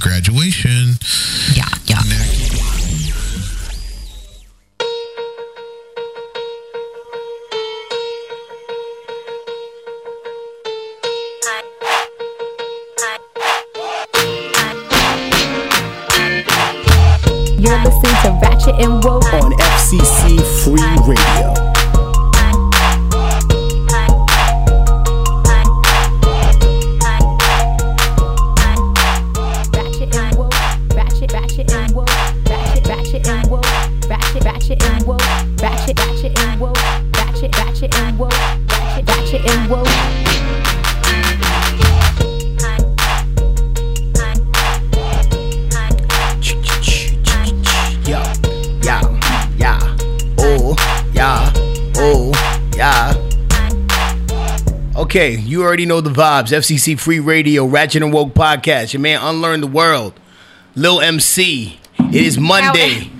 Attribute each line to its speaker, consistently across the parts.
Speaker 1: graduation.
Speaker 2: Okay, you already know the vibes. FCC Free Radio, Ratchet and Woke Podcast. Your man Unlearn the World, Lil MC. It is Monday.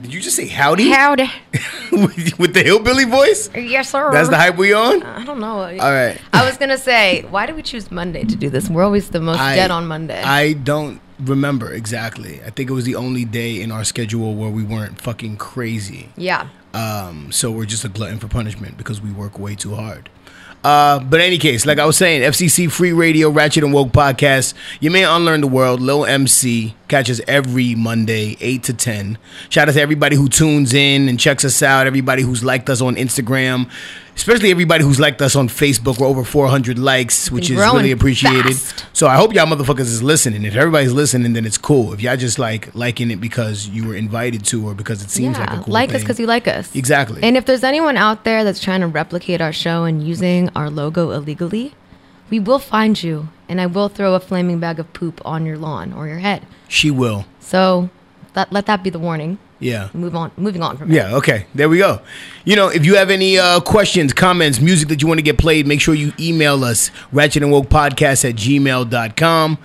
Speaker 2: Did you just say howdy?
Speaker 3: Howdy.
Speaker 2: with, with the hillbilly voice?
Speaker 3: Yes, sir.
Speaker 2: That's the hype we on?
Speaker 3: I don't know.
Speaker 2: All right.
Speaker 3: I was gonna say, why do we choose Monday to do this? We're always the most
Speaker 2: I-
Speaker 3: dead on Monday.
Speaker 2: I don't remember exactly. I think it was the only day in our schedule where we weren't fucking crazy.
Speaker 3: yeah.
Speaker 2: Um, so we're just a glutton for punishment because we work way too hard. Uh, but in any case, like I was saying, FCC Free Radio, Ratchet and Woke Podcast. You may unlearn the world. Lil MC catches every Monday, 8 to 10. Shout out to everybody who tunes in and checks us out, everybody who's liked us on Instagram, especially everybody who's liked us on Facebook. We're over 400 likes, which is really appreciated.
Speaker 3: fast.
Speaker 2: So I hope y'all motherfuckers is listening. If everybody's listening, then it's cool. If y'all just like liking it because you were invited to or because it seems
Speaker 3: yeah.
Speaker 2: like a cool
Speaker 3: like us because you like us.
Speaker 2: Exactly.
Speaker 3: And if there's anyone out there that's trying to replicate our show and using our logo illegally, we will find you, and I will throw a flaming bag of poop on your lawn or your head.
Speaker 2: She will.
Speaker 3: So that let that be the warning.
Speaker 2: Yeah.
Speaker 3: Move on. Moving on from it.
Speaker 2: Yeah, okay. There we go. You know, if you have any uh, questions, comments, music that you want to get played, make sure you email us, ratchet and woke podcast at gmail.com.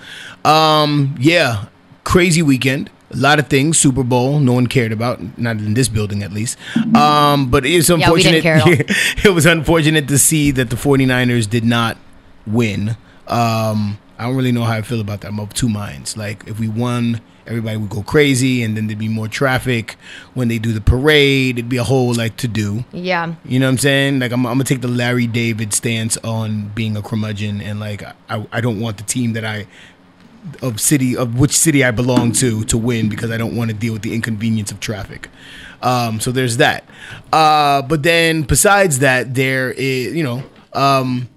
Speaker 2: Um, yeah, crazy weekend. A lot of things, Super Bowl, no one cared about, not in this building at least. Um, but it's
Speaker 3: Yeah, we didn't
Speaker 2: unfortunate.
Speaker 3: all.
Speaker 2: it was unfortunate to see that the 49ers did not win. Um, I don't really know how I feel about that. I'm of two minds. Like, if we won, everybody would go crazy, and then there'd be more traffic when they do the parade. It'd be a whole like to do.
Speaker 3: Yeah.
Speaker 2: You know what I'm saying? Like, I'm, I'm gonna take the Larry David stance on being a curmudgeon, and like, I, I don't want the team that I of city of which city I belong to to win because I don't want to deal with the inconvenience of traffic. Um, so there's that. Uh, but then besides that, there is you know. Um,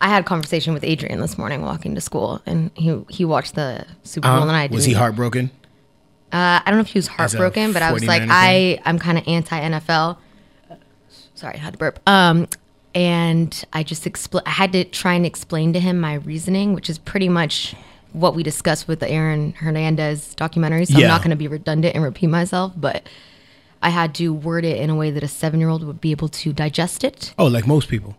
Speaker 3: I had a conversation with Adrian this morning walking to school, and he he watched the Super Bowl,
Speaker 2: uh,
Speaker 3: and I
Speaker 2: was he heartbroken?
Speaker 3: Uh, I don't know if he was heartbroken, but I was like, I I'm kind of anti NFL. Sorry, I had to burp. Um, and I just expl- I had to try and explain to him my reasoning, which is pretty much what we discussed with the Aaron Hernandez documentary. So
Speaker 2: Yeah.
Speaker 3: I'm not going to be redundant and repeat myself, but I had to word it in a way that a seven year old would be able to digest it.
Speaker 2: Oh, like most people.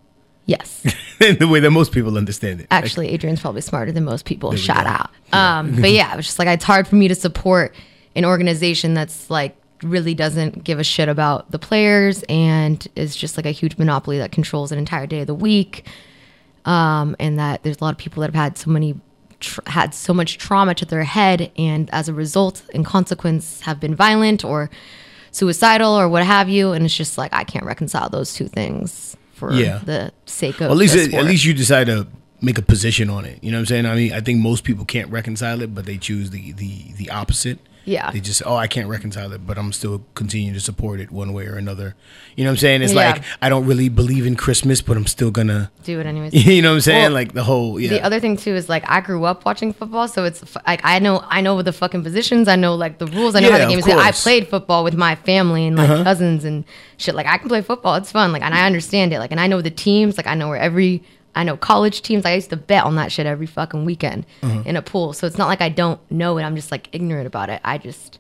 Speaker 3: Yes.
Speaker 2: the way that most people understand it.
Speaker 3: Actually, Adrian's probably smarter than most people.
Speaker 2: we
Speaker 3: Shout out. Um, but yeah, it was just like it's hard for me to support an organization that's like really doesn't give a shit about the players and is just like a huge monopoly that controls an entire day of the week. Um, and that there's a lot of people that have had so many tr- had so much trauma to their head and as a result and consequence have been violent or suicidal or what have you and it's just like I can't reconcile those two things for
Speaker 2: Yeah.
Speaker 3: the sake of
Speaker 2: Well, at least
Speaker 3: the
Speaker 2: at least you decide to make a position on it. You know what I'm saying? I mean, I think most people can't reconcile it, but they choose the the the opposite.
Speaker 3: Yeah.
Speaker 2: They just, oh, I can't reconcile it, but I'm still continuing to support it one way or another. You know what I'm saying? It's
Speaker 3: Yeah.
Speaker 2: like I don't really believe in Christmas, but I'm still gonna.
Speaker 3: do it anyways.
Speaker 2: You know what I'm saying?
Speaker 3: Well,
Speaker 2: like the whole yeah.
Speaker 3: The other thing too is like I grew up watching football, so it's like I know I know the fucking positions, I know like the rules, I know
Speaker 2: Yeah,
Speaker 3: how the game is. I played football with my family and
Speaker 2: Uh-huh.
Speaker 3: like cousins and shit. Like I can play football, it's fun. Like and I understand it. Like and I know the teams. Like I know where every I know college teams. I used to bet on that shit every fucking weekend
Speaker 2: Uh-huh.
Speaker 3: in a pool. So it's not like I don't know it. I'm just like ignorant about it. I just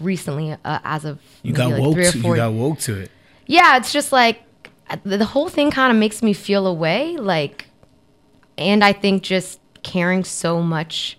Speaker 3: recently, uh, as of
Speaker 2: you got
Speaker 3: like
Speaker 2: woke.
Speaker 3: three or
Speaker 2: To, you got woke to it.
Speaker 3: yeah, it's just like the the whole thing kind of makes me feel away. Like, and I think just caring so much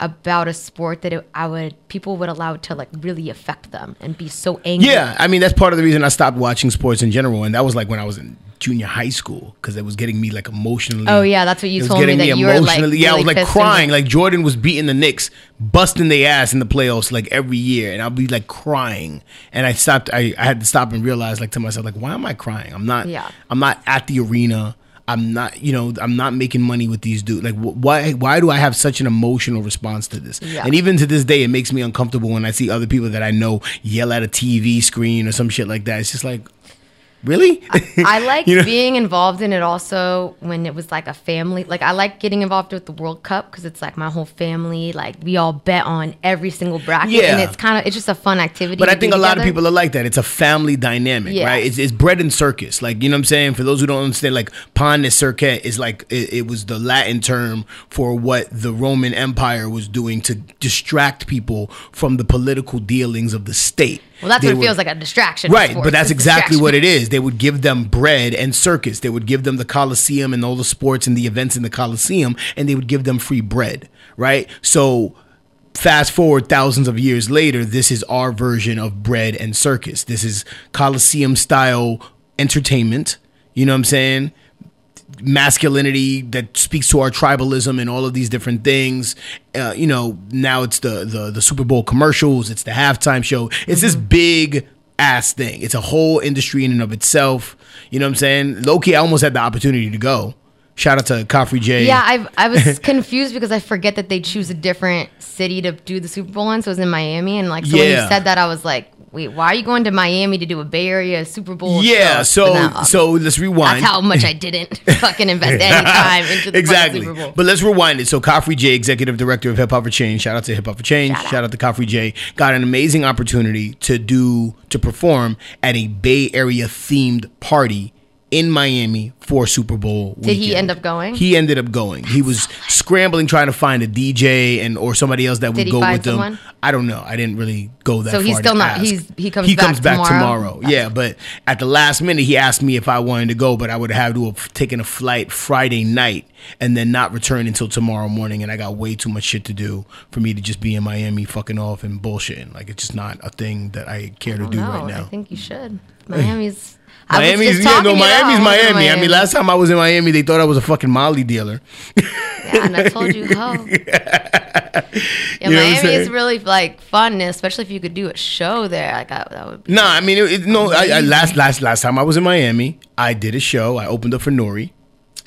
Speaker 3: about a sport that it, I would people would allow it to like really affect them and be so angry.
Speaker 2: Yeah, I mean that's part of the reason I stopped watching sports in general, and that was like when I was in junior high school because it was getting me like emotionally.
Speaker 3: Oh, yeah, that's what you told me
Speaker 2: getting
Speaker 3: that you were, like,
Speaker 2: yeah, I was like crying.
Speaker 3: like-
Speaker 2: Like Jordan was beating the Knicks, busting their ass in the playoffs like every year, and I'll be like crying, and I stopped. I, I had to stop and realize like to myself like, why am I crying? I'm not.
Speaker 3: Yeah.
Speaker 2: I'm not at the arena. I'm not, you know, I'm not making money with these dudes. Like, wh- why? Why do I have such an emotional response to this?
Speaker 3: Yeah.
Speaker 2: And even to this day, it makes me uncomfortable when I see other people that I know yell at a TV screen or some shit like that. It's just like, really?
Speaker 3: I like
Speaker 2: You know?
Speaker 3: being involved in it also when it was like a family. Like I like getting involved with the World Cup because it's like my whole family. Like we all bet on every single bracket,
Speaker 2: Yeah.
Speaker 3: and it's kind of it's just a fun activity.
Speaker 2: But I think a lot of people are like that. It's a family dynamic,
Speaker 3: Yeah.
Speaker 2: right? It's, it's bread and circus. Like, you know what I'm saying? For those who don't understand, like, pan et circuit is like, it, it was the Latin term for what the Roman Empire was doing to distract people from the political dealings of the state.
Speaker 3: Well, that's
Speaker 2: They
Speaker 3: what it
Speaker 2: would-
Speaker 3: feels like a distraction.
Speaker 2: Right,
Speaker 3: sports.
Speaker 2: but that's exactly what it is. They would give them bread and circus. They would give them the Coliseum and all the sports and the events in the Coliseum, and they would give them free bread, right? So fast forward thousands of years later, this is our version of bread and circus. This is Coliseum style entertainment. You know what I'm saying? Masculinity that speaks to our tribalism and all of these different things. Uh, you know, now it's the, the the Super Bowl commercials, it's the halftime show. It's this
Speaker 3: Mm-hmm.
Speaker 2: big ass thing. It's a whole industry in and of itself. You know what I'm saying? Loki, I almost had the opportunity to go. Shout out to Khafre Jay.
Speaker 3: Yeah, I I was confused because I forget that they choose a different city to do the Super Bowl in. So it was in Miami, and like so when you said that, I was like, wait, why are you going to Miami to do a Bay Area Super Bowl?
Speaker 2: Yeah,
Speaker 3: show?
Speaker 2: so
Speaker 3: now,
Speaker 2: so let's rewind.
Speaker 3: that's how much I didn't fucking invest any time into the
Speaker 2: exactly.
Speaker 3: Super Bowl.
Speaker 2: But let's rewind it. So Khafre Jay, executive director of Hip Hop for Change. Shout out to Hip Hop for Change.
Speaker 3: Shout
Speaker 2: Shout
Speaker 3: out.
Speaker 2: out, to Khafre Jay. Got an amazing opportunity to do to perform at a Bay Area themed party in Miami for Super Bowl.
Speaker 3: Did he end up going?
Speaker 2: He ended up going. He was scrambling trying to find a DJ and or somebody else that would
Speaker 3: Did he
Speaker 2: go with him.
Speaker 3: someone?
Speaker 2: I don't know. I didn't really go that
Speaker 3: So
Speaker 2: far.
Speaker 3: he's still not-
Speaker 2: ask.
Speaker 3: he's- he comes
Speaker 2: he
Speaker 3: back
Speaker 2: comes back
Speaker 3: tomorrow?
Speaker 2: tomorrow. Yeah, but at the last minute, he asked me if I wanted to go, but I would have to have taken a flight Friday night and then not return until tomorrow morning. And I got way too much shit to do for me to just be in Miami fucking off and bullshitting. Like it's just not a thing that I care to do
Speaker 3: no,
Speaker 2: right now.
Speaker 3: I think you should. Miami's. I
Speaker 2: Miami's yeah, no, Miami's
Speaker 3: it.
Speaker 2: Miami. I mean, last time I was in Miami, they thought I was a fucking Molly dealer.
Speaker 3: Yeah, and I told you how. Yeah,
Speaker 2: You know
Speaker 3: Miami is really like fun, especially if you could do a show there. Like I, that would. Be,
Speaker 2: No, I mean, it, it- no. I, I last last last time I was in Miami, I did a show. I opened up for N.O.R.E.,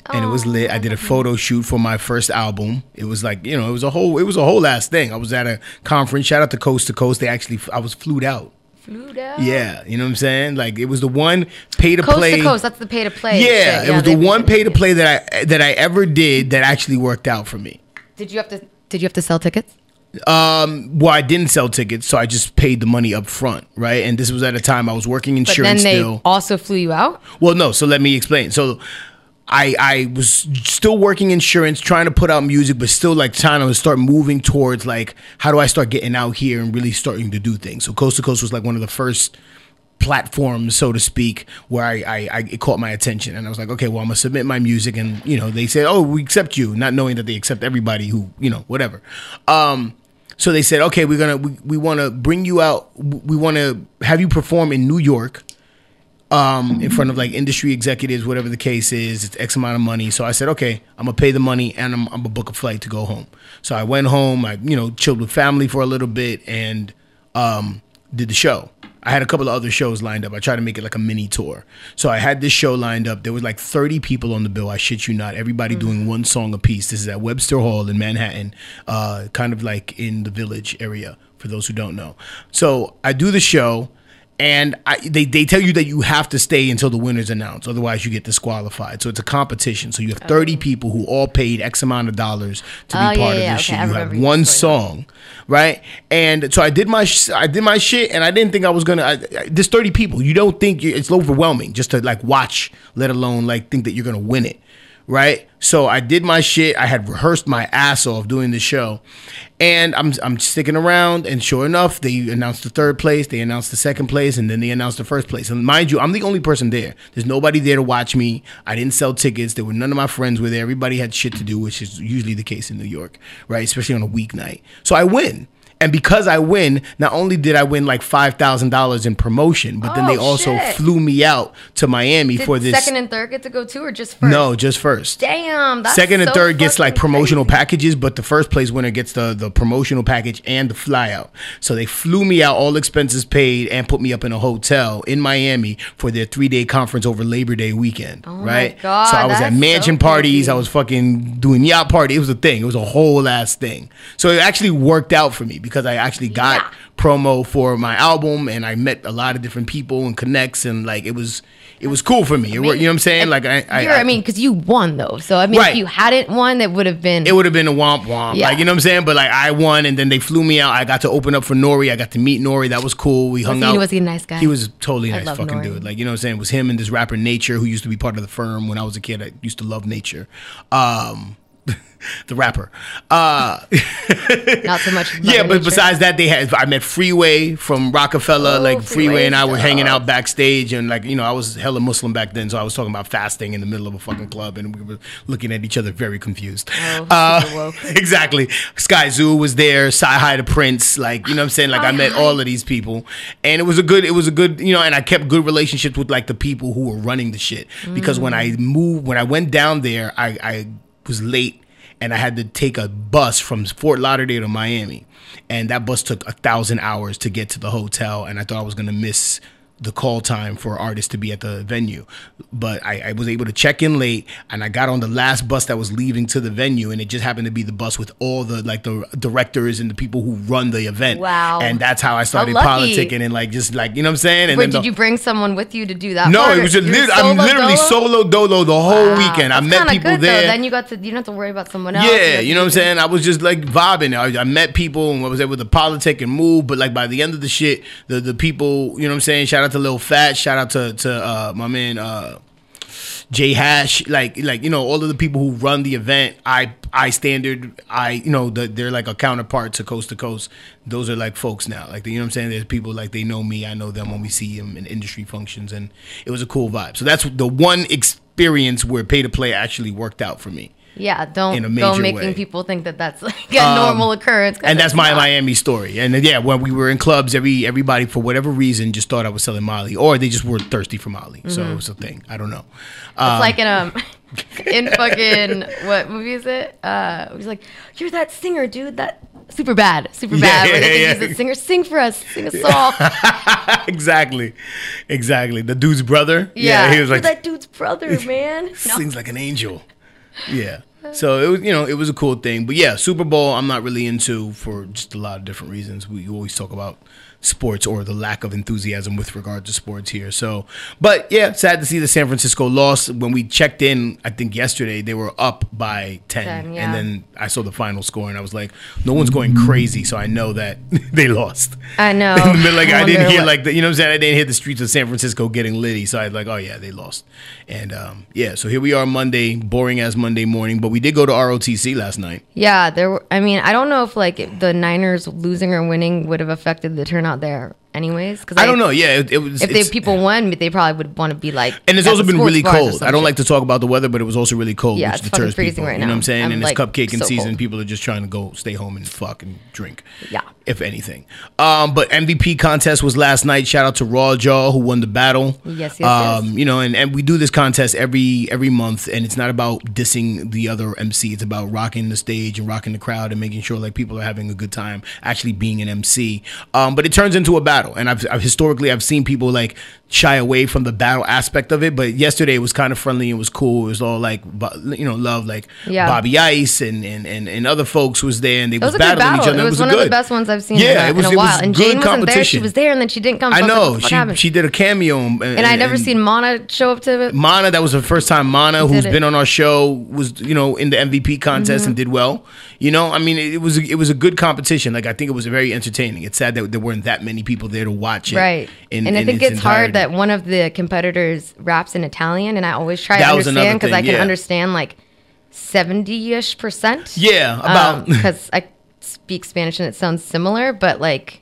Speaker 2: and it was lit. I did a photo shoot for my first album. It was like you know, it was a whole it was a whole ass thing. I was at a conference. Shout out to Coast to Coast. They actually I was flued out.
Speaker 3: Flew down.
Speaker 2: Yeah, you know what I'm saying. Like it was the one pay to play.
Speaker 3: Coast to coast. That's the pay to play.
Speaker 2: Yeah,
Speaker 3: shit.
Speaker 2: it was the one pay to play that I that I ever did that actually worked out for me.
Speaker 3: Did you have to? Did you have to sell tickets?
Speaker 2: Um, well, I didn't sell tickets, so I just paid the money up front, right? And this was at a time I was working insurance.
Speaker 3: But then they
Speaker 2: still.
Speaker 3: also flew you out.
Speaker 2: Well, no. So let me explain. So I I was still working insurance, trying to put out music, but still like trying to start moving towards like how do I start getting out here and really starting to do things. So Coast to Coast was like one of the first platforms, so to speak, where I, I, I it caught my attention, and I was like, okay, well, I'm gonna submit my music, and you know, they said, oh, we accept you, not knowing that they accept everybody who, you know, whatever. Um, so they said, okay, we're gonna we, we want to bring you out, we want to have you perform in New York um, in front of like industry executives, whatever the case is. It's X amount of money. So I said, okay, I'm gonna pay the money and I'm, I'm gonna book a flight to go home. So I went home. I you know chilled with family for a little bit and um, did the show. I had a couple of other shows lined up. I tried to make it like a mini tour. So I had this show lined up. There was like 30 people on the bill. I shit you not. Everybody doing one song a piece. This is at Webster Hall in Manhattan, uh, kind of like in the Village area. For those who don't know, so I do the show and I, they, they tell you that you have to stay until the winner's announced otherwise you get disqualified. So it's a competition. So you have 30 people who all paid x amount of dollars to be
Speaker 3: Oh, yeah,
Speaker 2: part
Speaker 3: yeah,
Speaker 2: of this
Speaker 3: okay, I
Speaker 2: shit you
Speaker 3: remember
Speaker 2: have
Speaker 3: you
Speaker 2: one song right? And so i did my sh- i did my shit and i didn't think i was gonna I, I, there's 30 people. You don't think you, it's overwhelming just to like watch let alone like think that you're gonna win it right? So I did my shit. I had rehearsed my ass off doing the show, and I'm I'm sticking around. And sure enough, they announced the third place, they announced the second place, and then they announced the first place. And mind you, I'm the only person there. There's nobody there to watch me. I didn't sell tickets. There were none of my friends were there. Everybody had shit to do, which is usually the case in New York, right? Especially on a weeknight. So I win. And because I win, not only did I win like five thousand dollars in promotion, but then they
Speaker 3: Oh,
Speaker 2: also
Speaker 3: shit.
Speaker 2: flew me out to Miami
Speaker 3: Did
Speaker 2: for this.
Speaker 3: second and third get to go too, or just first?
Speaker 2: no, just first.
Speaker 3: Damn. That's
Speaker 2: Second and
Speaker 3: so
Speaker 2: third gets like promotional
Speaker 3: crazy.
Speaker 2: packages, but the first place winner gets the the promotional package and the fly out. So they flew me out, all expenses paid, and put me up in a hotel in Miami for their three day conference over Labor Day weekend.
Speaker 3: Oh my
Speaker 2: right?
Speaker 3: God,
Speaker 2: so I was at mansion
Speaker 3: so
Speaker 2: parties.
Speaker 3: crazy.
Speaker 2: I was fucking doing yacht party. It was a thing. It was a whole ass thing. So it actually worked out for me because I actually got
Speaker 3: Yeah.
Speaker 2: promo for my album and I met a lot of different people and connects and like it was it was cool for me. It wor- you know what I'm saying? Like I I,
Speaker 3: I mean, because you won though. So I mean,
Speaker 2: Right.
Speaker 3: if you hadn't won, that would have been.
Speaker 2: it would have been a womp womp.
Speaker 3: Yeah.
Speaker 2: Like, you know what I'm saying? But like I won and then they flew me out. I got to open up for Nori. I got to meet Nori. That was cool. We hung out.
Speaker 3: he-
Speaker 2: out.
Speaker 3: was he a nice guy?
Speaker 2: He was totally
Speaker 3: I
Speaker 2: nice fucking
Speaker 3: Nori.
Speaker 2: dude. Like, you know what I'm saying? It was him and this rapper Nature who used to be part of the firm when I was a kid. I used to love Nature. Um the rapper. Uh
Speaker 3: not so much.
Speaker 2: yeah, but
Speaker 3: Nature.
Speaker 2: besides that, they had I met Freeway from Roc-A-Fella.
Speaker 3: Oh,
Speaker 2: like Freeway,
Speaker 3: Freeway
Speaker 2: and I were hanging out backstage, and like you know, I was hella Muslim back then, so I was talking about fasting in the middle of a fucking club, and we were looking at each other very confused.
Speaker 3: Oh,
Speaker 2: Uh, exactly. Skyzoo was there. Sci Hi to Prince. Like you know, what I'm saying like I met all of these people, and it was a good. It was a good. You know, and I kept good relationships with like the people who were running the shit because when I
Speaker 3: Mm.
Speaker 2: moved, when I went down there, I I was late and I had to take a bus from Fort Lauderdale to Miami, and that bus took a thousand hours to get to the hotel, and I thought I was gonna miss the call time for artists to be at the venue, but I, I was able to check in late, and I got on the last bus that was leaving to the venue, and it just happened to be the bus with all the like the directors and the people who run the event.
Speaker 3: Wow.
Speaker 2: And that's how I started politicking and like just like you know what I'm saying. And
Speaker 3: Wait,
Speaker 2: then
Speaker 3: did
Speaker 2: the-
Speaker 3: you bring someone with you to do that?
Speaker 2: no,
Speaker 3: part,
Speaker 2: it was just lit- I'm literally solo dolo the whole
Speaker 3: Wow,
Speaker 2: weekend. I met people
Speaker 3: good,
Speaker 2: there.
Speaker 3: Though. Then you got to you don't have to worry about someone else.
Speaker 2: Yeah, you know what I'm saying? I was just like vibing. I, I met people and I was able to politic and move, but like by the end of the shit, the the people, you know what I'm saying? Shout out to Lil Fat, shout out to to uh, my man uh J Hash, like like you know all of the people who run the event. I I standard. I you know the, they're like a counterpart to Coast to Coast. Those are like folks now. Like you know what I'm saying. There's people like they know me. I know them when we see them in industry functions, and it was a cool vibe. So that's the one experience where pay to play actually worked out for me.
Speaker 3: Yeah, don't go making
Speaker 2: way.
Speaker 3: people think that that's like a normal occurrence.
Speaker 2: and that's my
Speaker 3: not.
Speaker 2: Miami story. And yeah, when we were in clubs, every everybody for whatever reason just thought I was selling Molly, or they just were thirsty for Molly. So
Speaker 3: Mm-hmm.
Speaker 2: it was a thing. I don't know.
Speaker 3: It's like in um in fucking what movie is it? Uh, he's like, "You're that singer, dude. That super bad, super
Speaker 2: Yeah,
Speaker 3: bad." where they
Speaker 2: yeah, yeah.
Speaker 3: he's a singer. Sing for us. Sing a song.
Speaker 2: exactly, exactly. The dude's brother.
Speaker 3: Yeah,
Speaker 2: he was
Speaker 3: You're
Speaker 2: like
Speaker 3: that dude's brother, man. No.
Speaker 2: sings like an angel. Yeah. So it was, you know, it was a cool thing. But yeah, Super Bowl, I'm not really into for just a lot of different reasons. We always talk about sports or the lack of enthusiasm with regard to sports here. So, but yeah, sad to see the San Francisco loss. When we checked in, I think yesterday they were up by 10,
Speaker 3: 10, yeah.
Speaker 2: and then I saw the final score and I was like, no one's going crazy, so I know that they lost.
Speaker 3: I know.
Speaker 2: In the middle, like I,
Speaker 3: I
Speaker 2: didn't hear
Speaker 3: what-
Speaker 2: like the, you know what I'm saying. I didn't hear the streets of San Francisco getting litty, so I was like, oh yeah, they lost. And um, yeah, so here we are Monday, boring as Monday morning, but we did go to ROTC last night.
Speaker 3: Yeah, there. Were, I mean, I don't know if like the Niners losing or winning would have affected the turnout there, anyways. Because
Speaker 2: I don't know. Yeah, it, it was.
Speaker 3: If they
Speaker 2: it's-
Speaker 3: people won, they probably would want to be like.
Speaker 2: and it's also been really cold. I don't like to talk about the weather, but it was also really cold,
Speaker 3: Yeah,
Speaker 2: which
Speaker 3: it's
Speaker 2: deters
Speaker 3: freezing
Speaker 2: people.
Speaker 3: right
Speaker 2: You know what. I'm saying?
Speaker 3: I'm,
Speaker 2: and it's
Speaker 3: like,
Speaker 2: cupcaking
Speaker 3: so
Speaker 2: season.
Speaker 3: cold.
Speaker 2: People are just trying to go stay home and fuck and drink.
Speaker 3: Yeah.
Speaker 2: If anything. Um, but MVP contest was last night. Shout out to Raw Jaw who won the battle.
Speaker 3: Yes, yes,
Speaker 2: um,
Speaker 3: yes.
Speaker 2: You know, and, and we do this contest every every month, and it's not about dissing the other MC. It's about rocking the stage and rocking the crowd and making sure like people are having a good time actually being an MC. Um, but it turns into a battle, and I've, I've historically I've seen people like shy away from the battle aspect of it. But yesterday it was kind of friendly. It was cool. It was all like you know love like
Speaker 3: Yeah.
Speaker 2: Bobby Ice and, and and and other folks was there, and they
Speaker 3: It was
Speaker 2: was battling
Speaker 3: battle.
Speaker 2: each other.
Speaker 3: It was,
Speaker 2: a
Speaker 3: one of the best ones I've seen
Speaker 2: Yeah,
Speaker 3: in,
Speaker 2: it was-
Speaker 3: a, in
Speaker 2: it
Speaker 3: a
Speaker 2: was
Speaker 3: while. and
Speaker 2: good
Speaker 3: Jane wasn't there. She was there, and then she didn't come. So
Speaker 2: I
Speaker 3: was like,
Speaker 2: know
Speaker 3: the
Speaker 2: she she did a cameo, and,
Speaker 3: and I never seen Mana show up to it.
Speaker 2: Mana, that was the first time Mana, who's
Speaker 3: it. Mm-hmm.
Speaker 2: been on our show, was you know in the MVP contest and did well. You know, I mean, it, it was it was a good competition. Like I think it was very entertaining. It's sad that there weren't that many people there to watch it.
Speaker 3: Right.
Speaker 2: in-
Speaker 3: and I think
Speaker 2: its
Speaker 3: it's hard that one of the competitors raps in Italian, and I always try
Speaker 2: That
Speaker 3: to understand because I can
Speaker 2: yeah.
Speaker 3: understand like 70 ish percent.
Speaker 2: Yeah, about um,
Speaker 3: Because I speak Spanish and it sounds similar, but like,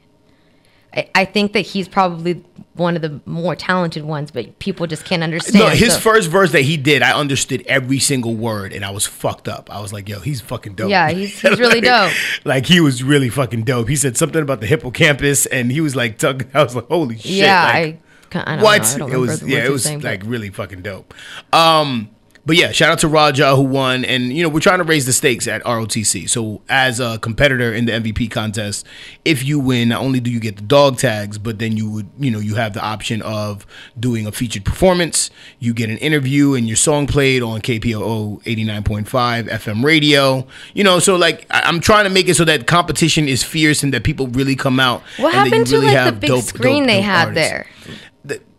Speaker 3: I, I think that he's probably one of the more talented ones, but people just can't understand.
Speaker 2: No, his
Speaker 3: so-
Speaker 2: first verse that he did, I understood every single word, and I was fucked up. I was like, "Yo, he's fucking dope."
Speaker 3: Yeah, he's- he's really
Speaker 2: Like-
Speaker 3: dope.
Speaker 2: Like he was really fucking dope. He said something about the hippocampus, and he was like, tug- I was like, "Holy shit!"
Speaker 3: yeah,
Speaker 2: like,
Speaker 3: I, I
Speaker 2: what?
Speaker 3: know. I
Speaker 2: it was yeah, it was
Speaker 3: saying, but-
Speaker 2: like really fucking dope. Um, but yeah, shout out to Raja who won, and you know we're trying to raise the stakes at ROTC. So as a competitor in the MVP contest, if you win, not only do you get the dog tags, but then you would you know you have the option of doing a featured performance. You get an interview and your song played on KPOO eighty nine point five FM radio. You know, so like I- I'm trying to make it so that competition is fierce and that people really come out.
Speaker 3: What
Speaker 2: and that you
Speaker 3: happened to
Speaker 2: really
Speaker 3: like the
Speaker 2: have
Speaker 3: big
Speaker 2: dope-
Speaker 3: screen
Speaker 2: dope-
Speaker 3: they
Speaker 2: dope
Speaker 3: had
Speaker 2: artists
Speaker 3: there?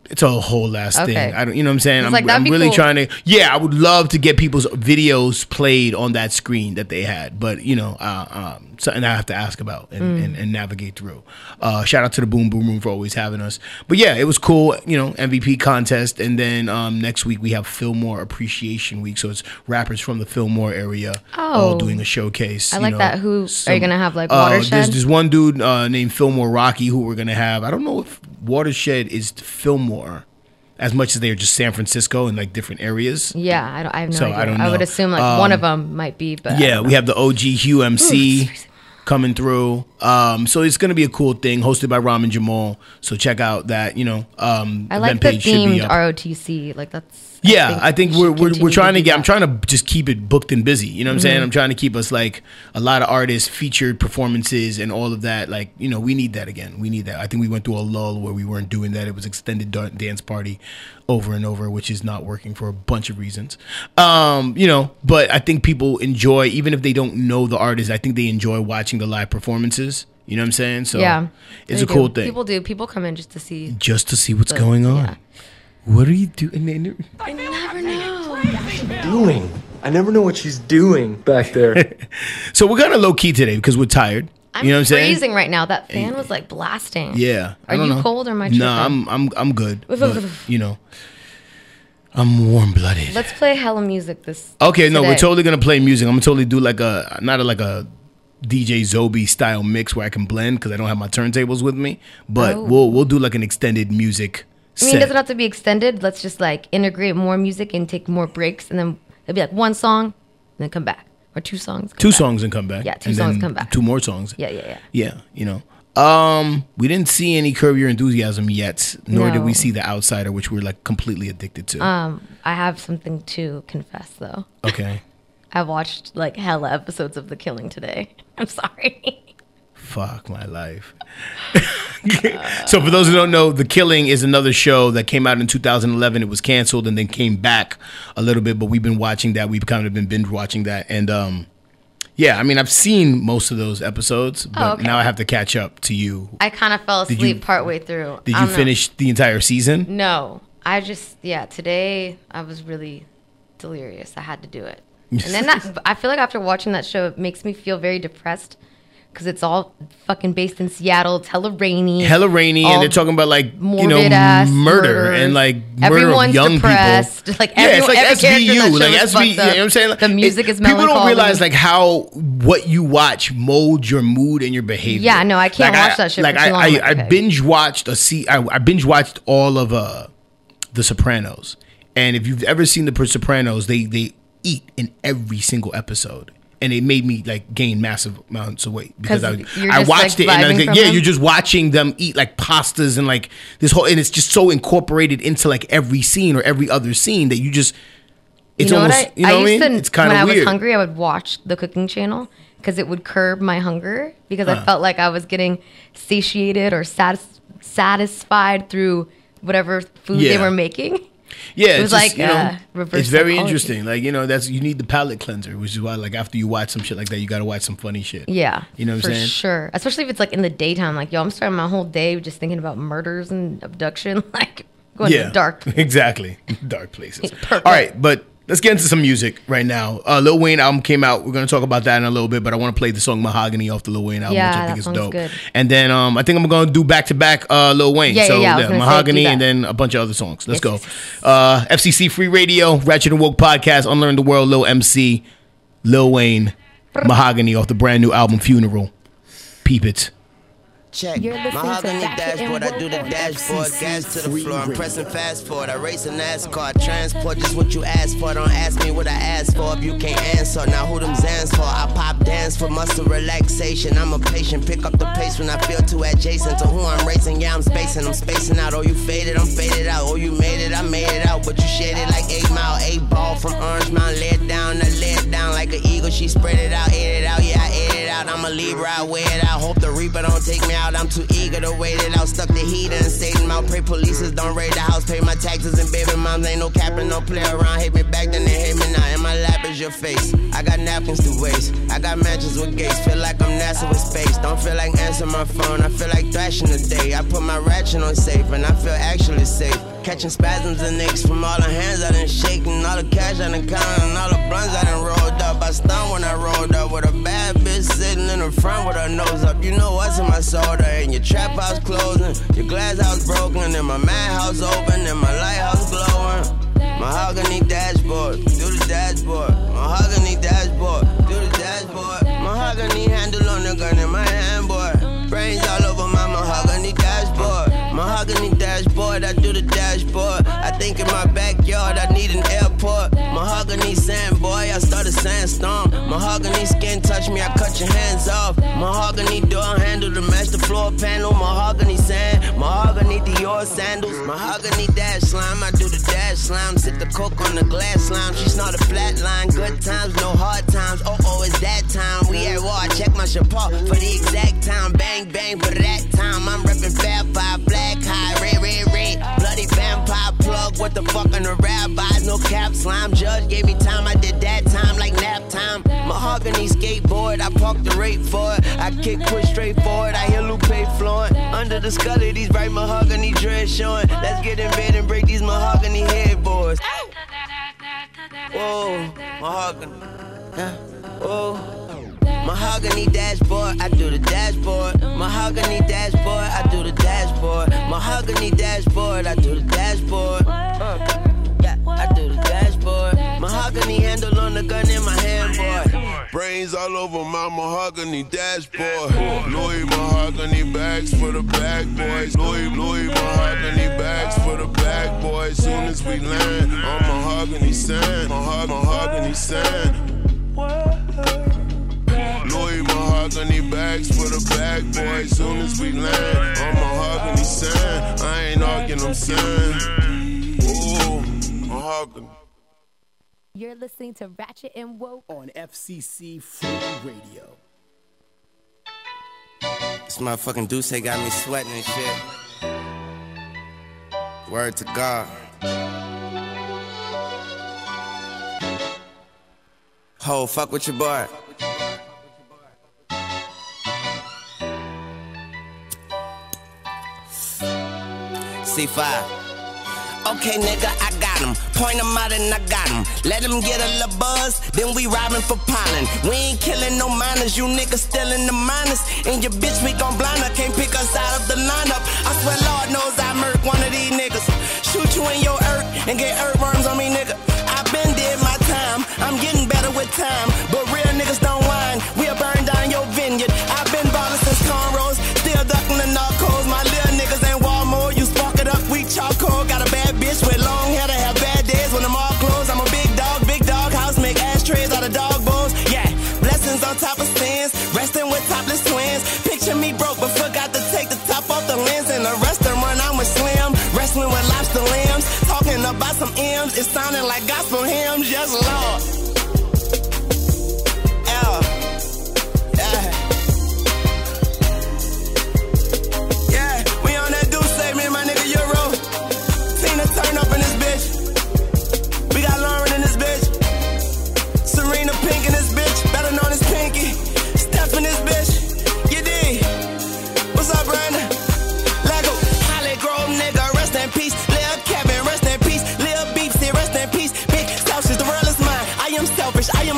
Speaker 2: It's a whole last
Speaker 3: Okay.
Speaker 2: thing. I don't, you know what I'm saying? I'm,
Speaker 3: like,
Speaker 2: I'm really
Speaker 3: cool.
Speaker 2: trying to. Yeah, I would love to get people's videos played on that screen that they had, but you know, uh, um, something I have to ask about and,
Speaker 3: Mm.
Speaker 2: and, and navigate through. Uh, shout out to the Boom Boom Room for always having us. But yeah, it was cool. You know, MVP contest, and then um, next week we have Fillmore Appreciation Week, so it's rappers from the Fillmore area all
Speaker 3: Oh.
Speaker 2: doing a showcase.
Speaker 3: I like
Speaker 2: know,
Speaker 3: that. Who- are you gonna have, like,
Speaker 2: uh,
Speaker 3: Watershed?
Speaker 2: There's, there's one dude uh, named Fillmore Rocky who we're gonna have. I don't know if Watershed is Fillmore as much as they're just San Francisco and like different areas.
Speaker 3: Yeah, I, don't, I have no
Speaker 2: So,
Speaker 3: idea.
Speaker 2: I don't know.
Speaker 3: I would assume like one of them might be, but
Speaker 2: Yeah, we have the OG Hugh MC coming through. Um, so it's gonna be a cool thing hosted by Ramen Jamal. So check out that you know um,
Speaker 3: I like the themed. ROTC. Like that's.
Speaker 2: Yeah, I think,
Speaker 3: we
Speaker 2: we're we're, we're trying to
Speaker 3: do
Speaker 2: get. I'm trying to just keep it booked and busy. You know what I'm
Speaker 3: Mm-hmm.
Speaker 2: saying? I'm trying to keep us like a lot of artists, featured performances, and all of that. Like you know, we need that again. We need that. I think we went through a lull where we weren't doing that. It was extended dance party over and over, which is not working for a bunch of reasons. Um, you know, but I think people enjoy, even if they don't know the artist. I think they enjoy watching the live performances. You know what I'm saying? So
Speaker 3: Yeah,
Speaker 2: it's a cool thing.
Speaker 3: People do. People come in just to see.
Speaker 2: just to see what's
Speaker 3: the-
Speaker 2: going on.
Speaker 3: yeah.
Speaker 2: What are you doing?
Speaker 3: I never know.
Speaker 1: doing? I never know what she's doing back there.
Speaker 2: So we're kind of low key today because we're tired.
Speaker 3: I'm
Speaker 2: you know what I'm saying?
Speaker 3: freezing right now. That fan was like blasting.
Speaker 2: Yeah. I
Speaker 3: Are
Speaker 2: don't
Speaker 3: you
Speaker 2: know.
Speaker 3: cold or my? I
Speaker 2: No,
Speaker 3: tripping?
Speaker 2: I'm I'm I'm good. but, you know, I'm warm blooded.
Speaker 3: Let's play hella music this.
Speaker 2: Okay, no, we're totally gonna play music. I'm gonna totally do like a not a, like a DJ Zobi style mix where I can blend because I don't have my turntables with me. But
Speaker 3: Oh.
Speaker 2: we'll we'll do like an extended music.
Speaker 3: I mean, it doesn't have to be extended. Let's just like integrate more music and take more breaks, and then it'll be like one song, and then come back, or two songs. come
Speaker 2: two
Speaker 3: back.
Speaker 2: songs and come back.
Speaker 3: Yeah, two
Speaker 2: and
Speaker 3: songs come back.
Speaker 2: Two more songs.
Speaker 3: Yeah, yeah, yeah.
Speaker 2: Yeah, you know. Um, we didn't see any Curb Your Enthusiasm yet, nor did we see The Outsider, which we're like completely addicted to.
Speaker 3: Um, I have something to confess though.
Speaker 2: okay.
Speaker 3: I watched like hella episodes of The Killing today. I'm sorry.
Speaker 2: Fuck my life. so for those who don't know, The Killing is another show that came out in 2011. It was canceled and then came back a little bit, but we've been watching that. We've kind of been binge watching that, and um, yeah, I mean, I've seen most of those episodes, but
Speaker 3: Oh, okay.
Speaker 2: now I have to catch up to you.
Speaker 3: I kind of fell
Speaker 2: Did
Speaker 3: asleep
Speaker 2: you-
Speaker 3: partway through.
Speaker 2: Did you
Speaker 3: know.
Speaker 2: finish the entire season?
Speaker 3: No, I just yeah. Today I was really delirious. I had to do it, and then that, I feel like after watching that show, it makes me feel very depressed because it's all fucking based in Seattle. It's hella rainy.
Speaker 2: Hella rainy, and they're talking about like you know murder
Speaker 3: murders.
Speaker 2: and like murder
Speaker 3: Everyone's
Speaker 2: of young
Speaker 3: depressed.
Speaker 2: people.
Speaker 3: Like,
Speaker 2: yeah, it's like
Speaker 3: every
Speaker 2: SVU, like SVU. You know what I'm saying?
Speaker 3: up. The music is melancholic
Speaker 2: People don't realize like how what you watch molds your mood and your behavior.
Speaker 3: Yeah, no, I can't
Speaker 2: Like,
Speaker 3: watch that shit
Speaker 2: Like
Speaker 3: for
Speaker 2: I,
Speaker 3: long.
Speaker 2: I,
Speaker 3: Like,
Speaker 2: I binge watched a see. I, I binge watched all of uh, The Sopranos, and if you've ever seen The Sopranos, they they eat in every single episode. And it made me like gain massive amounts of weight because I, I watched
Speaker 3: like,
Speaker 2: it and I was like, yeah,
Speaker 3: them?
Speaker 2: you're just watching them eat like pastas and like this whole, and it's just so incorporated into like every scene or every other scene that you just, it's
Speaker 3: you know
Speaker 2: almost,
Speaker 3: what I,
Speaker 2: you know
Speaker 3: I
Speaker 2: what I
Speaker 3: used
Speaker 2: mean?
Speaker 3: to
Speaker 2: it's kind of
Speaker 3: when
Speaker 2: of
Speaker 3: I was hungry, I would watch the cooking channel because it would curb my hunger because I felt like I was getting satiated or satis- satisfied through whatever food they were making.
Speaker 2: Yeah,
Speaker 3: It
Speaker 2: it's
Speaker 3: was
Speaker 2: just,
Speaker 3: like,
Speaker 2: you know,
Speaker 3: uh, reverse
Speaker 2: it's very
Speaker 3: psychology.
Speaker 2: interesting. Like you know, that's you need the palate cleanser, which is why like after you watch some shit like that, you got to watch some funny shit.
Speaker 3: Yeah,
Speaker 2: you know what I'm saying?
Speaker 3: sure. Especially if it's like in the daytime. Like, yo, I'm starting my whole day just thinking about murders and abduction. Like, going
Speaker 2: yeah,
Speaker 3: to dark.
Speaker 2: exactly, dark places. All right, but let's get into some music right now. Uh, Lil Wayne album came out. We're gonna talk about that in a little bit, but I want to play the song Mahogany off the Lil Wayne album,
Speaker 3: Yeah,
Speaker 2: which I think is dope.
Speaker 3: good.
Speaker 2: And then um, I think I'm gonna do back to back uh Lil Wayne.
Speaker 3: Yeah, yeah,
Speaker 2: so
Speaker 3: yeah, was gonna say,
Speaker 2: Mahogany and then a bunch of other songs. Let's
Speaker 3: Yes,
Speaker 2: go.
Speaker 3: yes.
Speaker 2: Uh, FCC Free Radio, Ratchet and Woke Podcast, Unlearn the World, Lil MC, Lil Wayne, Mahogany off the brand new album Funeral. Peep it.
Speaker 4: Check.
Speaker 5: You're listening to
Speaker 4: Mahogany
Speaker 5: Ratchet
Speaker 4: dashboard, I do the dashboard, gas to the floor. I'm pressing fast forward. I race a NASCAR, transport just what you asked for. Don't ask me what I asked for if you can't answer. Now who them Zans for? I pop dance for muscle relaxation. I'm a patient, pick up the pace when I feel too adjacent to who I'm racing. Yeah, I'm spacing, I'm spacing out. Oh, you faded, I'm faded out. Oh, you made it, I made it out. But you shaded like eight mile, eight ball from Orange Mound. Lay it down, I lay it down like an eagle. She spread it out, ate it out. Yeah, I ate it out. I'm a Libra, I weigh it out. Hope the Reaper don't take me out. I'm too eager to wait it out. Stuck the heat and Satan out. Pray polices don't raid the house. Pay my taxes and baby moms ain't no capping, no play around. Hate me back then, they hate me now. In my lap is your face. I got napkins to waste. I got matches with gates. Feel like I'm NASA with space. Don't feel like answering my phone. I feel like thrashing today. I put my ratchet on safe and I feel actually safe. Catching spasms and aches from all the hands I done shaking, all the cash I done counted, and all the blunts I done rolled up. I stunned when I rolled up with a bad bitch sitting in the front with her nose up. You know what's in my soda, and your trap house closing, your glass house broken, and my madhouse open, and my lighthouse glowing. Mahogany dashboard, do the dashboard. Mahogany dashboard, do the dashboard. Mahogany handle on the gun in my hand, boy. Brains all over my mahogany dashboard. Mahogany dashboard, I do the dashboard. I think in my backyard I need an airport. Mahogany sand, boy, I start a sandstorm. Mahogany skin touch me, I cut your hands off. Mahogany door handle to match the floor panel. Mahogany sand, mahogany Dior sandals. Mahogany dash slime, I do the dash slime. Sip the coke on the glass slime. She snort a flat line. Good times, no hard times. Oh, oh, it's that time. We at war. I check my chapeau for the exact time. Bang, bang for that time. I'm reppin' Fab Five, black high, red, red, red. Bloody vampire plug. What the fuck on the rabbis? No cap slime. Judge gave me time. I did that time like nap time. Mahogany skateboard. I parked the rate for it. I kick push straight forward. I hear Lupe flowing. Under the skull of these bright mahogany dreads showing. Let's get in bed and break these mahogany headboards. Whoa, mahogany. Yeah. Whoa. Mahogany dashboard, I do the dashboard. Mahogany dashboard, I do the dashboard. Mahogany dashboard, I do the dashboard. Uh, yeah, I do the dashboard. Mahogany handle on the gun in my hand, boy.
Speaker 6: Brains all over my mahogany dashboard. Louis mahogany bags for the bag boys. Louis, Louis mahogany bags for the bag boys. Soon as we land on mahogany sand, Maho- mahogany sand. Louis mahogany bags for the bag boys. Soon as we land on mahogany sand, I ain't arguing, I'm saying. Ooh, mahogany.
Speaker 5: You're listening to Ratchet and Woke.
Speaker 2: On FCC Free Radio.
Speaker 4: This motherfucking Deuce got me sweating and shit. Word to God. Ho, fuck with your boy. C5. Okay, nigga, I got him. Point him out and I got him. Let him get a little buzz, then we robbing for pollen. We ain't killing no minors, you niggas still in the minors. And your bitch, we gon' blind her, can't pick us out of the lineup. I swear, Lord knows I murk one of these niggas. Shoot you in your earth and get earthworms on me, nigga. I been did my time, I'm getting better with time. But some M's, it sounding like gospel hymns, yes, Lord.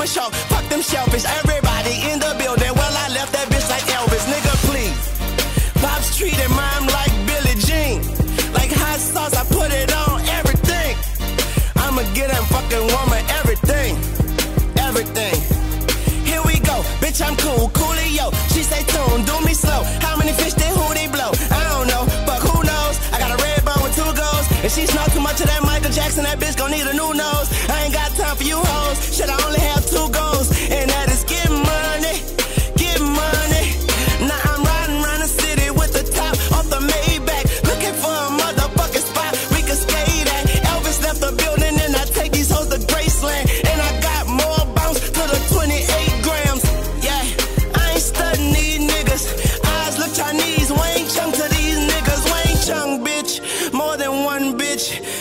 Speaker 4: Selfish. Fuck them shellfish. Everybody in the building. Well, I left that bitch like Elvis. Nigga, please. Pops treated mine like Billie Jean. Like hot sauce, I put it on everything. I'ma get that fucking woman everything. Everything. Here we go, bitch, I'm cool, coolio. She say tune, do me slow. How many fish did who they blow? I don't know, but who knows? I got a red bone with two goals. If she snort too much of that Michael Jackson, that bitch gon' need a new nose. I ain't got time for you hoes.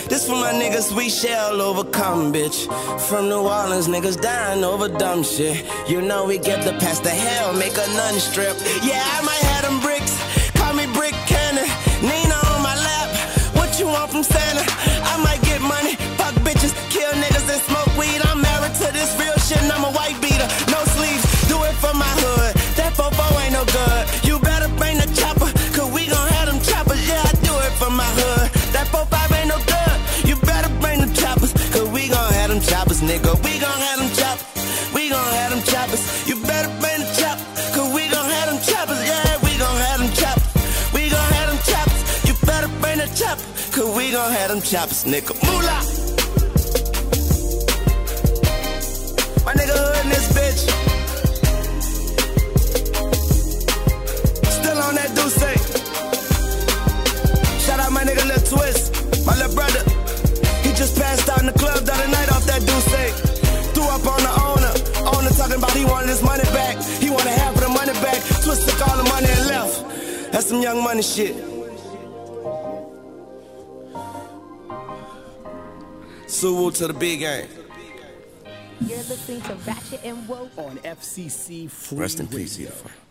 Speaker 4: This for my niggas, we shall overcome, bitch. From New Orleans, niggas dying over dumb shit. You know we get the past to hell, make a nun strip. Yeah, I might have them bricks, call me Brick Cannon. Nina on my lap, what you want from Santa? Nigga. We gon' have them choppers. We gon' have them choppers. You better bring the chopper, cause we gon' have them choppers. Yeah, we gon' have them choppers. We gon' have them choppers. You better bring the chopper, cause we gon' have them choppers, nigga. Moolah! That's some young money shit. Suwu to the big game.
Speaker 5: You're listening to Ratchet and Woke.
Speaker 2: On FCC Free
Speaker 4: Rest in peace,
Speaker 2: Radio.
Speaker 4: Edify.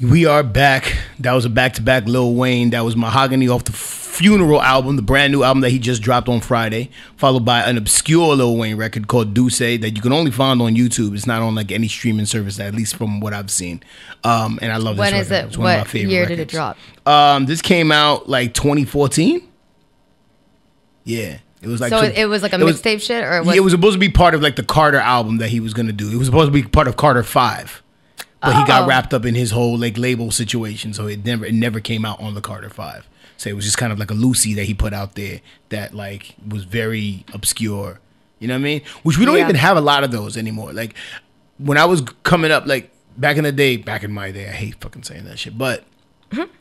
Speaker 2: We are back. That was a back to back Lil Wayne. That was Mahogany off the Funeral album, the brand new album that he just dropped on Friday, followed by an obscure Lil Wayne record called Deuce that you can only find on YouTube. It's not on like any streaming service, at least from what I've seen. Um, and I love this
Speaker 3: When is
Speaker 2: record.
Speaker 3: it?
Speaker 2: It's one of my
Speaker 3: What year did it drop?
Speaker 2: Um, this came out like 2014. Yeah. It was like
Speaker 3: So it, it was like a mixtape shit, or
Speaker 2: yeah, it was supposed to be part of like the Carter album that he was gonna do. It was supposed to be part of Carter Five, but he got
Speaker 3: Oh.
Speaker 2: wrapped up in his whole like label situation, so it never it never came out on the Carter Five. So it was just kind of like a loosie that he put out there that like was very obscure. You know what I mean? Which we don't
Speaker 3: Yeah.
Speaker 2: even have a lot of those anymore. Like when I was coming up, like back in the day, back in my day, I hate fucking saying that shit, but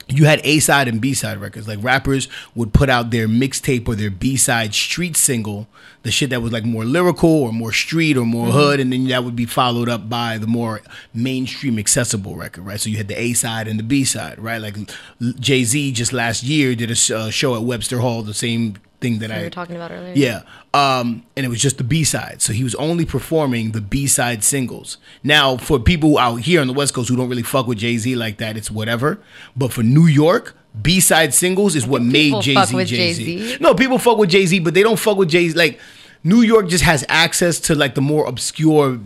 Speaker 2: you had A side and B side records. Like rappers would put out their mixtape or their B side street single, the shit that was like more lyrical or more street or more hood, and then that would be followed up by the more mainstream accessible record, right? So you had the A side and the B side, right? Like Jay Z just last year did a uh, show at Webster Hall, the same thing that
Speaker 3: we
Speaker 2: I
Speaker 3: were talking about earlier.
Speaker 2: yeah. Um, and it was just the B side. So he was only performing the B side singles. Now, for people out here on the West Coast who don't really fuck with Jay Z like that, it's whatever. But for New York, B side singles is what made
Speaker 3: jay-z
Speaker 2: Jay Z.
Speaker 3: Jay-Z.
Speaker 2: No, people fuck with Jay Z, but they don't fuck with Jay Z. Like, New York just has access to like the more obscure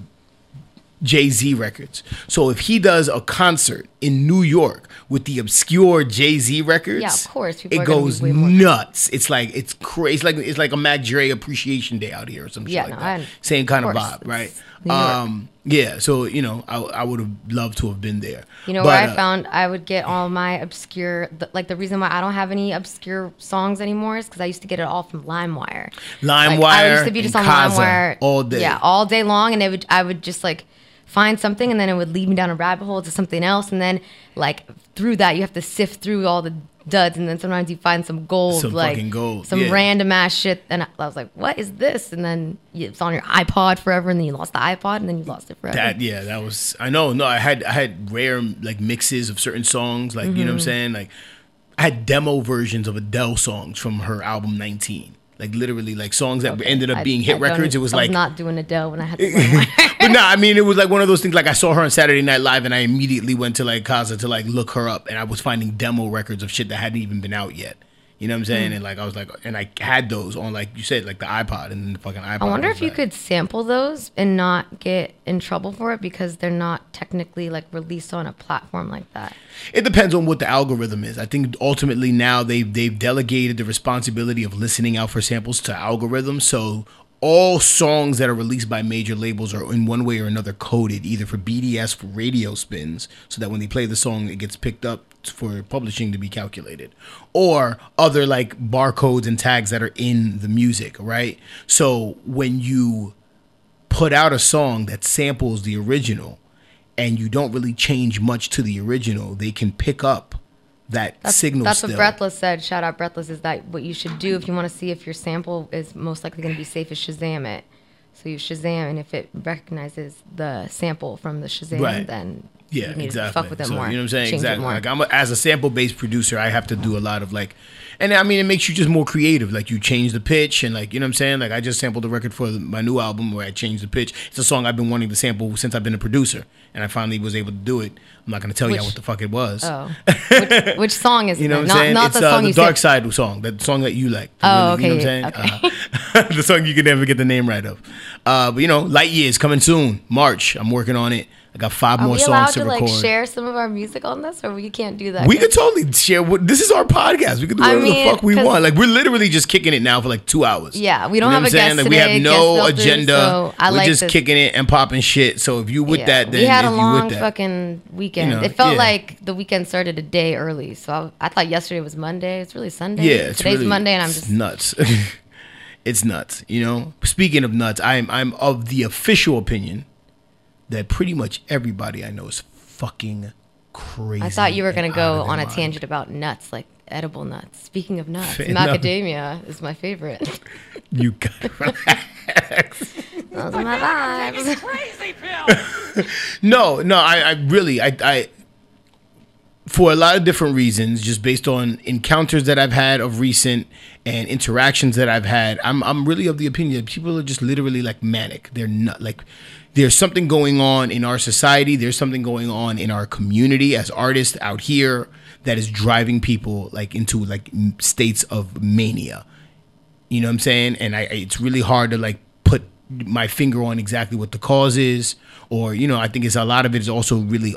Speaker 2: Jay Z records. So if he does a concert in New York with the obscure Jay Z records,
Speaker 3: Yeah, of course,
Speaker 2: it
Speaker 3: are gonna be
Speaker 2: goes nuts. It's like it's crazy. It's like it's like a Mac Dre Appreciation Day out here or some shit
Speaker 3: Yeah,
Speaker 2: like
Speaker 3: no,
Speaker 2: that.
Speaker 3: I-
Speaker 2: Same kind of,
Speaker 3: of
Speaker 2: vibe, right? Um, yeah. So you know, I I would have loved to have been there.
Speaker 3: You know
Speaker 2: But,
Speaker 3: where I
Speaker 2: uh,
Speaker 3: found I would get all my obscure, the, like the reason why I don't have any obscure songs anymore is because I used to get it all from LimeWire.
Speaker 2: LimeWire
Speaker 3: Like, I used to be just on
Speaker 2: and
Speaker 3: LimeWire
Speaker 2: all day.
Speaker 3: Yeah, all day long, and it would I would just like find something, and then it would lead me down a rabbit hole to something else, and then like through that you have to sift through all the duds, and then sometimes you find some gold,
Speaker 2: Some
Speaker 3: like
Speaker 2: fucking gold,
Speaker 3: some
Speaker 2: yeah.
Speaker 3: random ass shit, and I, I was like, what is this? And then it's on your iPod forever, and then you lost the iPod, and then you lost it forever.
Speaker 2: That yeah, that was I know. No, I had I had rare like mixes of certain songs, like you know what
Speaker 3: Mm-hmm.
Speaker 2: I'm saying. Like I had demo versions of Adele songs from her album 19. Like literally, like songs that ended up
Speaker 3: I-
Speaker 2: being hit
Speaker 3: I don't-
Speaker 2: records. It was
Speaker 3: I
Speaker 2: like
Speaker 3: not doing Adele when I had to
Speaker 2: No, I mean it was like one of those things. Like I saw her on Saturday Night Live, and I immediately went to like Kazaa to like look her up, and I was finding demo records of shit that hadn't even been out yet. You know what I'm saying? Hmm. And like I was like, and I had those on like you said, like the iPod and the fucking iPod.
Speaker 3: I wonder if you
Speaker 2: like-
Speaker 3: could sample those and not get in trouble for it because they're not technically like released on a platform like that.
Speaker 2: It depends on what the algorithm is. I think ultimately now they've they've delegated the responsibility of listening out for samples to algorithms. So all songs that are released by major labels are in one way or another coded, either for BDS for radio spins, so that when they play the song, it gets picked up for publishing to be calculated, or other like barcodes and tags that are in the music, right? So when you put out a song that samples the original and you don't really change much to the original, they can pick up that
Speaker 3: That's,
Speaker 2: signal
Speaker 3: that's
Speaker 2: still.
Speaker 3: what Breathless said. Shout out Breathless is that what you should do if you want to see if your sample is most likely going to be safe is Shazam it. So you Shazam, and if it recognizes the sample from the Shazam,
Speaker 2: Right.
Speaker 3: then
Speaker 2: Yeah,
Speaker 3: you
Speaker 2: exactly.
Speaker 3: fuck with it
Speaker 2: so,
Speaker 3: more.
Speaker 2: You know what I'm saying?
Speaker 3: It
Speaker 2: exactly. Like I'm a, as a sample based producer, I have to do a lot of like, and I mean, it makes you just more creative. Like you change the pitch and like you know what I'm saying. Like I just sampled the record for my new album where I changed the pitch. It's a song I've been wanting to sample since I've been a producer, and I finally was able to do it. I'm not gonna tell you what the fuck it was.
Speaker 3: oh, which, which song is
Speaker 2: You know what I'm
Speaker 3: not,
Speaker 2: saying?
Speaker 3: Not
Speaker 2: it's
Speaker 3: the
Speaker 2: uh,
Speaker 3: song
Speaker 2: the
Speaker 3: you
Speaker 2: Dark
Speaker 3: said.
Speaker 2: Side song, that song that you like.
Speaker 3: Oh,
Speaker 2: Really, You
Speaker 3: okay,
Speaker 2: know what I'm saying? Uh, the song you can never get the name right of. Uh, but you know, Light Years coming soon, March. I'm working on it. I got five
Speaker 3: Are
Speaker 2: more songs
Speaker 3: to
Speaker 2: to
Speaker 3: like share some of our music on this, or we can't do that?
Speaker 2: We could totally share. What, this is our podcast. We could do
Speaker 3: I
Speaker 2: whatever
Speaker 3: mean,
Speaker 2: the fuck we want. Like we're literally just kicking it now for like two hours.
Speaker 3: Yeah, we don't
Speaker 2: know
Speaker 3: have
Speaker 2: a
Speaker 3: a
Speaker 2: I'm saying?
Speaker 3: guest
Speaker 2: Like we have no agenda.
Speaker 3: so I
Speaker 2: we're
Speaker 3: like
Speaker 2: just
Speaker 3: this.
Speaker 2: kicking it and popping shit. So if you with
Speaker 3: Yeah,
Speaker 2: that, then
Speaker 3: we had a
Speaker 2: you
Speaker 3: long fucking weekend.
Speaker 2: You know,
Speaker 3: it felt
Speaker 2: yeah.
Speaker 3: like the weekend started a day early. So I, I thought yesterday was Monday. It's really Sunday.
Speaker 2: Yeah, it's
Speaker 3: today's
Speaker 2: really,
Speaker 3: Monday, and I'm just
Speaker 2: nuts. it's nuts. You know. Speaking of nuts, I'm I'm of the official opinion that pretty much everybody I know is fucking crazy.
Speaker 3: I thought you were gonna go
Speaker 2: of their
Speaker 3: on a
Speaker 2: mind.
Speaker 3: tanout about nuts, like edible nuts. Speaking of nuts,
Speaker 2: Fair enough.
Speaker 3: macadamia is my favorite.
Speaker 2: You got
Speaker 3: Those are my vibes. Crazy pill.
Speaker 2: no, no, I, I really, I, I, for a lot of different reasons, just based on encounters that I've had of recent and interactions that I've had, I'm, I'm really of the opinion that people are just literally like manic. They're not like, there's something going on in our society. There's something going on in our community as artists out here that is driving people like into like states of mania. You know what I'm saying? And I, it's really hard to like put my finger on exactly what the cause is, or you know, I think it's a lot of it is also really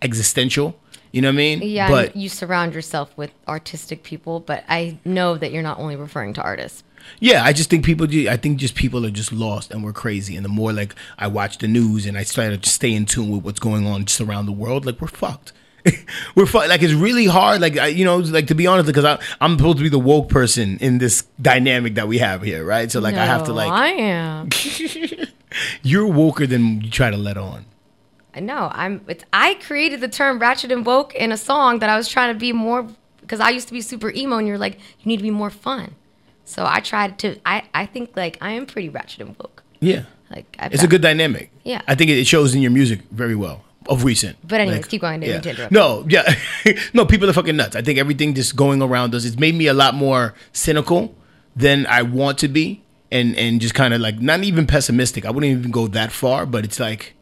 Speaker 2: existential. You know what I mean?
Speaker 3: Yeah,
Speaker 2: But
Speaker 3: you surround yourself with artistic people, but I know that you're not only referring to artists.
Speaker 2: Yeah, I just think people. I think just people are just lost and we're crazy. And the more like I watch the news and I try to stay in tune with what's going on just around the world, like we're fucked. we're fucked. Like it's really hard. Like I, you know, like to be honest, because I, I'm supposed to be the woke person in this dynamic that we have here, right? So like I have to like
Speaker 3: I am.
Speaker 2: you're woker than you try to let on.
Speaker 3: I know. I'm. It's. I created the term "ratchet and woke" in a song that I was trying to be more because I used to be super emo, and you're like, you need to be more fun. So I tried to. I. I think like I am pretty ratchet and woke.
Speaker 2: Yeah.
Speaker 3: Like I've
Speaker 2: It's
Speaker 3: got-
Speaker 2: a good dynamic.
Speaker 3: Yeah.
Speaker 2: I think it shows in your music very well of recent.
Speaker 3: But anyways, keep going,
Speaker 2: yeah.
Speaker 3: mean to interrupt
Speaker 2: No, yeah. no, people are fucking nuts. I think everything just going around us, it's made me a lot more cynical than I want to be. And and just kind of like not even pessimistic. I wouldn't even go that far, but it's like,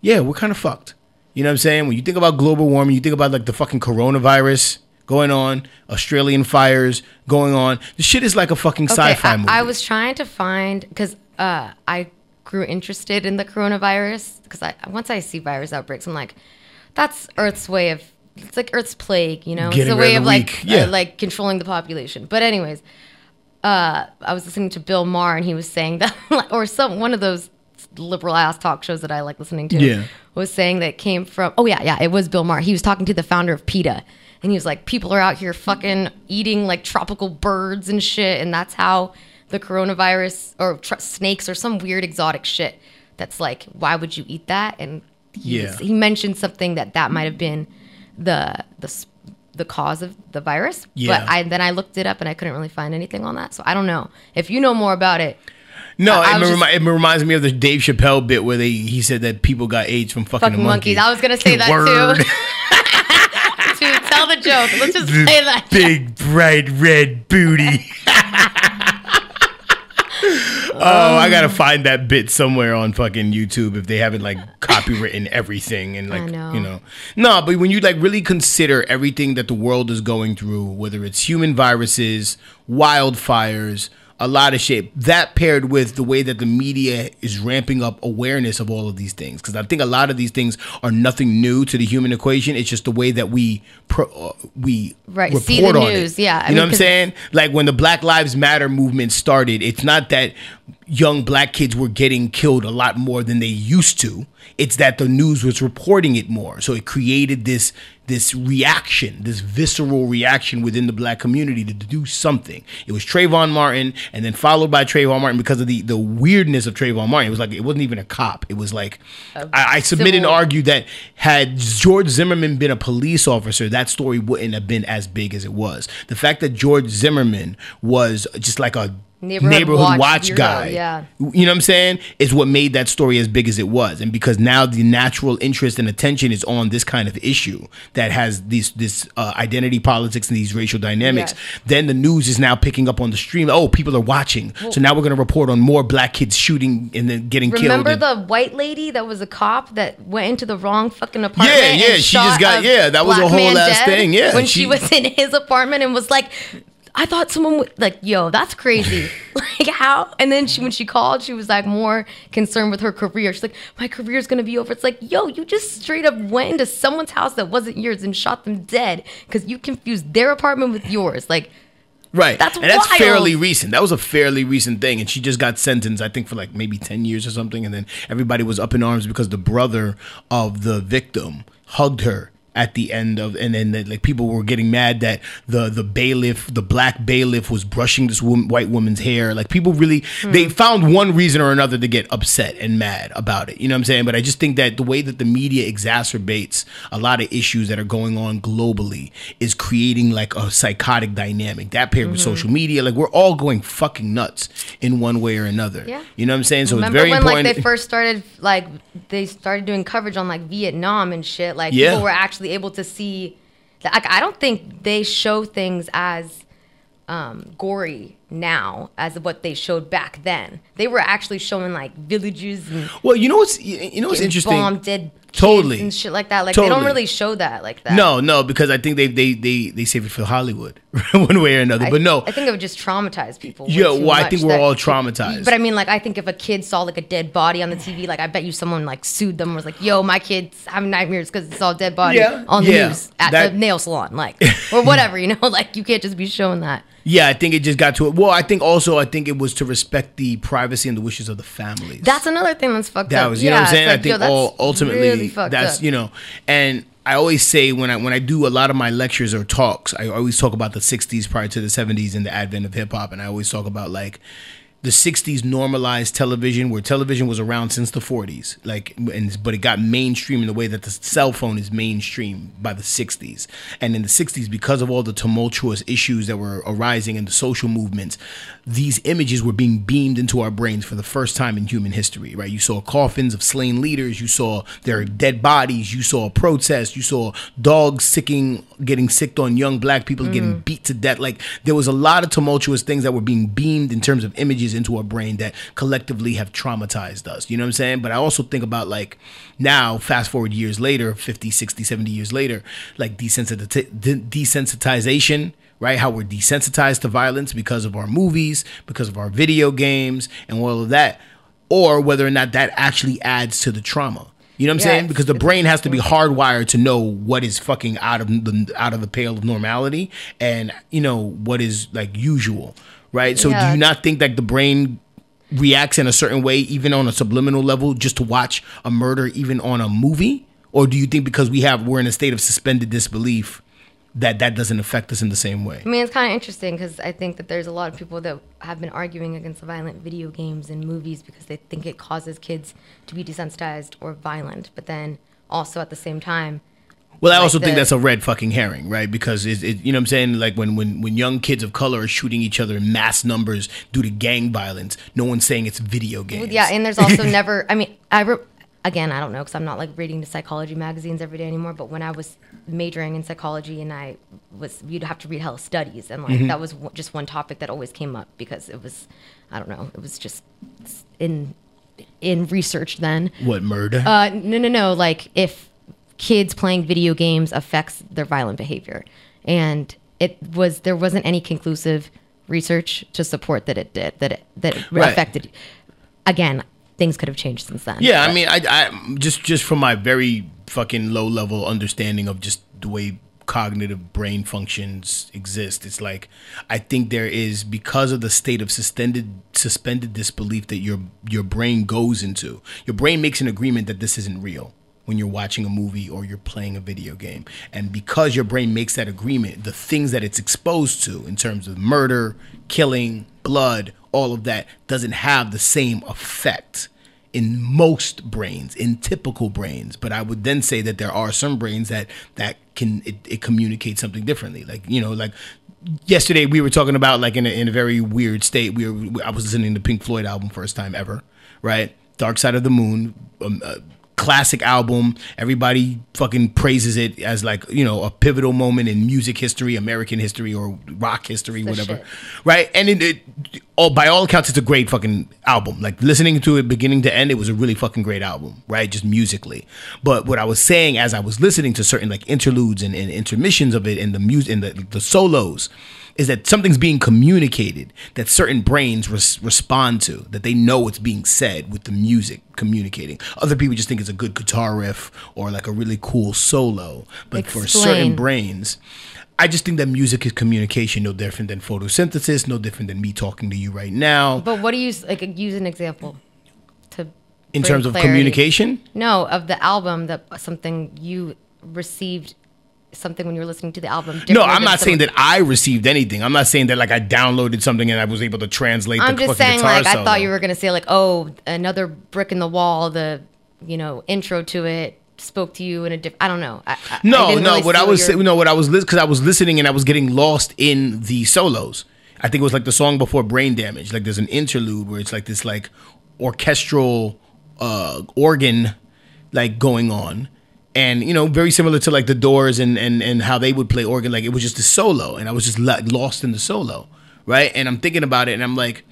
Speaker 2: yeah, we're kind of fucked. You know what I'm saying? When you think about global warming, you think about like the fucking coronavirus going on, Australian fires going on. The shit is like a fucking sci-fi
Speaker 3: I,
Speaker 2: movie.
Speaker 3: I was trying to find because uh, I grew interested in the coronavirus because I once I see virus outbreaks, I'm like, that's Earth's way of it's like Earth's plague, you know,
Speaker 2: Getting
Speaker 3: it's a way
Speaker 2: of
Speaker 3: like.
Speaker 2: Yeah.
Speaker 3: uh, like controlling the population. But anyways, uh, I was listening to Bill Maher and he was saying that, or some one of those liberal ass talk shows that I like listening to,
Speaker 2: Yeah.
Speaker 3: was saying that came from. Oh yeah, yeah, it was Bill Maher. He was talking to the founder of PETA, and he was like, people are out here fucking eating like tropical birds and shit, and that's how the coronavirus or tr- snakes or some weird exotic shit. That's like, why would you eat that? And he,
Speaker 2: Yeah.
Speaker 3: he mentioned something that that might have been the the the cause of the virus.
Speaker 2: Yeah.
Speaker 3: But I then I looked it up and I couldn't really find anything on that. So I don't know if you know more about it.
Speaker 2: No,
Speaker 3: I- I
Speaker 2: it, remi-
Speaker 3: just-
Speaker 2: it reminds me of the Dave Chappelle bit where they he said that people got AIDS from fucking,
Speaker 3: Fucking
Speaker 2: a monkey.
Speaker 3: monkeys. I was gonna say that
Speaker 2: Word.
Speaker 3: too. tell the joke. Let's just say that.
Speaker 2: Big bright red booty. Oh, I gotta um, find that bit somewhere on fucking YouTube if they haven't like copywritten everything and like
Speaker 3: know.
Speaker 2: you know. No, but when you like really consider everything that the world is going through, whether it's human viruses, wildfires, a lot of shit, that paired with the way that the media is ramping up awareness of all of these things, because I think a lot of these things are nothing new to the human equation. It's just the way that we pro, uh, we
Speaker 3: Right,
Speaker 2: report
Speaker 3: see the
Speaker 2: on
Speaker 3: news,
Speaker 2: it.
Speaker 3: yeah, I
Speaker 2: you know what I'm saying? Like when the Black Lives Matter movement started, it's not that young black kids were getting killed a lot more than they used to. It's that the news was reporting it more. So it created this this reaction, this visceral reaction within the black community to do something. It was Trayvon Martin and then followed by Trayvon Martin because of the, the weirdness of Trayvon Martin. It was like it wasn't even a cop. It was like I, I submitted and argued that had George Zimmerman been a police officer, that story wouldn't have been as big as it was. The fact that George Zimmerman was just like a
Speaker 3: Neighborhood
Speaker 2: neighborhood,
Speaker 3: watch
Speaker 2: watch, guy,
Speaker 3: yeah.
Speaker 2: you know what I'm saying, is what made that story as big as it was. And because now the natural interest and attention is on this kind of issue that has these this uh, identity politics and these racial dynamics,
Speaker 3: Yes.
Speaker 2: then the news is now picking up on the stream. Oh, people are watching, so now we're going to report on more black kids shooting and then getting
Speaker 3: Remember
Speaker 2: killed. Remember
Speaker 3: the white lady that was a cop that went into the wrong fucking apartment?
Speaker 2: Yeah, yeah, she just got- yeah, that was a whole ass thing, yeah,
Speaker 3: when
Speaker 2: she-
Speaker 3: she, was in his apartment and was like, "I thought someone would like, yo, that's crazy. like how?" And then she, when she called, she was like more concerned with her career. She's like, "My career's gonna be over." It's like, yo, you just straight up went into someone's house that wasn't yours and shot them dead because you confused their apartment with yours. Like,
Speaker 2: Right.
Speaker 3: That's
Speaker 2: and that's
Speaker 3: wild.
Speaker 2: fairly recent. That was a fairly recent thing. And she just got sentenced, I think, for like maybe 10 years or something. And then everybody was up in arms because the brother of the victim hugged her at the end of and then like people were getting mad that the the bailiff the black bailiff was brushing this woman, white woman's hair. Like people really hmm. they found one reason or another to get upset and mad about it. You know what i'm saying? But i just think that the way that the media exacerbates a lot of issues that are going on globally is creating like a psychotic dynamic. That paired with mm-hmm. social media like we're all going fucking nuts in one way or another.
Speaker 3: Yeah.
Speaker 2: you know what i'm saying? So
Speaker 3: Remember
Speaker 2: it's very
Speaker 3: when
Speaker 2: important
Speaker 3: like they first started like they started doing coverage on like Vietnam and shit? Like
Speaker 2: Yeah.
Speaker 3: people were actually able to see. Like I don't think they show things as um, gory now as what they showed back then. They were actually showing like villages and
Speaker 2: well you know what's you know what's interesting
Speaker 3: bombed, dead kids
Speaker 2: Totally.
Speaker 3: and shit like that. Like they don't really show that like that.
Speaker 2: no no because i think they they they, they save it for hollywood one way or another
Speaker 3: I,
Speaker 2: but no
Speaker 3: I think it would just traumatize people.
Speaker 2: Yeah, well, I think we're
Speaker 3: that-
Speaker 2: all traumatized.
Speaker 3: But I mean, like, I think if a kid saw like a dead body on the TV, like, I bet you someone like sued them, was like, "Yo, my kid's having nightmares because it's all dead body
Speaker 2: Yeah,
Speaker 3: on the
Speaker 2: yeah,
Speaker 3: news at
Speaker 2: that-
Speaker 3: the nail salon, like, or whatever, you know, like you can't just be showing that."
Speaker 2: Yeah, I think it just got to it. Well, I think also I think it was to respect the privacy and the wishes of the families.
Speaker 3: That's another thing that's fucked
Speaker 2: that
Speaker 3: up.
Speaker 2: was you know what I'm saying.
Speaker 3: like,
Speaker 2: I think
Speaker 3: yo,
Speaker 2: all ultimately
Speaker 3: really
Speaker 2: that's
Speaker 3: up.
Speaker 2: you know, and I always say when I when I do a lot of my lectures or talks, I always talk about the '60s prior to the '70s and the advent of hip hop, and I always talk about like the 60s normalized television where television was around since the 40s like and but it got mainstream in the way that the cell phone is mainstream by the 60s and in the 60s because of all the tumultuous issues that were arising in the social movements these images were being beamed into our brains for the first time in human history right? You saw coffins of slain leaders you saw their dead bodies you saw protests you saw dogs sicking getting sicked on young black people getting mm. beat to death. Like there was a lot of tumultuous things that were being beamed in terms of images into our brain that collectively have traumatized us. You know what i'm saying? But i also think about like now fast forward years later 50 60 70 years later like desensiti- de- desensitization right? How we're desensitized to violence because of our movies because of our video games and all of that or whether or not that actually adds to the trauma. You know what I'm
Speaker 3: Yeah,
Speaker 2: saying? Because the brain has to be hardwired to know what is fucking out of the out of the pale of normality and you know what is like usual, right? So do you not think that the brain reacts in a certain way even on a subliminal level just to watch a murder even on a movie? Or do you think because we have we're in a state of suspended disbelief that that doesn't affect us in the same way?
Speaker 3: I mean, it's kind of interesting because I think that there's a lot of people that have been arguing against violent video games and movies because they think it causes kids to be desensitized or violent. But then also at the same time,
Speaker 2: Well, I
Speaker 3: like
Speaker 2: also think that's a red fucking herring, right? Because it, it, you know what I'm saying? Like when, when, when young kids of color are shooting each other in mass numbers due to gang violence, no one's saying it's video games.
Speaker 3: yeah, and there's also never. I mean, I re- again, I don't know because I'm not like reading the psychology magazines every day anymore. But when I was majoring in psychology and I was, you'd have to read hell studies, and
Speaker 2: Mm-hmm.
Speaker 3: like that was w- just one topic that always came up because it was, I don't know, it was just in in research then.
Speaker 2: What murder?
Speaker 3: Uh, no, no, no. Like if kids playing video games affects their violent behavior, and it was there wasn't any conclusive research to support that it did that it that it
Speaker 2: Right.
Speaker 3: affected. Again, things could have changed since then.
Speaker 2: Yeah, I mean, I, I just just from my very fucking low level understanding of just the way cognitive brain functions exist, it's like I think there is because of the state of suspended suspended disbelief that your your brain goes into. Your brain makes an agreement that this isn't real when you're watching a movie or you're playing a video game. And because your brain makes that agreement, the things that it's exposed to in terms of murder, killing, blood, all of that doesn't have the same effect in most brains, in typical brains. But I would then say that there are some brains that that can it, it communicates something differently. Like you know, like yesterday we were talking about like in a, in a very weird state. We were I was listening to Pink Floyd album first time ever, right? Dark Side of the Moon. Um, uh, classic album everybody fucking praises it as like you know a pivotal moment in music history american history or rock history
Speaker 3: the
Speaker 2: whatever
Speaker 3: shit.
Speaker 2: right? And it, it all by all accounts, it's a great fucking album. Like listening to it beginning to end, it was a really fucking great album, right? Just musically. But what I was saying as I was listening to certain like interludes and, and intermissions of it and the music and the, the solos. Is that something's being communicated that certain brains res- respond to, that they know what's being said with the music communicating. Other people just think it's a good guitar riff or like a really cool solo. But for certain brains, I just think that music is communication, no different than photosynthesis, no different than me talking to you right now.
Speaker 3: But what do you like? Use an example to
Speaker 2: In terms of
Speaker 3: clarity.
Speaker 2: communication,
Speaker 3: No, of the album that something you received something when you were listening to the album.
Speaker 2: no, I'm not saying that I received anything. I'm not saying that like I downloaded something and I was able to translate.
Speaker 3: I'm
Speaker 2: the
Speaker 3: just saying, like, I thought you were gonna say, like, oh, another brick in the wall. The you know intro to it spoke to you in a different. I don't know. I, I- I
Speaker 2: No, no.
Speaker 3: really
Speaker 2: what I was saying, no, what I was because I was listening and I was getting lost in the solos. I think it was like the song before Brain Damage. Like there's an interlude where it's like this like orchestral uh organ like going on. And you know, very similar to like the Doors and and and how they would play organ. Like it was just a solo, and I was just lost in the solo, right? And I'm thinking about it, and I'm like,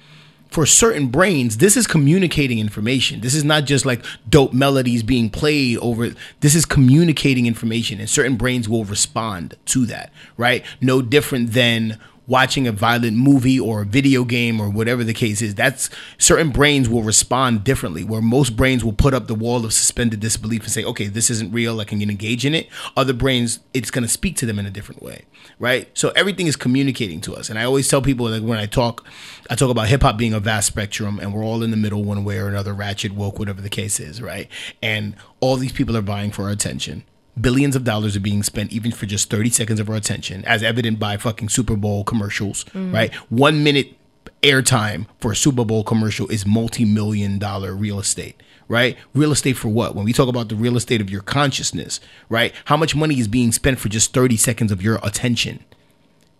Speaker 2: for certain brains, this is communicating information. This is not just like dope melodies being played over. This is communicating information, and certain brains will respond to that, right? No different than watching a violent movie or a video game or whatever the case is. That's certain brains will respond differently. Where most brains will put up the wall of suspended disbelief and say, "Okay, this isn't real. I can engage in it." Other brains, it's going to speak to them in a different way, right? So everything is communicating to us. And I always tell people like when I talk, I talk about hip hop being a vast spectrum, and we're all in the middle one way or another, ratchet, woke, whatever the case is, right? And all these people are vying for our attention. Billions of dollars are being spent even for just 30 seconds of our attention, as evident by fucking Super Bowl commercials, mm-hmm. right? One minute airtime for a Super Bowl commercial is multi million dollar real estate, right? Real estate for what? When we talk about the real estate of your consciousness, right? How much money is being spent for just 30 seconds of your attention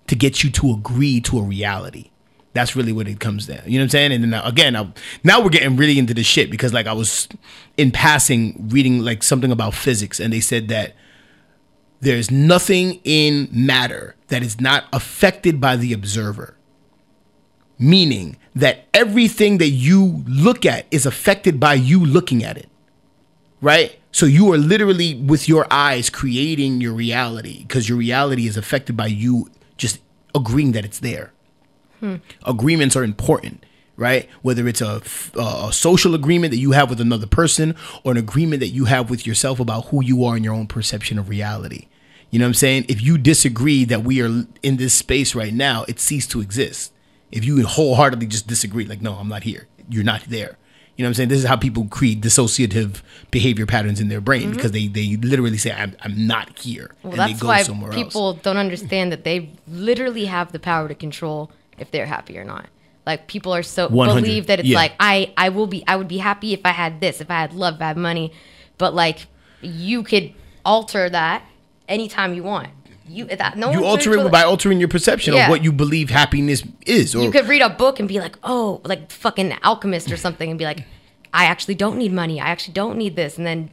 Speaker 2: to get you to agree to a reality? That's really what it comes down. You know what I'm saying? And then now, again, I, now we're getting really into the shit because like I was in passing reading like something about physics and they said that there's nothing in matter that is not affected by the observer meaning that everything that you look at is affected by you looking at it right so you are literally with your eyes creating your reality because your reality is affected by you just agreeing that it's there agreements are important right? Whether it's a social agreement that you have with another person or an agreement that you have with yourself about who you are in your own perception of reality. You know what i'm saying? If you disagree that we are in this space right now it ceased to exist. If you wholeheartedly just disagree like no i'm not here. You're not there. You know what i'm saying? This is how people create dissociative behavior patterns in their brain mm-hmm. because they they literally say i'm, I'm not here
Speaker 3: Well,
Speaker 2: and
Speaker 3: that's
Speaker 2: they go
Speaker 3: why people
Speaker 2: else.
Speaker 3: don't understand that they literally have the power to control if they're happy or not. Like people are so
Speaker 2: 100,
Speaker 3: believe that it's
Speaker 2: yeah.
Speaker 3: like I I will be I would be happy if I had this, if I had love, if I had money, but like you could alter that anytime you want. You that no
Speaker 2: you alter it by altering your perception
Speaker 3: Yeah.
Speaker 2: of what you believe happiness is or
Speaker 3: you could read a book and be like, oh, like fucking alchemist or something, and be like, I actually don't need money. I actually don't need this, and then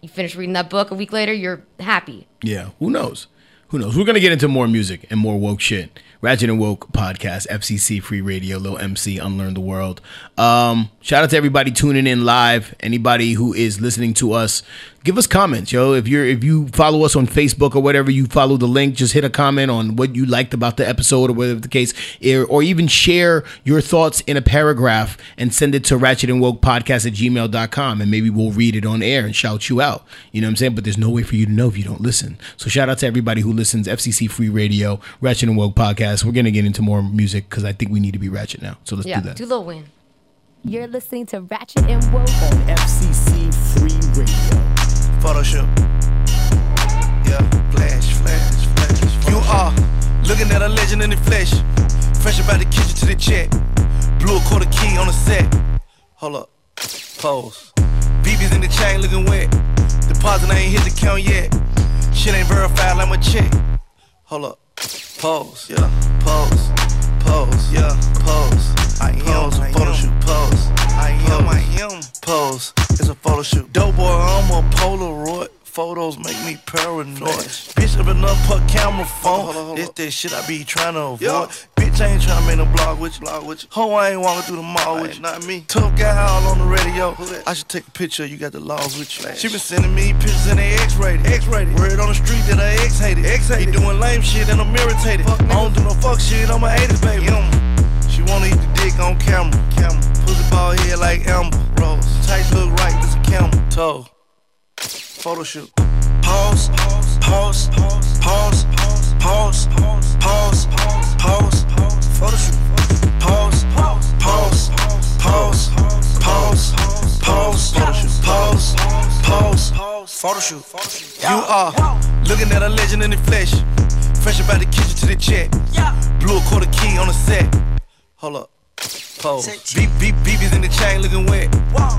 Speaker 3: you finish reading that book a week later, you're happy.
Speaker 2: Yeah, who knows? Who knows? We're gonna get into more music and more woke shit Ratchet and Woke podcast, FCC Free Radio, Lil MC, Unlearn the World. Um, shout out to everybody tuning in live. Anybody who is listening to us, give us comments, yo. If you're if you follow us on Facebook or whatever, you follow the link. Just hit a comment on what you liked about the episode or whatever the case, or, even share your thoughts in a paragraph and send it to Ratchet and Woke podcast at gmail.com and maybe we'll read it on air and shout you out. You know what I'm saying? But there's no way for you to know if you don't listen. So shout out to everybody who listens. FCC Free Radio, Ratchet and Woke podcast. We're gonna get into more music because I think we need to be ratchet now. So let's
Speaker 3: Yeah,
Speaker 2: do that.
Speaker 3: do Lil Wayne.
Speaker 5: You're listening to Ratchet and Woke.
Speaker 2: on FCC Free Radio.
Speaker 7: Photoshop. Yeah, flash, flash, flash. You are looking at a legend in the flesh. Fresh about the kitchen to the check. Blew a quarter key on the set. Hold up, pose. BB's in the chain looking wet. Deposit I ain't hit the count yet. Shit ain't verified like my check. Hold up, pose. Yeah, pose, pose. Yeah, pose. I am a photo shoot. Pose. I am. I am. Pose. It's a photo shoot. Dope boy, I'm a Polaroid. Photos make me paranoid. Bitch up enough put camera phone. This that shit I be trying to avoid. Bitch, I ain't trying to make no blog with you. Blog with you. Ho, I ain't walking through the mall with you. Not me. Tough guy all on the radio. I should take a picture. You got the laws with you. She been sending me pictures in the X-rated. X-rated. Word on the street that I X-hated. X-hated. He doing lame shit and I'm irritated. Fuck, I don't do no fuck shit. I'm a 80s baby. Wanna eat the dick on camera. Camera. Pussy ball head like Amber Rose. Tight look right, this a camel toe. Photo shoot. Pause, pause, pause, pause, pause, pause, pause, photo shoot. Pause, pause, pause, pause, pause, shoot. Pause, pause, photo shoot. You are looking at a legend in the flesh. Fresh about the kitchen to the check. Blew a quarter key on the set. Hold up. Pose. Beep, beep, BB's in the chain looking wet.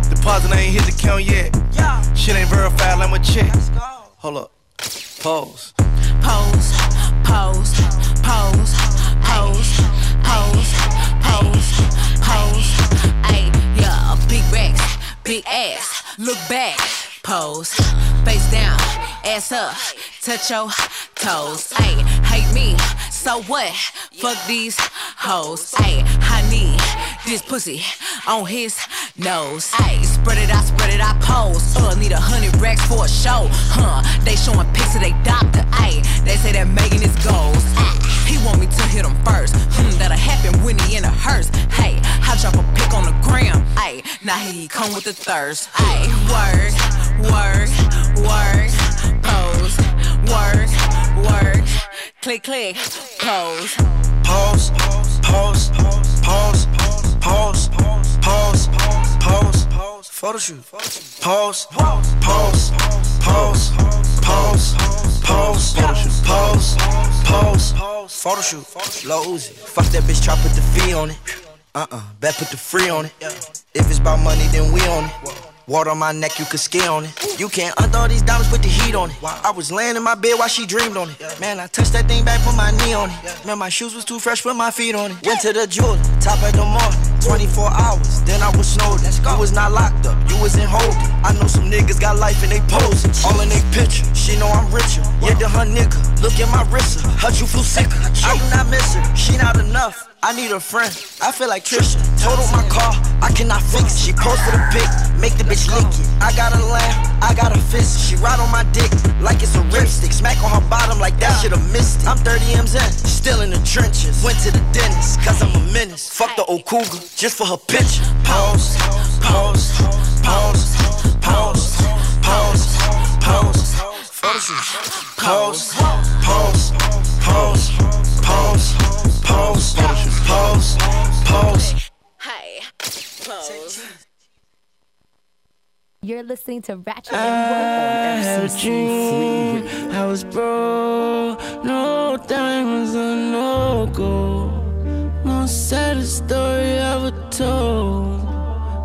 Speaker 7: Deposit I ain't hit the count yet. Shit ain't verified like my check. Hold up. Pose.
Speaker 8: pose, pose, pose, pose, pose, pose, pose. Ay, yeah, big racks, big ass. Look back, pose, face down, ass up, touch your toes. Ay, me, so what? Fuck these hoes. Ay, I need this pussy on his nose. Ay, spread it out, spread it out, pose. Uh, need a hundred racks for a show. Huh? They showing pics of they doctor. Ay, they say that Megan is goals. He want me to hit him first. Hmm, that'll happen when he in a hearse. Hey, I drop a pic on the gram. Ay, now he come with the thirst. Ay, work, work, work, pose, work, work, click, click, pose.
Speaker 7: Pause. Pause. Pause. Pause. Pause. Pause. Pause. Photo shoot. Pause. Pause. Pause. Pause. Pause. Photo shoot. Pause. Pause. Photo shoot. Low Uzi. Fuck that bitch, try put the fee on it. Uh-uh, bet put the free on it. If it's about money, then we on it. Water on my neck, you could ski on it. You can't undo all these diamonds, put the heat on it. I was laying in my bed while she dreamed on it. Man, I touched that thing back, put my knee on it. Man, my shoes was too fresh, put my feet on it. Went to the jeweler, top of the morning, 24 hours. Then I was snowed. You was not locked up, you was in holding. I know some niggas got life and they posing. All in they picture, she know I'm richer. Yeah, the her nigga, look at my wrist. Her you feel sicker. I do not miss her, she not enough. I need a friend. I feel like Trisha. Totaled my car, I cannot fix it. She posted a pic, make the bitch lick it. I got a lamb, I got a fist. She ride on my dick like it's a ripstick. Smack on her bottom like that shit have missed it. I'm 30 M's in, still in the trenches. Went to the dentist, cause I'm a menace. Fuck the old cougar, just for her picture. Pause, pause, pause, pause, pause, pause. Photo shoot. Pause, pause, pause, pause,
Speaker 8: pose.
Speaker 5: You're listening to Ratchet and
Speaker 9: had a dream. I was broke, no diamonds and no gold. Most saddest story ever told.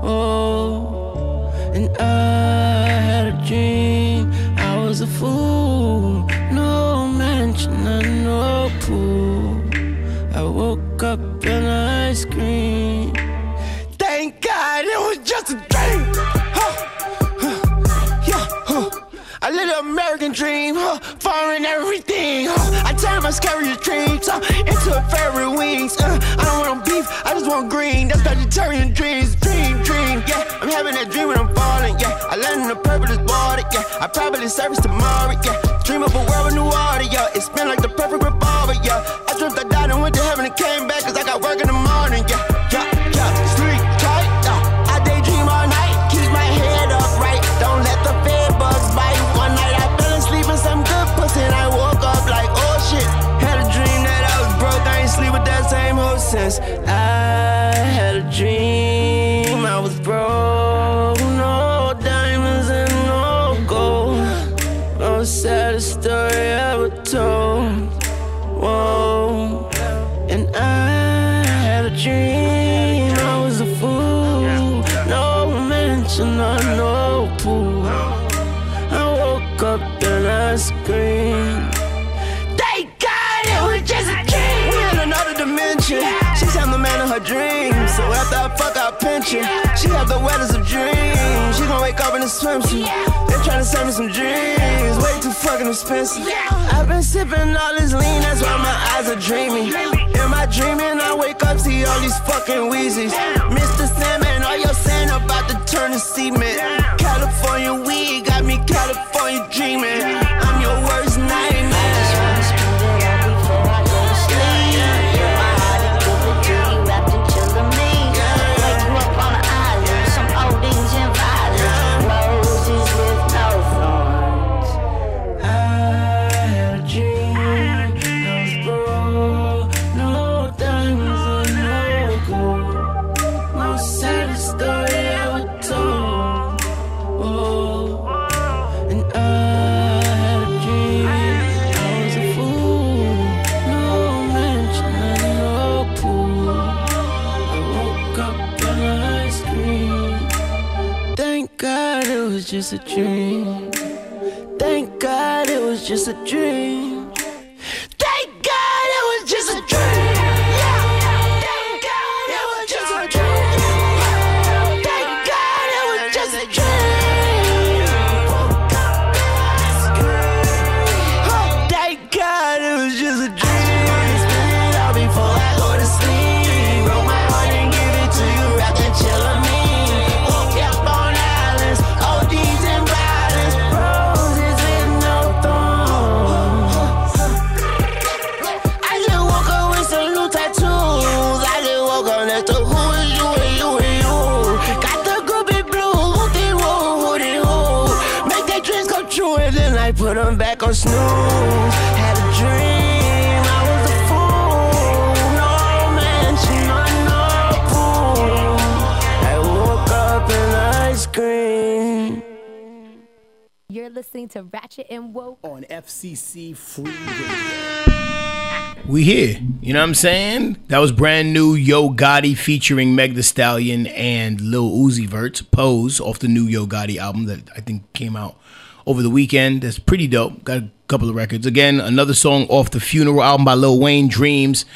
Speaker 9: Oh, and I had a dream. I was a fool, no mansion and no pool. I woke up in ice cream. Thank God it was just a dream. Huh. Yeah, huh.
Speaker 4: I live the American dream, huh? Foreign everything, huh? I turn my scariest dreams uh, into a fairy wings. Uh, I don't want beef, I just want green. That's vegetarian dreams, dream, dream. Yeah, I'm having that dream when I'm falling. Yeah, I land in the purple water. Yeah, I probably service tomorrow. Yeah, dream of a world with new order. Yeah, it's been like the perfect revolver. Yeah, I dreamt I died and went to heaven and came back 'cause I got work in the morning. Yeah. Same. I pension, she have the wettest of dreams. She gon' wake up in a swimsuit. They tryna sell me some dreams. Way too fucking expensive. I've been sipping all this lean, that's why my eyes are dreamy. Am I dreaming? I wake up, see all these fucking Weezys. Mr. Sandman, all your sand about to turn to cement. California weed got me California dreaming.
Speaker 2: We here. You know what I'm saying? That was brand new Yo Gotti featuring Meg The Stallion and Lil Uzi Vert, Pose, off the new Yo Gotti album that I think came out over the weekend. That's pretty dope. Got a couple of records. Again, another song off the Funeral album by Lil Wayne, Dreams.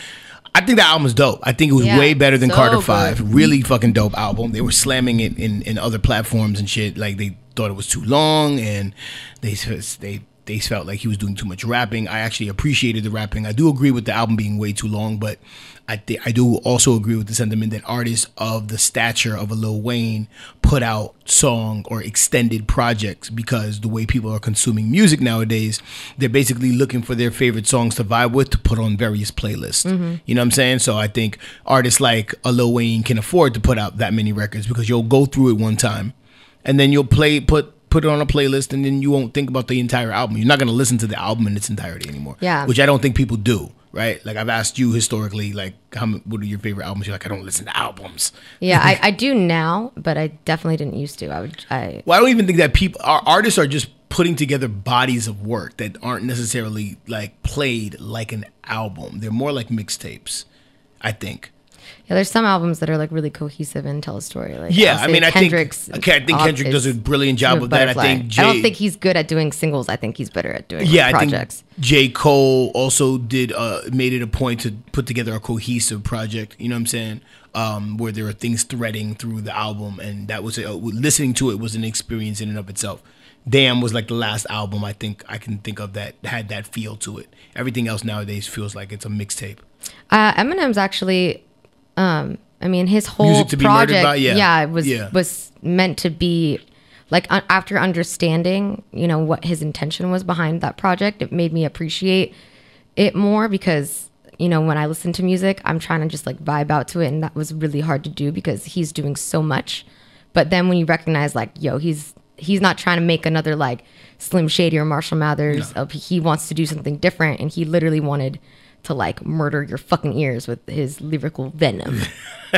Speaker 2: I think that album was dope. I think it was
Speaker 3: Yeah,
Speaker 2: way better than
Speaker 3: so
Speaker 2: Carter
Speaker 3: good.
Speaker 2: 5. Really fucking dope album. They were slamming it in, in other platforms and shit. Like they thought it was too long and they they they felt like he was doing too much rapping. I actually appreciated the rapping. I do agree with the album being way too long, but I th- I do also agree with the sentiment that artists of the stature of a Lil Wayne put out song or extended projects because the way people are consuming music nowadays, they're basically looking for their favorite songs to vibe with to put on various playlists.
Speaker 10: Mhm.
Speaker 2: You know what I'm saying? So I think artists like a Lil Wayne can afford to put out that many records because you'll go through it one time and then you'll play put put it on a playlist and then you won't think about the entire album. You're not going to listen to the album in its entirety anymore.
Speaker 3: Yeah.
Speaker 2: Which I don't think people do, right? Like I've asked you historically like how what are your favorite albums? You're like I don't listen to albums.
Speaker 3: Yeah, I, I do now, but I definitely didn't used to. I would I
Speaker 2: Well, I don't even think that people, our artists are just putting together bodies of work that aren't necessarily like played like an album. They're more like mixtapes, I think.
Speaker 3: Yeah. There's some albums that are like really cohesive and tell a story. Like
Speaker 2: Yeah, I mean, I think- okay, I think Kendrick does a brilliant job with that. I think
Speaker 3: I don't think he's good at doing singles. I think he's better at doing
Speaker 2: yeah, I
Speaker 3: projects.
Speaker 2: think J. Cole also did uh, made it a point to put together a cohesive project. You know what I'm saying? Um, where there are things threading through the album, and that was uh, listening to it was an experience in and of itself. Damn was like the last album I think I can think of that had that feel to it. Everything else nowadays feels like it's a mixtape.
Speaker 3: Uh, Eminem's actually, um, I mean, his whole
Speaker 2: Music to be
Speaker 3: project,
Speaker 2: by? Yeah.
Speaker 3: it was
Speaker 2: Yeah.
Speaker 3: was meant to be like after understanding, you know, what his intention was behind that project. It made me appreciate it more because you know when I listen to music, I'm trying to just like vibe out to it, and that was really hard to do because he's doing so much. But then when you recognize, like, yo, he's he's not trying to make another like Slim Shady or Marshall Mathers. Uh, he wants to do something different, and he literally wanted to like murder your fucking ears with his lyrical venom.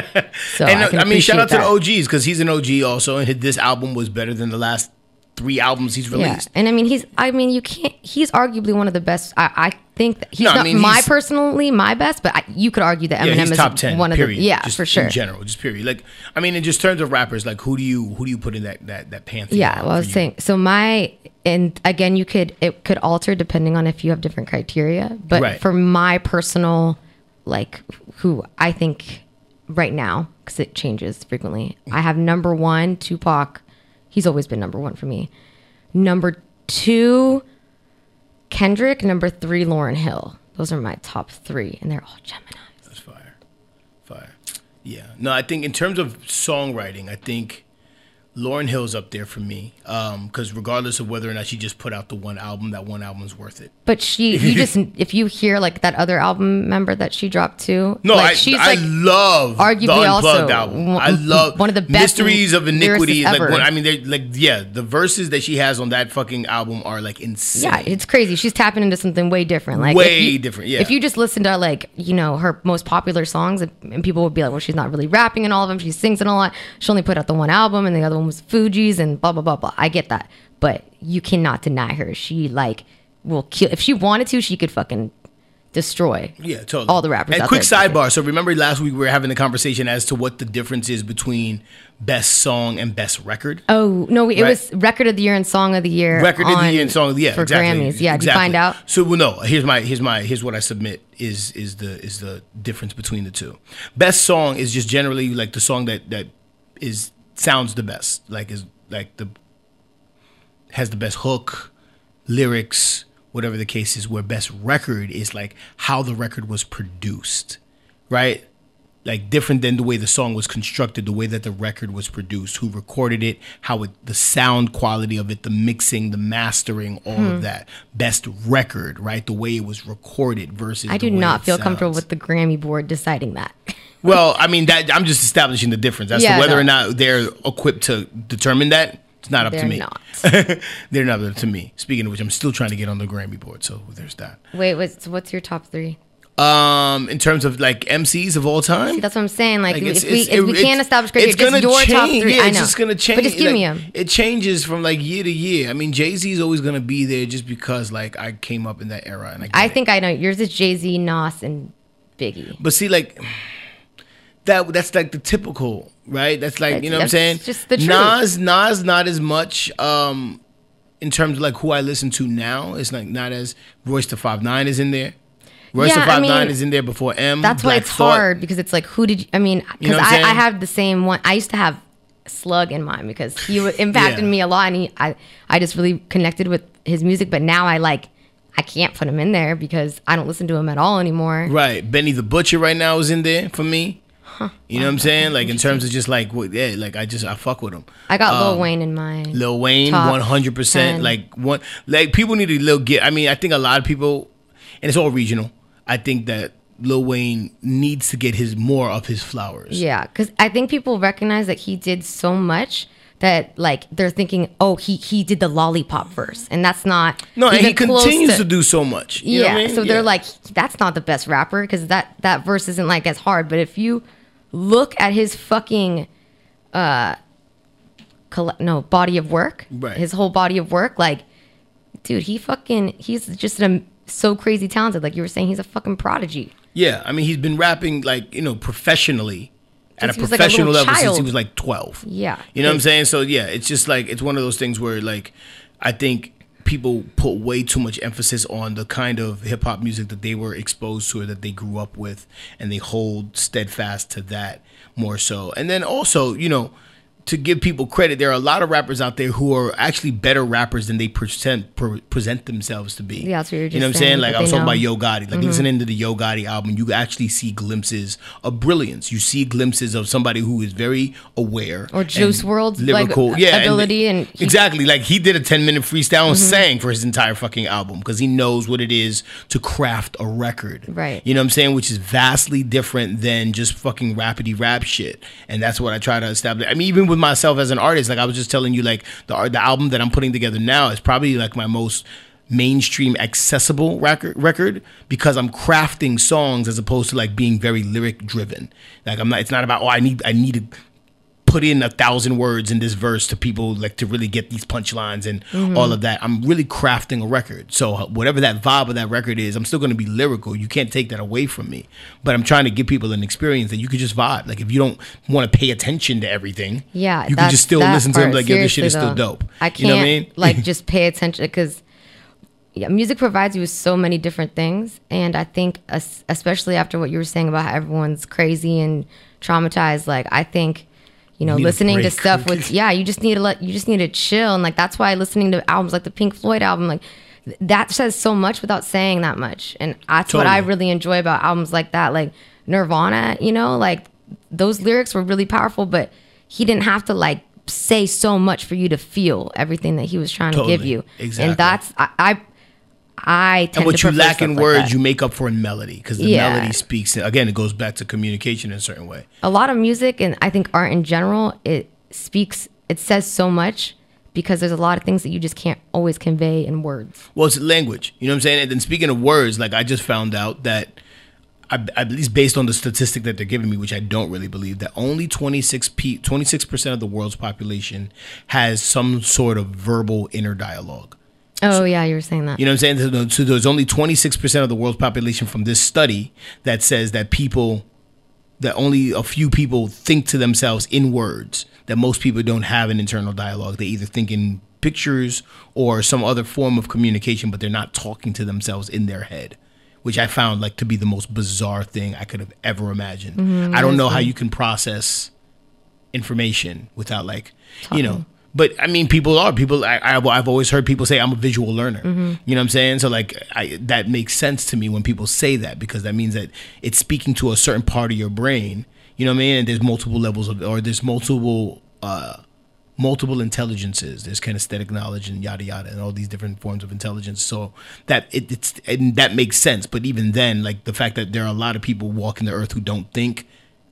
Speaker 3: so
Speaker 2: and
Speaker 3: can
Speaker 2: I, mean, shout out to the. OGs because he's an OG also, and his- this album was better than the last three albums he's
Speaker 3: Yeah,
Speaker 2: released.
Speaker 3: and I mean, he's. I mean, you can't. He's arguably one of the best. I, I think that he's
Speaker 2: No, I
Speaker 3: not
Speaker 2: mean,
Speaker 3: my
Speaker 2: he's-
Speaker 3: personally my best, but I, you could argue that Eminem
Speaker 2: he's
Speaker 3: is
Speaker 2: top ten.
Speaker 3: one of
Speaker 2: period.
Speaker 3: the. Yeah,
Speaker 2: just
Speaker 3: for sure.
Speaker 2: In general, just period. Like, I mean, in just terms of rappers, like who do you who do you put in that that that pantheon?
Speaker 3: Yeah, well, I was
Speaker 2: you?
Speaker 3: saying. So my and again, you could it could alter depending on if you have different criteria. But
Speaker 2: Right.
Speaker 3: for my personal, like who I think right now because it changes frequently. I have number one Tupac. He's always been number one for me. Number two, Kendrick. Number three, Lauryn Hill. Those are my top three, and they're all Gemini.
Speaker 2: That's fire. Fire. Yeah. No, I think in terms of songwriting, I think Lauryn Hill's up there for me. Um, because regardless of whether or not she just put out the one album, that one album's worth it.
Speaker 3: But she, you just if you hear like that other album member that she dropped too.
Speaker 2: No,
Speaker 3: like,
Speaker 2: I,
Speaker 3: she's
Speaker 2: I
Speaker 3: like
Speaker 2: love
Speaker 3: arguably
Speaker 2: the Unplugged
Speaker 3: also
Speaker 2: album.
Speaker 3: one-
Speaker 2: I love
Speaker 3: one of the best
Speaker 2: Mysteries of Iniquity. Like,
Speaker 3: ever.
Speaker 2: when, I mean, they're like, yeah, the verses that she has on that fucking album are like insane.
Speaker 3: Yeah, it's crazy. She's tapping into something way different. Like
Speaker 2: Way
Speaker 3: you-
Speaker 2: different, yeah.
Speaker 3: If you just listen to like you know her most popular songs, and people would be like, "Well, she's not really rapping in all of them. She sings in a lot. She only put out the one album, and the other one was Fugees, and blah blah blah blah." I get that, but you cannot deny her. She like will kill if she wanted to. She could fucking destroy.
Speaker 2: Yeah, totally.
Speaker 3: All the rappers
Speaker 2: And quick
Speaker 3: there.
Speaker 2: sidebar. So remember last week we were having the conversation as to what the difference is between best song and best record.
Speaker 3: Oh no, it
Speaker 2: Right.
Speaker 3: was record of the year and song of the year.
Speaker 2: Record of the year and song, yeah,
Speaker 3: for
Speaker 2: exactly,
Speaker 3: Grammys. Yeah, did you
Speaker 2: exactly.
Speaker 3: find out?
Speaker 2: So well, no. Here's my here's my here's what I submit is is the is the difference between the two. Best song is just generally like the song that that is sounds the best, like is like the has the best hook, lyrics, whatever the case is. Where best record is like how the record was produced, right? Like different than the way the song was constructed, the way that the record was produced, who recorded it, how it, the sound quality of it, the mixing, the mastering, all
Speaker 3: Hmm.
Speaker 2: of that. Best record, right? The way it was recorded versus.
Speaker 3: I do not feel comfortable with the Grammy board deciding that.
Speaker 2: Well, I mean that I'm just establishing the difference as
Speaker 3: Yeah,
Speaker 2: to whether
Speaker 3: no.
Speaker 2: or not they're equipped to determine that. It's not up to
Speaker 3: They're
Speaker 2: me.
Speaker 3: not.
Speaker 2: they're not up to me. Speaking of which, I'm still trying to get on the Grammy board, so there's that.
Speaker 3: Wait, what's what's your top three?
Speaker 2: Um, in terms of like MCs of all time,
Speaker 3: See, that's what I'm saying. Like,
Speaker 2: Like, it's-
Speaker 3: if we
Speaker 2: it's-
Speaker 3: if we can't establish criteria,
Speaker 2: it's
Speaker 3: just
Speaker 2: gonna
Speaker 3: your top
Speaker 2: change.
Speaker 3: three.
Speaker 2: Yeah,
Speaker 3: I
Speaker 2: it's
Speaker 3: know.
Speaker 2: just gonna change.
Speaker 3: But just give
Speaker 2: like,
Speaker 3: me them.
Speaker 2: It changes from like year to year. I mean, Jay Z is always gonna be there just because like I came up in that era, and I.
Speaker 3: I
Speaker 2: it.
Speaker 3: think I know. Yours is Jay Z, Nas, and Biggie.
Speaker 2: But see, like that that's like the typical, right? That's like you know what I'm saying.
Speaker 3: just the truth.
Speaker 2: Nas, Nas, not as much. Um, in terms of like who I listen to now, it's like not as Royce the Five Nine is in there. Royce
Speaker 3: Yeah,
Speaker 2: the
Speaker 3: I
Speaker 2: Five Nine
Speaker 3: mean,
Speaker 2: is in there before M.
Speaker 3: That's why it's
Speaker 2: Thought.
Speaker 3: hard because it's like, who did you? I mean, because
Speaker 2: You know
Speaker 3: I, I have the same one. I used to have Slug in mind because he impacted
Speaker 2: Yeah.
Speaker 3: me a lot, and he, I, I just really connected with his music. But now I like, I can't put him in there because I don't listen to him at all anymore.
Speaker 2: Right, Benny the Butcher right now is in there for me. You know what I'm saying? Like in terms of just like what, yeah, like I just I fuck with him.
Speaker 3: I got Lil
Speaker 2: Um,
Speaker 3: Wayne in mind.
Speaker 2: Lil Wayne, one hundred percent. Like one, like people need to little get. I mean, I think a lot of people, and it's all regional. I think that Lil Wayne needs to get his more of his flowers.
Speaker 3: Yeah, because I think people recognize that he did so much that like they're thinking, oh, he he did the lollipop verse, and that's not.
Speaker 2: No, and he continues to, do so much. You know
Speaker 3: yeah,
Speaker 2: what I mean?
Speaker 3: so
Speaker 2: Yeah.
Speaker 3: they're like, that's not the best rapper because that that verse isn't like as hard. But if you look at his fucking uh, coll- no body of work,
Speaker 2: Right.
Speaker 3: his whole body of work, like, dude, he fucking he's just a, so crazy talented. Like you were saying, he's a fucking prodigy.
Speaker 2: Yeah, I mean, he's been rapping like you know professionally at a
Speaker 3: was, like, a
Speaker 2: professional level since he was like twelve.
Speaker 3: Yeah.
Speaker 2: you know what I'm saying. So yeah, it's just like it's one of those things where like I think people put way too much emphasis on the kind of hip hop music that they were exposed to or that they grew up with, and they hold steadfast to that more so. And then also, you know, to give people credit, there are a lot of rappers out there who are actually better rappers than they present pre- present themselves to be.
Speaker 3: Yeah, that's what you were
Speaker 2: You know what I'm saying? Like I was talking about. Yo Gotti. Like
Speaker 3: Mhm.
Speaker 2: listening to the Yo Gotti album, you actually see glimpses of brilliance. You see glimpses of somebody who is very aware
Speaker 3: Or Juice
Speaker 2: and
Speaker 3: WRLD's, like,
Speaker 2: yeah,
Speaker 3: ability and he-
Speaker 2: exactly like he did a 10 minute freestyle and
Speaker 3: Mhm.
Speaker 2: sang for his entire fucking album because he knows what it is to craft a record.
Speaker 3: Right.
Speaker 2: You know what I'm saying? Which is vastly different than just fucking rapidy rap shit. And that's what I try to establish. I mean, even with myself as an artist, like I was just telling you, like the the album that I'm putting together now is probably like my most mainstream accessible record record because I'm crafting songs as opposed to like being very lyric driven. Like I'm not it's not about oh I need I need to put in a thousand words in this verse to people like to really get these punchlines and
Speaker 11: Mhm.
Speaker 2: all of that. I'm really crafting a record. So uh, whatever that vibe of that record is, I'm still going to be lyrical. You can't take that away from me. But I'm trying to give people an experience that you could just vibe. Like if you don't want to pay attention to everything,
Speaker 3: Yeah,
Speaker 2: you can just still listen to them
Speaker 3: part,
Speaker 2: like, yo, this shit is still dope.
Speaker 3: I can't
Speaker 2: You know what I mean?
Speaker 3: like just pay attention because yeah, music provides you with so many different things, and I think especially after what you were saying about how everyone's crazy and traumatized, like I think. You know,
Speaker 11: a
Speaker 3: listening to stuff with yeah, you just need to let you just need to chill. And like that's why listening to albums like the Pink Floyd album like that says so much without saying that much. And that's what I really enjoy about albums like that like Nirvana you know like those lyrics were really powerful but he didn't have to like say so much for you to feel everything that he was trying to give you.
Speaker 2: Exactly.
Speaker 3: and that's I I, I tend
Speaker 2: and what you lack in
Speaker 3: like
Speaker 2: words, you make up for in melody because the
Speaker 3: Yeah.
Speaker 2: melody speaks. Again, it goes back to communication in a certain way.
Speaker 3: a lot of music and I think art in general, it speaks, it says so much because there's a lot of things that you just can't always convey in words.
Speaker 2: Well, it's language. You know what I'm saying? And then speaking of words, like I just found out that, I, at least based on the statistic that they're giving me, which I don't really believe, that only 26 p 26% of the world's population has some sort of verbal inner dialogue.
Speaker 3: Oh yeah, you were saying that.
Speaker 2: You know what I'm saying? So, so there's only 26% of the world's population from this study that says that people, that only a few people think to themselves in words, that most people don't have an internal dialogue. They either think in pictures or some other form of communication, but they're not talking to themselves in their head. Which I found like to be the most bizarre thing I could have ever imagined.
Speaker 11: Mhm,
Speaker 2: I don't know how you can process information without like you know but i mean people are. People I, I, i've always heard people say i'm a visual learner.
Speaker 11: Mhm.
Speaker 2: you know what i'm saying? So like I, that makes sense to me when people say that because that means that it's speaking to a certain part of your brain. You know what i mean? And there's multiple levels of or there's multiple uh multiple intelligences. There's kinesthetic knowledge and yada yada and all these different forms of intelligence. So that it, it's and that makes sense. But even then like the fact that there are a lot of people walking the earth who don't think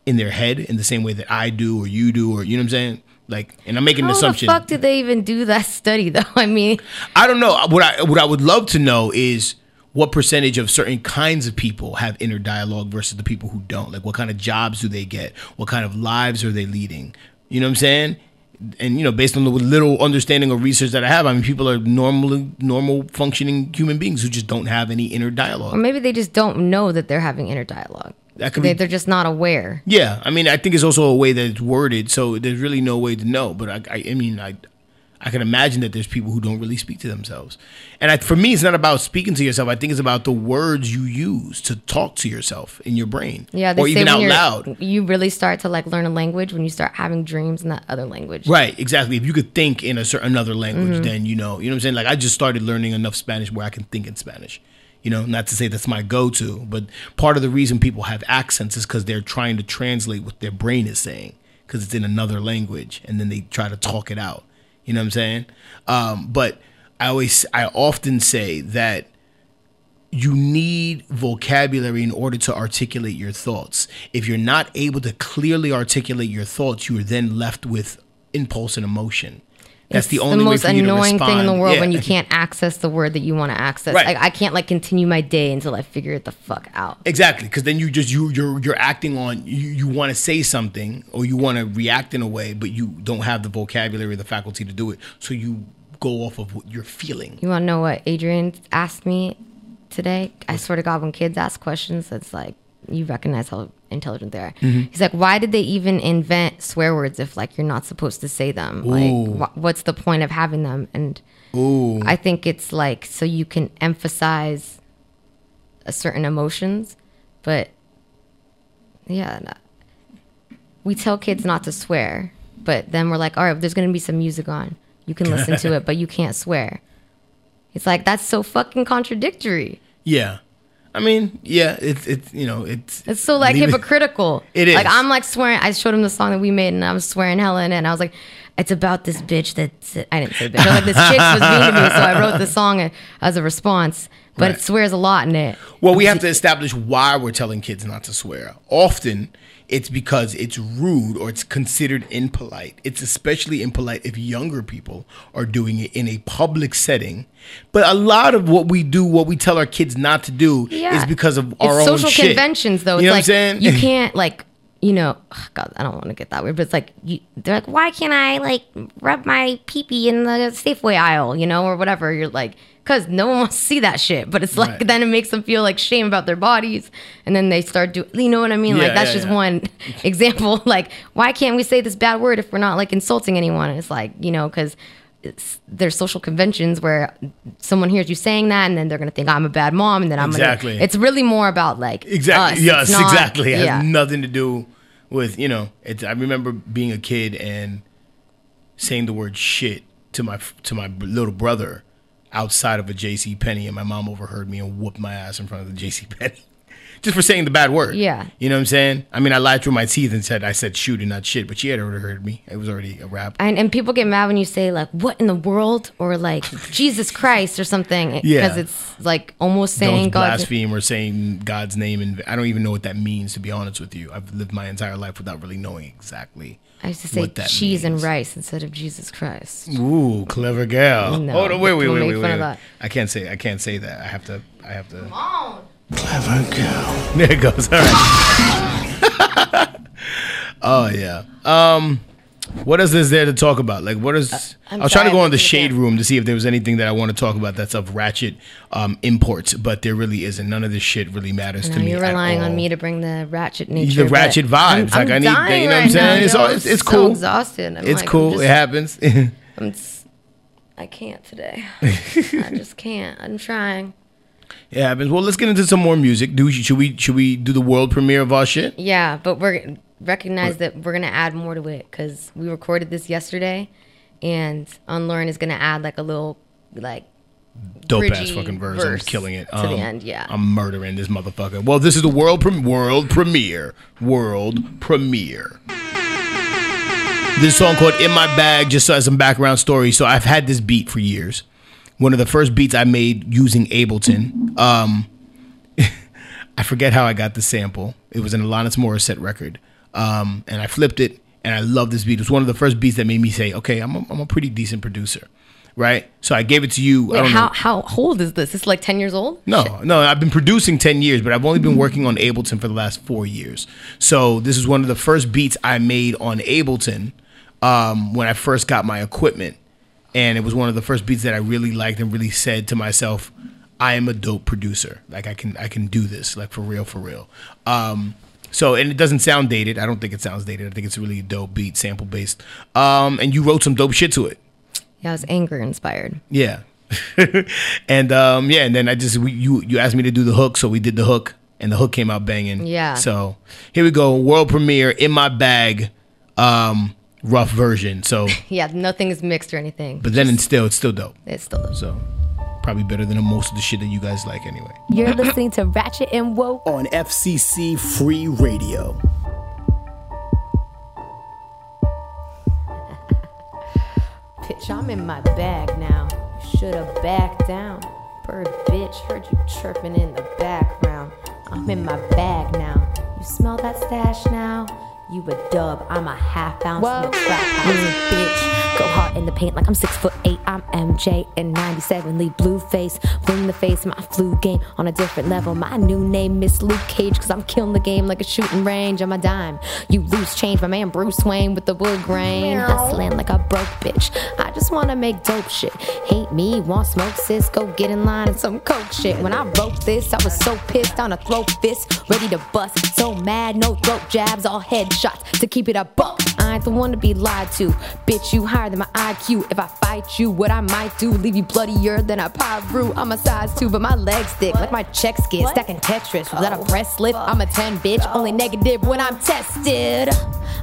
Speaker 2: in their head in the same way that I do or you do or you know what I'm saying? Like, and I'm making
Speaker 3: How
Speaker 2: an assumption.
Speaker 3: the fuck did they even do that study though? I mean,
Speaker 2: I don't know. What I what I would love to know is what percentage of certain kinds of people have inner dialogue versus the people who don't. Like, what kind of jobs do they get? What kind of lives are they leading? You know what I'm saying? And you know, based on the little understanding or research that I have, I mean, people are normally normal functioning human beings who just don't have any inner dialogue.
Speaker 3: or maybe they just don't know that they're having inner dialogue.
Speaker 2: That could
Speaker 3: they,
Speaker 2: be-
Speaker 3: they're just not aware.
Speaker 2: Yeah, I mean, I think it's also a way that it's worded, so there's really no way to know. But I, I, I mean, I, I can imagine that there's people who don't really speak to themselves, and I, for me, it's not about speaking to yourself. I think it's about the words you use to talk to yourself in your brain,
Speaker 3: Yeah,
Speaker 2: or even out loud.
Speaker 3: You really start to like learn a language when you start having dreams in that other language.
Speaker 2: Right, exactly. If you could think in a certain another language,
Speaker 3: Mhm.
Speaker 2: then you know, you know what I'm saying. Like I just started learning enough Spanish where I can think in Spanish. You know, not to say that's my go-to, but part of the reason people have accents is because they're trying to translate what their brain is saying because it's in another language, and then they try to talk it out. You know what I'm saying? Um, but I always, I often say that you need vocabulary in order to articulate your thoughts. If you're not able to clearly articulate your thoughts, you are then left with impulse and emotion. That's
Speaker 3: It's
Speaker 2: the only the
Speaker 3: most
Speaker 2: way for you to
Speaker 3: annoying thing in the world
Speaker 2: Yeah.
Speaker 3: when you can't access the word that you want to access.
Speaker 2: Right.
Speaker 3: Like I can't like continue my day until I figure it the fuck out.
Speaker 2: Exactly, because then you just you you're you're acting on you you want to say something or you want to react in a way, but you don't have the vocabulary or the faculty to do it. So you go off of what you're feeling.
Speaker 3: You want to know what Adrian asked me today? I swear to God, when kids ask questions, it's like you recognize how intelligent they are.
Speaker 11: Mhm.
Speaker 3: He's like, why did they even invent swear words if like you're not supposed to say them?
Speaker 11: Ooh.
Speaker 3: Like, wh- what's the point of having them? And
Speaker 2: Ooh.
Speaker 3: I think it's like so you can emphasize a certain emotions, but yeah, no- we tell kids not to swear, but then we're like, all right, there's gonna be some music on. You can listen to it, but you can't swear. It's like that's so fucking contradictory.
Speaker 2: Yeah. I mean, yeah, it's it's you know it's
Speaker 3: It's so like hypocritical.
Speaker 2: It is.
Speaker 3: Like I'm like swearing. I showed him the song that we made, and I was swearing hella in it. And I was like, "It's about this bitch that I didn't say bitch. Like this chick was mean to me, so I wrote the song as a response. But
Speaker 2: Right.
Speaker 3: it swears a lot in it.
Speaker 2: Well, we have to establish why we're telling kids not to swear. Often, it's because it's rude or it's considered impolite. It's especially impolite if younger people are doing it in a public setting. But a lot of what we do, what we tell our kids not to do,
Speaker 3: Yeah.
Speaker 2: is because of
Speaker 3: It's
Speaker 2: our own
Speaker 3: social
Speaker 2: shit.
Speaker 3: conventions, though.
Speaker 2: You
Speaker 3: It's
Speaker 2: know
Speaker 3: like
Speaker 2: what I'm saying?
Speaker 3: you can't like you know. ugh, God, I don't want to get that weird, but it's like you, they're like, why can't I like rub my pee pee in the Safeway aisle, you know, or whatever? You're like, because no one wants to see that shit. But it's like
Speaker 2: Right.
Speaker 3: then it makes them feel like shame about their bodies, and then they start doing. You know what I mean?
Speaker 2: Yeah,
Speaker 3: like that's
Speaker 2: yeah,
Speaker 3: just
Speaker 2: yeah.
Speaker 3: one example. Like, why can't we say this bad word if we're not like insulting anyone? It's like you know because. There's social conventions where someone hears you saying that, and then they're gonna think I'm a bad mom, and then I'm
Speaker 2: Exactly.
Speaker 3: gonna. It's really more about like
Speaker 2: Exactly.
Speaker 3: us.
Speaker 2: Yes,
Speaker 3: not-
Speaker 2: exactly. It has nothing to do with you know. It's. I remember being a kid and saying the word shit to my to my little brother outside of a J.C. Penney, and my mom overheard me and whooped my ass in front of the J.C. Penney. Just for saying the bad word.
Speaker 3: Yeah.
Speaker 2: You know what I'm saying? I mean, I lied through my teeth and said I said shoot and not shit, but she had already heard me. It was already a rap.
Speaker 3: And, and people get mad when you say like "What in the world" or like "Jesus Christ" or something,
Speaker 2: Yeah.
Speaker 3: because it's like almost saying
Speaker 2: Don't
Speaker 3: God's.
Speaker 2: blaspheme or saying God's name, and I don't even know what that means. To be honest with you, I've lived my entire life without really knowing exactly.
Speaker 3: I used to say
Speaker 2: what that
Speaker 3: cheese and rice instead of Jesus Christ.
Speaker 2: Ooh, clever gal.
Speaker 3: No,
Speaker 2: Hold on, wait, wait,
Speaker 3: people
Speaker 2: wait, wait, wait. I can't say. I can't say that. I have to. I have to.
Speaker 3: Come on.
Speaker 2: Clever girl. There it goes. All right. oh yeah. Um, what else is there to talk about? Like, what is?
Speaker 3: Uh,
Speaker 2: I was trying to go on the shade room to see if there was anything that I want to talk about that's of ratchet um, imports, but there really isn't. None of this shit really matters
Speaker 3: No,
Speaker 2: to me.
Speaker 3: you're relying on me to bring the ratchet nature.
Speaker 2: The ratchet vibes.
Speaker 3: I'm,
Speaker 2: like
Speaker 3: I'm
Speaker 2: I need, you know what I'm
Speaker 3: right
Speaker 2: saying?
Speaker 3: now,
Speaker 2: it's all, it's, it's
Speaker 3: so
Speaker 2: cool.
Speaker 3: exhausted. I'm
Speaker 2: it's
Speaker 3: like,
Speaker 2: cool.
Speaker 3: just-
Speaker 2: it happens.
Speaker 3: I'm. I can't today. I just can't. I'm trying.
Speaker 2: It happens. Well, let's get into some more music. Do should we should we do the world premiere of our shit?
Speaker 3: Yeah, but we're recognize that we're gonna add more to it because we recorded this yesterday, and Unlearn is gonna add like a little like
Speaker 2: Dope ass fucking verse. I'm killing it.
Speaker 3: to the end, yeah.
Speaker 2: I'm murdering this motherfucker. Well, this is the world prem- world premiere. World premiere. This song called "In My Bag." Just as some background story. So I've had this beat for years. One of the first beats I made using Ableton. Um, I forget how I got the sample. It was an Alanis Morissette record, um, and I flipped it, and I love this beat. It was one of the first beats that made me say, "Okay, I'm a, I'm a pretty decent producer." Right, so I gave it to you. I
Speaker 3: wait
Speaker 2: don't
Speaker 3: how
Speaker 2: know.
Speaker 3: how old is this? It's like ten years old.
Speaker 2: No, no, I've been producing 10 years, but I've only been working on Ableton for the last four years. So this is one of the first beats I made on Ableton um, when I first got my equipment. And it was one of the first beats that I really liked and really said to myself, I am a dope producer. Like I can I can do this, like for real, for real. Um, so and it doesn't sound dated. I don't think it sounds dated. I think it's a really dope beat, sample based. Um, and you wrote some dope shit to it.
Speaker 3: Yeah, I was anger inspired.
Speaker 2: Yeah. and um, yeah, and then I just we, you you asked me to do the hook, so we did the hook, and the hook came out banging.
Speaker 3: Yeah.
Speaker 2: So here we go, world premiere in my bag, um, rough version. So,
Speaker 3: Yeah, nothing is mixed or anything.
Speaker 2: but then it's still it's still dope.
Speaker 3: It's still dope.
Speaker 2: So probably better than most of the shit that you guys like anyway.
Speaker 5: You're listening to Ratchet and Woke
Speaker 11: on FCC Free Radio.
Speaker 5: Bitch, I'm in my bag now. You should've backed down. Bird bitch, heard you chirping in the background. I'm in my bag now. You smell that stash now? You a dub, I'm a half ounce in the trap house, bitch. Go hard in the paint like I'm six foot eight. I'm MJ and 97, leave blue face, bring the face. My flu game on a different level. My new name Miss Luke Cage, cause I'm killing the game like a shooting range on my dime. You lose change, my man Bruce Wayne with the wood grain. Hustling like a broke bitch. I just wanna make dope shit. Hate me, want smoke, sis. Go get in line and some coke shit. When I wrote this, I was so pissed on a throat fist, ready to bust. So mad, no throat jabs, all headshots to keep it up. buck. I ain't the one to be lied to. Bitch, you higher than my IQ. If I fight you, what I might do, leave you bloodier than a Piru. I'm a size two, but my legs thick, like my check skid, stacking Tetris. Was that a breast lift? I'm a 10, bitch. Only negative when I'm tested.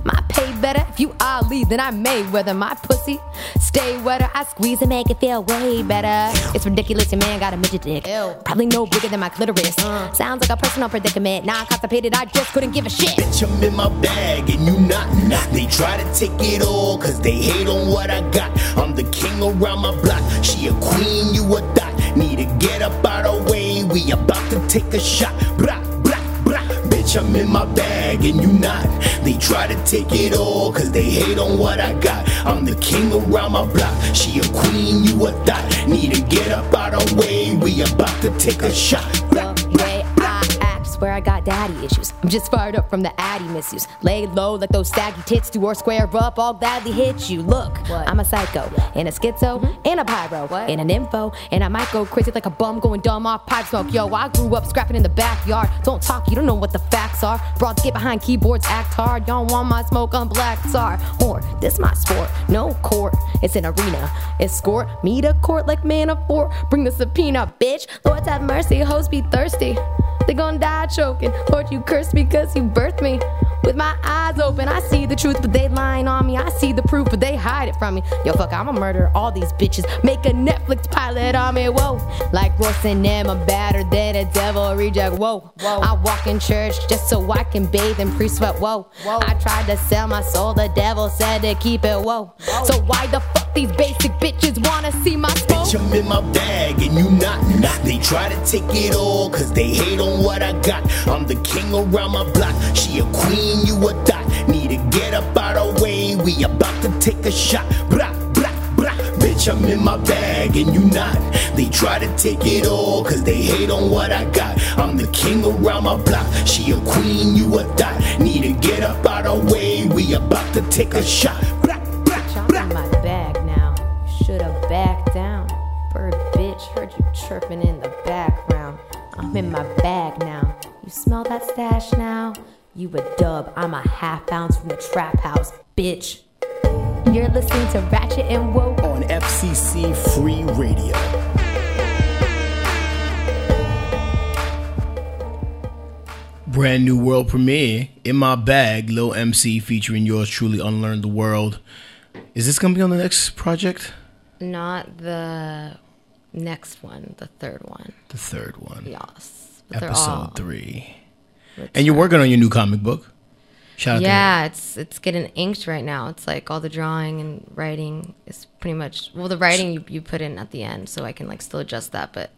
Speaker 5: My pay better. If you Ali, then I may weather my pussy. Stay wetter. I squeeze and make it feel way better. It's ridiculous, your man got a midget dick. Probably no bigger than my clitoris. Sounds like a personal predicament. Now I'm constipated, I just couldn't give a shit.
Speaker 11: Bitch, I'm in my bag and you not. They try to take it all cause they hate on what I got. I'm the king around my block. She a queen, you a dot. Need to get up out of way. We about to take a shot. Blah, blah, blah. Bitch, I'm in my bag and you not. They try to take it all cause they hate on what I got. I'm the king around my block. She a queen, you a dot. Need to get up out of way. We about to take a shot. Blah,
Speaker 5: The way I act, swear I got daddy issues. I'm just fired up from the addy misuse. Lay low like those saggy tits do or square up, I'll gladly hit you. Look, I'm a psycho, and a schizo, mm-hmm. and a pyro, and an info, and I might go crazy like a bum going dumb off pipe smoke. Yo, I grew up scrapping in the backyard. Don't talk, you don't know what the facts are. Broads get behind keyboards, act hard. Y'all want my smoke on black tar. Or this my sport, no court, it's an arena. Escort me to court like man of four. Bring the subpoena, bitch. Lord have mercy, hoes be thirsty. They gon' die choking. Lord, you cursed me cause you birthed me. With my eyes open, I see the truth, but they lying on me. I see the proof, but they hide it from me. Yo, fuck, I'ma murder all these bitches. Make a Netflix pilot on me, whoa. Like Ross and them, I'm badder than a devil reject, whoa. Whoa. I walk in church just so I can bathe in pre sweat, whoa. Whoa. I tried to sell my soul, the devil said to keep it, whoa. So why the fuck these basic bitches wanna see my smoke?
Speaker 11: Bitch, I'm in my bag and you not. They try to take it all cause they hate on what I got. I'm the king around my block. She a queen, you a dot. Need to get up out of way. We about to take a shot. Blah, blah, blah. Bitch, I'm in my bag and you not. They try to take it all cause they hate on what I got. I'm the king around my block. She a queen, you a dot. Need to get up out of way. We about to take a shot. Blah, blah,
Speaker 5: I'm in my bag now. You should've backed down. Bird bitch, heard you chirping in the background. I'm in my bag now. You smell that stash now? You a dub, I'm a half ounce from the trap house, bitch. You're listening to Ratchet and Woke
Speaker 11: on FCC Free Radio.
Speaker 2: Brand new world premiere in my bag, Lil MC featuring yours truly, Unlearn the World. Is this gonna be on the next project?
Speaker 3: Not the next one, the third one.
Speaker 2: The third one.
Speaker 3: Yes.
Speaker 2: Episode
Speaker 3: all-
Speaker 2: three. And you're working on your new comic book. Shout out
Speaker 3: yeah, it's it's getting inked right now. It's like all the drawing and writing is pretty much well the writing you, you put in at the end, so I can like still adjust that. But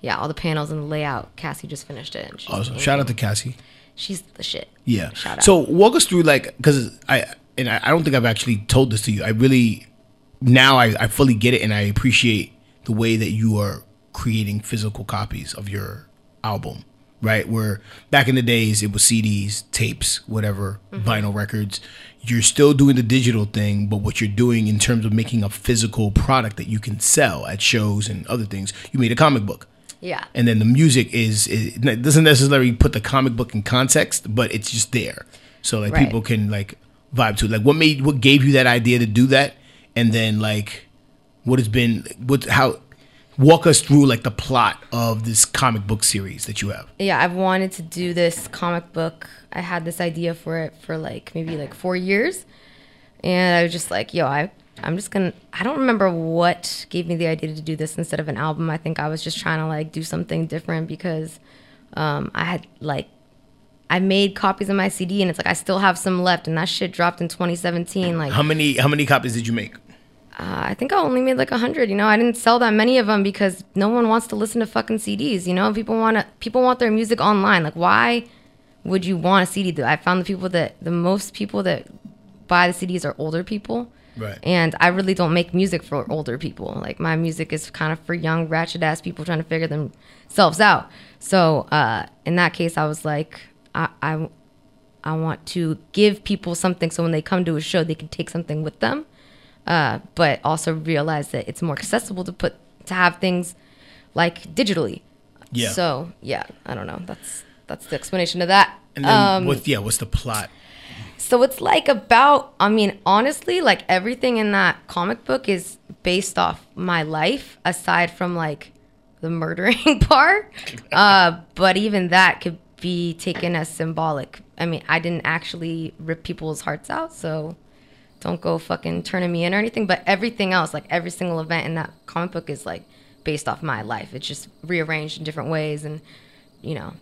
Speaker 3: yeah, all the panels and the layout. Cassie just finished it. and she's
Speaker 2: Awesome. Shout out to Cassie.
Speaker 3: She's the shit.
Speaker 2: Yeah.
Speaker 3: Shout out.
Speaker 2: So walk us through like because I and I, I don't think I've actually told this to you. I really now I, I fully get it and I appreciate the way that you are creating physical copies of your album. Right, where back in the days it was CDs, tapes, whatever,
Speaker 3: Mm-hmm.
Speaker 2: vinyl records. You're still doing the digital thing, but what you're doing in terms of making a physical product that you can sell at shows and other things, you made a comic book
Speaker 3: Yeah.
Speaker 2: and then the music is it doesn't necessarily put the comic book in context, but it's just there, so like
Speaker 3: Right.
Speaker 2: people can like vibe to it. Like, what made what gave you that idea to do that, and then like what has been what how walk us through like the plot of this comic book series that you have.
Speaker 3: yeah, I've wanted to do this comic book. I had this idea for it for like maybe like four years, and I was just like, yo, I I'm just gonna. I don't remember what gave me the idea to do this instead of an album. I think I was just trying to like do something different because um, I had like I made copies of my CD and it's like I still have some left, and that shit dropped in 2017. Like
Speaker 2: How many how many copies did you make?
Speaker 3: Uh, I think I only made like a hundred. You know, I didn't sell that many of them because no one wants to listen to fucking CDs. You know, people want to people want their music online. Like, why would you want a CD? I found the people that the most people that buy the CDs are older people.
Speaker 2: Right.
Speaker 3: And I really don't make music for older people. Like my music is kind of for young ratchet ass people trying to figure themselves out. So uh, in that case, I was like, I, I I want to give people something so when they come to a show, they can take something with them, uh, but also realize that it's more accessible to put to have things like digitally.
Speaker 2: Yeah.
Speaker 3: So yeah, I don't know. That's that's the explanation of that.
Speaker 2: And then
Speaker 3: Um,
Speaker 2: what? Yeah, what's the plot?
Speaker 3: so it's like about, I mean, honestly, like everything in that comic book is based off my life, aside from like the murdering part. Uh, but even that could be taken as symbolic I mean, I didn't actually rip people's hearts out, so don't go fucking turning me in or anything. But everything else, like every single event in that comic book, is like based off my life. It's just rearranged in different ways and you know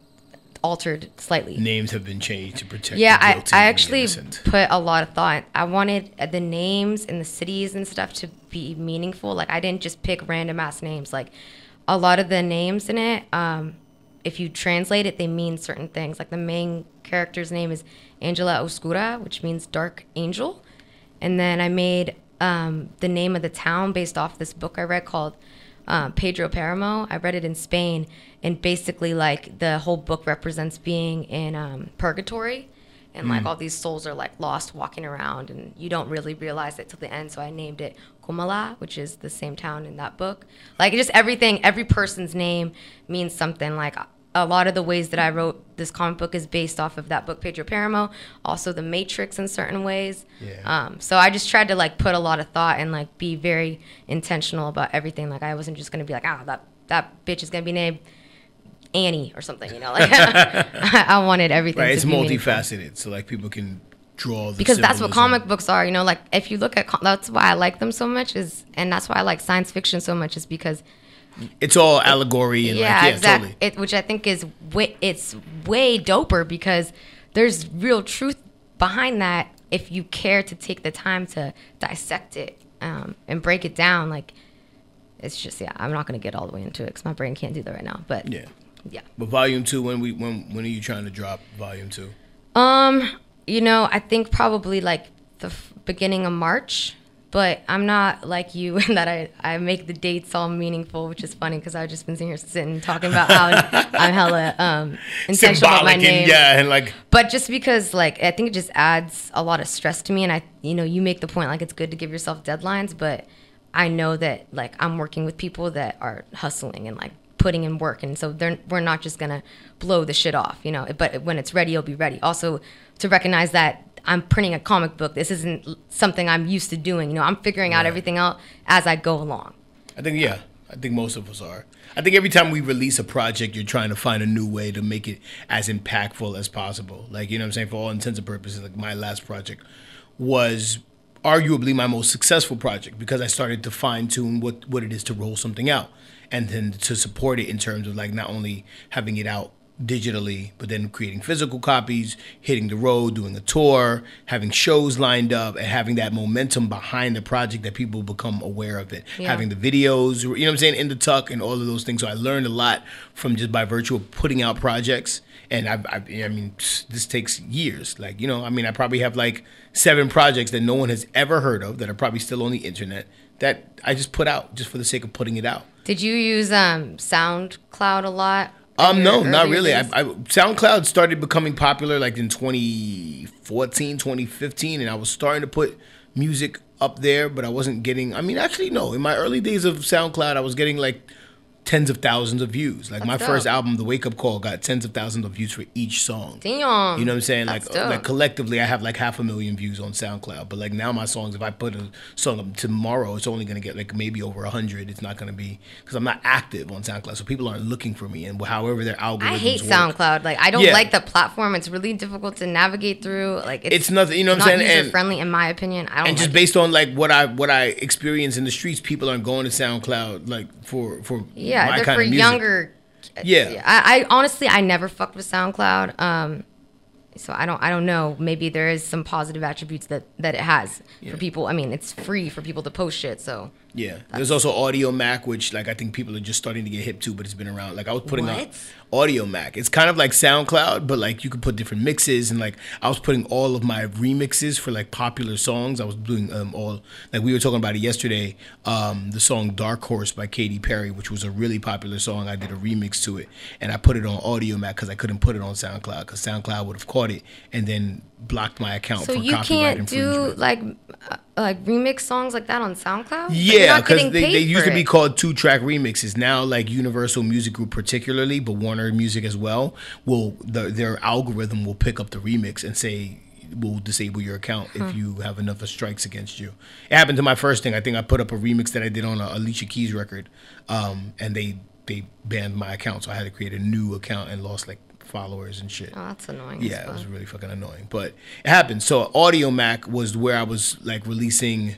Speaker 3: altered slightly.
Speaker 2: Names have been changed to protect.
Speaker 3: Yeah, I, I actually put a lot of thought. I wanted uh, the names and the cities and stuff to be meaningful. Like I didn't just pick random ass names. Like a lot of the names in it, um, if you translate it, they mean certain things. Like the main character's name is Angela Oscura, which means dark angel. And then I made um, the name of the town based off this book I read called uh, Pedro Paramo. I read it in Spain, and basically, like the whole book represents being in um, purgatory, and like
Speaker 12: Mm.
Speaker 3: all these souls are like lost walking around, and you don't really realize it till the end. So I named it Comala, which is the same town in that book. Like just everything, every person's name means something. Like a lot of the ways that I wrote this comic book is based off of that book, Pedro Paramo. Also, The Matrix in certain ways.
Speaker 2: Yeah.
Speaker 3: Um, so I just tried to like put a lot of thought and like be very intentional about everything. Like I wasn't just gonna be like, ah, that that bitch is gonna be named Annie or something. You know, like I wanted everything.
Speaker 2: Right,
Speaker 3: to
Speaker 2: it's
Speaker 3: be meaningful.
Speaker 2: multifaceted, so like people can draw the
Speaker 3: Because that's what comic books are, you know. Like if you look at, com- that's why I like them so much. Is and that's why I like science fiction so much. Is because
Speaker 2: It's all allegory and
Speaker 3: yeah,
Speaker 2: like yeah,
Speaker 3: exactly.
Speaker 2: totally.
Speaker 3: It, which I think is way, it's way doper because there's real truth behind that. If you care to take the time to dissect it um, and break it down, like it's just yeah. I'm not gonna get all the way into it because my brain can't do that right now. But
Speaker 2: Yeah.
Speaker 3: yeah.
Speaker 2: But volume two, when we when when are you trying to drop volume two?
Speaker 3: Um, you know, I think probably like the f- beginning of March, but I'm not like you in that I, I make the dates all meaningful, which is funny because I've just been sitting here sitting talking about how I'm hella um intentional my
Speaker 2: Symbolic and
Speaker 3: name.
Speaker 2: yeah, and like
Speaker 3: But just because like I think it just adds a lot of stress to me and I you know, you make the point like it's good to give yourself deadlines, but I know that like I'm working with people that are hustling and like putting in work and so they're we're not just gonna blow the shit off, you know. But when it's ready, it'll be ready. Also to recognize that I'm printing a comic book. This isn't something I'm used to doing. You know, I'm figuring out everything out as I go along.
Speaker 2: I think yeah, I think most of us are. I think every time we release a project, you're trying to find a new way to make it as impactful as possible. Like you know what I'm saying, for all intents and purposes, like my last project was arguably my most successful project because I started to fine tune what what it is to roll something out, and then to support it in terms of like not only having it out digitally, but then creating physical copies, hitting the road, doing a tour, having shows lined up, and having that momentum behind the project that people become aware of it.
Speaker 12: Yeah.
Speaker 2: Having the videos, you know what I'm saying, in the tuck and all of those things. So I learned a lot from just by virtue of putting out projects. And I, I, I mean, this takes years. Like, you know, I mean, I probably have like seven projects that no one has ever heard of that are probably still on the internet that I just put out just for the sake of putting it out.
Speaker 3: Did you use um SoundCloud a lot?
Speaker 2: Um, no, not really. I. I, SoundCloud started becoming popular like in 2014, 2015, and I was starting to put music up there, but I wasn't getting. I mean, actually, no. In my early days of SoundCloud, I was getting like tens of thousands of views. Like my
Speaker 3: That's
Speaker 2: first album, The Wake Up Call, got tens of thousands of views for each song.
Speaker 3: Damn.
Speaker 2: You know what I'm saying?
Speaker 3: That's
Speaker 2: Like,
Speaker 3: dope.
Speaker 2: like collectively, I have like half a million views on SoundCloud. But like now, my songs, if I put a song up tomorrow, it's only gonna get like maybe over a hundred. It's not gonna be because I'm not active on SoundCloud, so people aren't looking for me. And however their algorithms
Speaker 3: I hate
Speaker 2: work.
Speaker 3: SoundCloud. Like I don't
Speaker 2: Yeah.
Speaker 3: like the platform. It's really difficult to navigate through. Like it's,
Speaker 2: It's nothing- you know what I'm saying?
Speaker 3: User friendly, in my opinion. I don't.
Speaker 2: and just
Speaker 3: like
Speaker 2: based on like what I what I experience in the streets, people aren't going to SoundCloud like for for
Speaker 3: it. Yeah,
Speaker 2: my
Speaker 3: they're
Speaker 2: kind
Speaker 3: for younger.
Speaker 2: Yeah.
Speaker 3: I, I honestly I never fucked with SoundCloud. Um, so I don't I don't know. Maybe there is some positive attributes that that it has
Speaker 2: Yeah.
Speaker 3: for people. I mean, it's free for people to post shit. So
Speaker 2: Yeah, there's also Audiomack, which like I think people are just starting to get hip to, but it's been around. Like I was putting out Audiomack. It's kind of like SoundCloud, but like you could put different mixes and like I was putting all of my remixes for like popular songs. I was doing um all like we were talking about it yesterday. Um, the song Dark Horse by Katy Perry, which was a really popular song. I did a remix to it and I put it on Audiomack because I couldn't put it on SoundCloud because SoundCloud would have caught it and then blocked my account
Speaker 3: so
Speaker 2: for
Speaker 3: you
Speaker 2: copyright
Speaker 3: can't do like like remix songs like that on SoundCloud.
Speaker 2: Yeah, because they, they used to be called two track remixes. Now, like Universal Music Group, particularly, but Warner Music as well, will the, their algorithm will pick up the remix and say will disable your account
Speaker 3: Huh.
Speaker 2: if you have enough of strikes against you. It happened to my first thing. I think I put up a remix that I did on a Alicia Keys record, um, and they they banned my account, so I had to create a new account and lost like followers and shit.
Speaker 3: Oh, that's annoying.
Speaker 2: Yeah,
Speaker 3: as
Speaker 2: it was really fucking annoying. But it happened. So Audiomack was where I was like releasing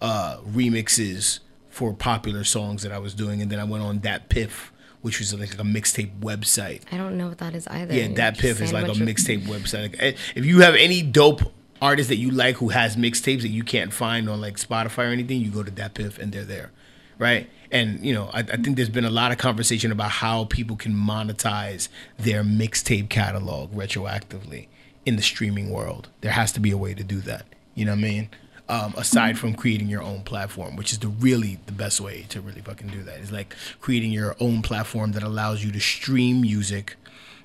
Speaker 2: uh remixes for popular songs that I was doing, and then I went on DatPiff, which was like a mixtape website.
Speaker 3: I don't know what that is either.
Speaker 2: Yeah, DatPiff is like a mixtape website. Like, eh, if you have any dope artist that you like who has mixtapes that you can't find on like Spotify or anything, you go to DatPiff and they're there, right? And you know, I, I think there's been a lot of conversation about how people can monetize their mixtape catalog retroactively in the streaming world. There has to be a way to do that. You know what I mean? Um, aside from creating your own platform, which is the really the best way to really fucking do that, is like creating your own platform that allows you to stream music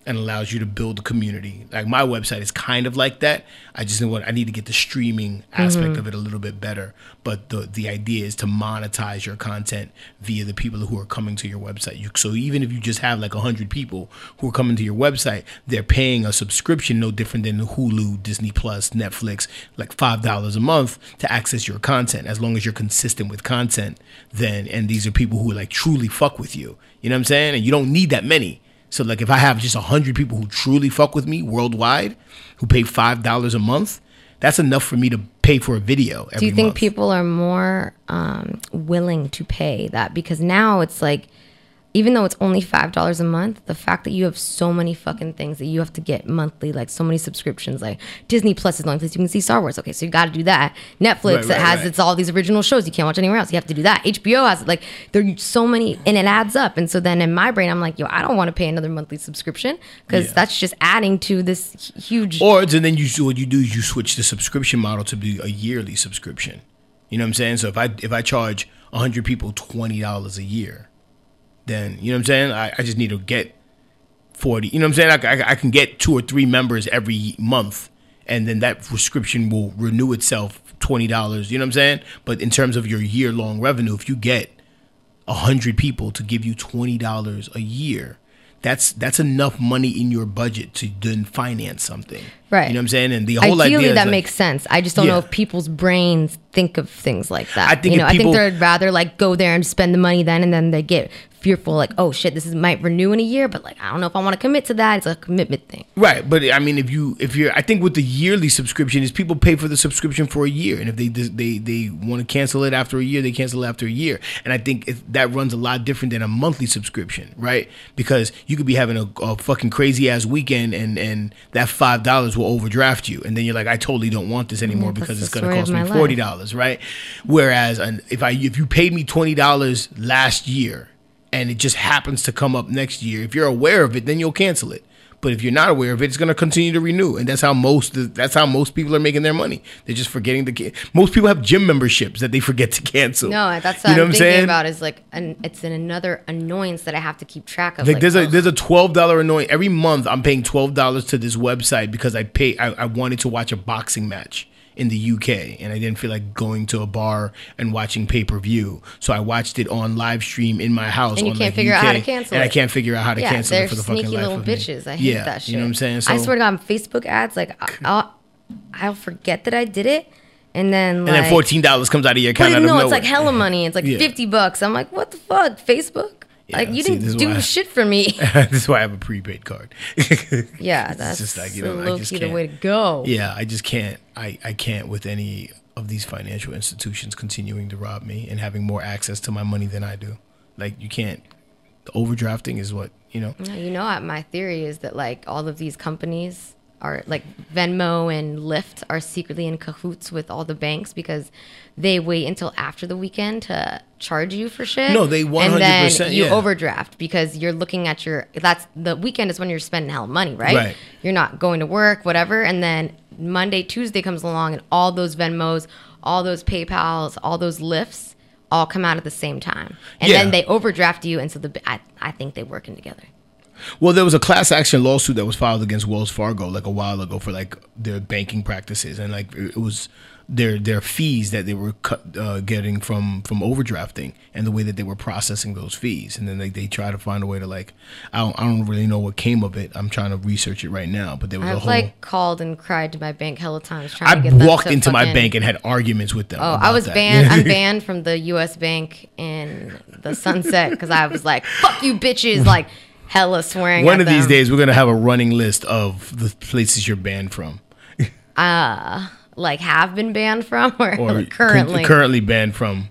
Speaker 2: and allows you to build a community. Like my website is kind of like that. I just know what I need to get the streaming aspect
Speaker 12: Mhm.
Speaker 2: of it a little bit better. But the the idea is to monetize your content via the people who are coming to your website. You, so even if you just have like hundred people who are coming to your website, they're paying a subscription no different than Hulu, Disney Plus, Netflix, like five dollars a month to access your content. As long as you're consistent with content, then and these are people who like truly fuck with you. You know what I'm saying? And you don't need that many. So like if I have just hundred people who truly fuck with me worldwide, who pay five dollars a month, that's enough for me to pay for a video. Every
Speaker 3: Do you think
Speaker 2: month.
Speaker 3: people are more um, willing to pay that? Because now it's like, even though it's only five dollars a month, the fact that you have so many fucking things that you have to get monthly, like so many subscriptions, like Disney Plus is the only place you can see Star Wars. Okay, so you got to do that. Netflix
Speaker 12: Right, right,
Speaker 3: has
Speaker 12: right.
Speaker 3: its all these original shows you can't watch anywhere else. You have to do that. HBO has like there's so many, and it adds up. And so then in my brain, I'm like, yo, I don't want to pay another monthly subscription because that's just adding to this huge.
Speaker 2: Or and then you what you do is you switch the subscription model to be a yearly subscription. You know what I'm saying? So if I if I charge hundred people twenty dollars a year, then you know what I'm saying? I, I just need to get forty. You know what I'm saying? I, I, I can get two or three members every month, and then that subscription will renew itself twenty dollars. You know what I'm saying? But in terms of your year long revenue, if you get hundred people to give you twenty dollars a year, that's that's enough money in your budget to then finance something.
Speaker 3: Right.
Speaker 2: You know what I'm saying? And the whole
Speaker 3: Ideally,
Speaker 2: idea is
Speaker 3: that
Speaker 2: like-
Speaker 3: makes sense. I just don't know if people's brains think of things like that.
Speaker 2: I think
Speaker 3: you know,
Speaker 2: people-
Speaker 3: I think they'd rather like go there and spend the money then, and then they get fearful, like, oh shit, this is, might renew in a year, but like, I don't know if I want to commit to that. It's a commitment thing.
Speaker 2: Right, but I mean, if you if you're, I think with the yearly subscription is people pay for the subscription for a year, and if they they they want to cancel it after a year, they cancel it after a year, and I think it, that runs a lot different than a monthly subscription, right? Because you could be having a, a fucking crazy ass weekend, and and that five dollars will overdraft you, and then you're like, I totally don't want this anymore
Speaker 3: Yeah,
Speaker 2: because it's going to cost me forty dollars, right? Whereas if I if you paid me twenty dollars last year and it just happens to come up next year, if you're aware of it, then you'll cancel it. But if you're not aware of it, it's going to continue to renew, and that's how most that's how most people are making their money. They're just forgetting to. ca- Most people have gym memberships that they forget to cancel.
Speaker 3: No, that's
Speaker 2: You
Speaker 3: what
Speaker 2: know
Speaker 3: I'm
Speaker 2: what I'm
Speaker 3: thinking
Speaker 2: saying?
Speaker 3: about. Is like, an, it's an another annoyance that I have to keep track of.
Speaker 2: Like,
Speaker 3: Like,
Speaker 2: there's a there's a twelve dollar annoying every month. I'm paying twelve dollars to this website because I pay I, I wanted to watch a boxing match in the UK and I didn't feel like going to a bar and watching pay per view. So I watched it on live stream in my house.
Speaker 3: And you can't
Speaker 2: like,
Speaker 3: figure out how to cancel it.
Speaker 2: and I can't figure out how to
Speaker 3: yeah,
Speaker 2: cancel it for the fucking life
Speaker 3: little
Speaker 2: of me.
Speaker 3: bitches. I hate
Speaker 2: yeah,
Speaker 3: that shit.
Speaker 2: You know what I'm saying?
Speaker 3: I swear to God, Facebook ads, like, I- I'll, I'll forget that I did it, and then
Speaker 2: and
Speaker 3: like,
Speaker 2: then fourteen dollars comes out of your
Speaker 3: But
Speaker 2: account. out
Speaker 3: no, it's like hella money. It's like
Speaker 2: Yeah.
Speaker 3: fifty bucks. I'm like, what the fuck, Facebook? Like you
Speaker 2: see,
Speaker 3: didn't do shit for me.
Speaker 2: this is why I have a prepaid card.
Speaker 3: yeah, that's
Speaker 2: just like, you know, I
Speaker 3: low
Speaker 2: just
Speaker 3: key the
Speaker 2: can't.
Speaker 3: way to go.
Speaker 2: Yeah, I just can't. I, I can't with any of these financial institutions continuing to rob me and having more access to my money than I do. Like you can't. The overdrafting is what you know.
Speaker 3: No, you know, what my theory is that like all of these companies are like Venmo and Lyft are secretly in cahoots with all the banks because they wait until after the weekend to charge you for shit.
Speaker 2: No, they 100%.
Speaker 3: and then you
Speaker 2: yeah.
Speaker 3: overdraft because you're looking at your that's the weekend is when you're spending hell money, right?
Speaker 2: Right.
Speaker 3: You're not going to work, whatever, and then Monday, Tuesday comes along, and all those Venmos, all those PayPal's, all those Lyfts. All come out at the same time, and
Speaker 2: Yeah.
Speaker 3: then they overdraft you, and so the I, I think they're working together.
Speaker 2: Well, there was a class action lawsuit that was filed against Wells Fargo like a while ago for like their banking practices and like it was their their fees that they were cut, uh, getting from from overdrafting and the way that they were processing those fees and then like they try to find a way to like I don't, I don't really know what came of it. I'm trying to research it right now, but there was a
Speaker 3: I've
Speaker 2: whole
Speaker 3: like called and cried to my bank hella times trying
Speaker 2: I
Speaker 3: to get
Speaker 2: walked
Speaker 3: to
Speaker 2: into my bank and had arguments with them.
Speaker 3: Oh, I was
Speaker 2: that.
Speaker 3: banned. I'm banned from the U.S. Bank in the Sunset because I was like, "Fuck you, bitches!" Like hella swearing.
Speaker 2: One of these days, we're gonna have a running list of the places you're banned from,
Speaker 3: uh, like have been banned from or,
Speaker 2: or
Speaker 3: currently.
Speaker 2: currently banned from,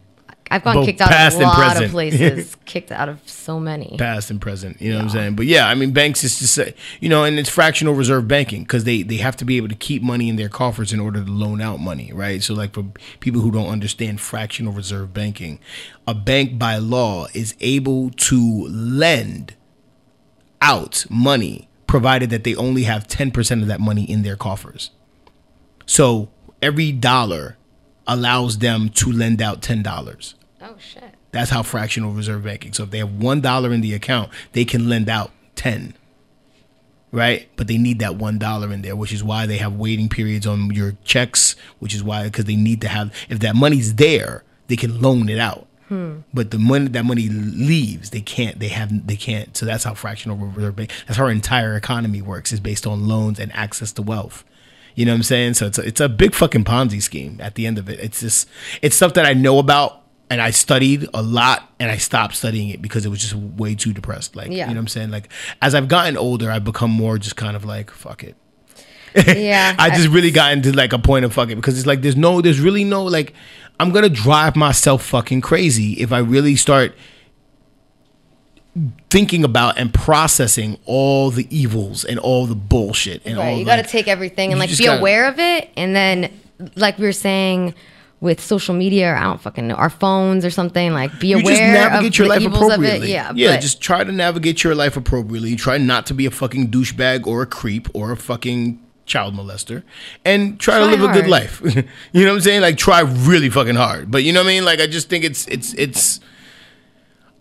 Speaker 3: I've
Speaker 2: both
Speaker 3: kicked out of a lot
Speaker 2: present.
Speaker 3: of places. kicked out of so many.
Speaker 2: past and present. You know what I'm saying? But yeah, I mean, banks is just say, you know, and it's fractional reserve banking because they they have to be able to keep money in their coffers in order to loan out money, right? So like for people who don't understand fractional reserve banking, a bank by law is able to lend out money provided that they only have 10% of that money in their coffers. So every dollar allows them to lend out $10.
Speaker 3: Oh shit.
Speaker 2: That's how fractional reserve banking. So if they have one dollar in the account, they can lend out ten. Right? But they need that one dollar in there, which is why they have waiting periods on your checks, which is why because they need to have if that money's there, they can loan it out.
Speaker 3: Hmm.
Speaker 2: But the money that money leaves, they can't. They have. They can't. So that's how fractional reserve bank. That's how our entire economy works. Is based on loans and access to wealth. You know what I'm saying? So it's a, it's a big fucking Ponzi scheme. At the end of it, it's just it's stuff that I know about and I studied a lot, and I stopped studying it because it was just way too depressed. Like
Speaker 3: Yeah.
Speaker 2: you know what I'm saying? Like as I've gotten older, I've become more just kind of like fuck it.
Speaker 3: Yeah.
Speaker 2: I just really got into like a point of fuck it because it's like there's no there's really no like I'm gonna drive myself fucking crazy if I really start thinking about and processing all the evils and all the bullshit and all
Speaker 3: Right. You
Speaker 2: like,
Speaker 3: got to take everything and like be
Speaker 2: gotta-
Speaker 3: aware of it, and then like we were saying with social media or I don't fucking know our phones or something. Like be
Speaker 2: you
Speaker 3: aware
Speaker 2: just navigate
Speaker 3: of
Speaker 2: your
Speaker 3: the
Speaker 2: life
Speaker 3: evils of it. Yeah.
Speaker 2: yeah.
Speaker 3: but-
Speaker 2: Just try to navigate your life appropriately. Try not to be a fucking douchebag or a creep or a fucking child molester, and try, to
Speaker 3: Try
Speaker 2: live a good life. you know what I'm saying? Like try really fucking hard. But you know what I mean? Like I just think it's it's it's.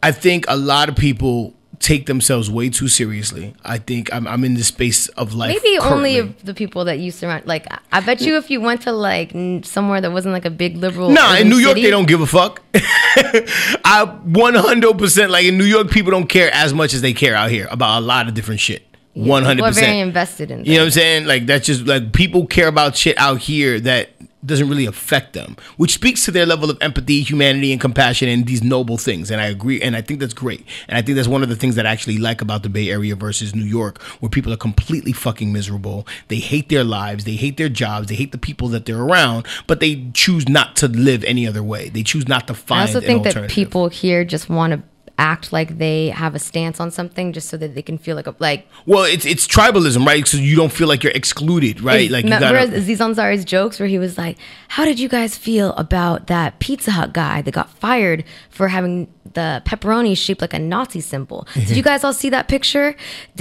Speaker 2: I think a lot of people take themselves way too seriously. I think I'm I'm in the space of life.
Speaker 3: Maybe only
Speaker 2: currently.
Speaker 3: of the people that you surround. Like, I bet you if you went to like somewhere that wasn't like a big liberal.
Speaker 2: Nah, in New York
Speaker 3: city-
Speaker 2: they don't give a fuck. I 100% like in New York people don't care as much as they care out here about a lot of different shit. 100%.
Speaker 3: People are very invested in.
Speaker 2: You know what I'm saying? Like that's just like people care about shit out here that doesn't really affect them, which speaks to their level of empathy, humanity, and compassion, and these noble things. And I agree, and I think that's great. And I think that's one of the things that I actually like about the Bay Area versus New York, where people are completely fucking miserable. They hate their lives, they hate their jobs, they hate the people that they're around, but they choose not to live any other way. They choose not to find.
Speaker 3: I
Speaker 2: also
Speaker 3: think that people here just want to act like they have a stance on something just so that they can feel like a like.
Speaker 2: Well, it's it's tribalism, right? So you don't feel like you're excluded, right? Like you
Speaker 3: remember
Speaker 2: gotta.
Speaker 3: Aziz Ansari's jokes where he was like, "How did you guys feel about that Pizza Hut guy that got fired for having the pepperoni shaped like a Nazi symbol? Did mm-hmm. you guys all see that picture?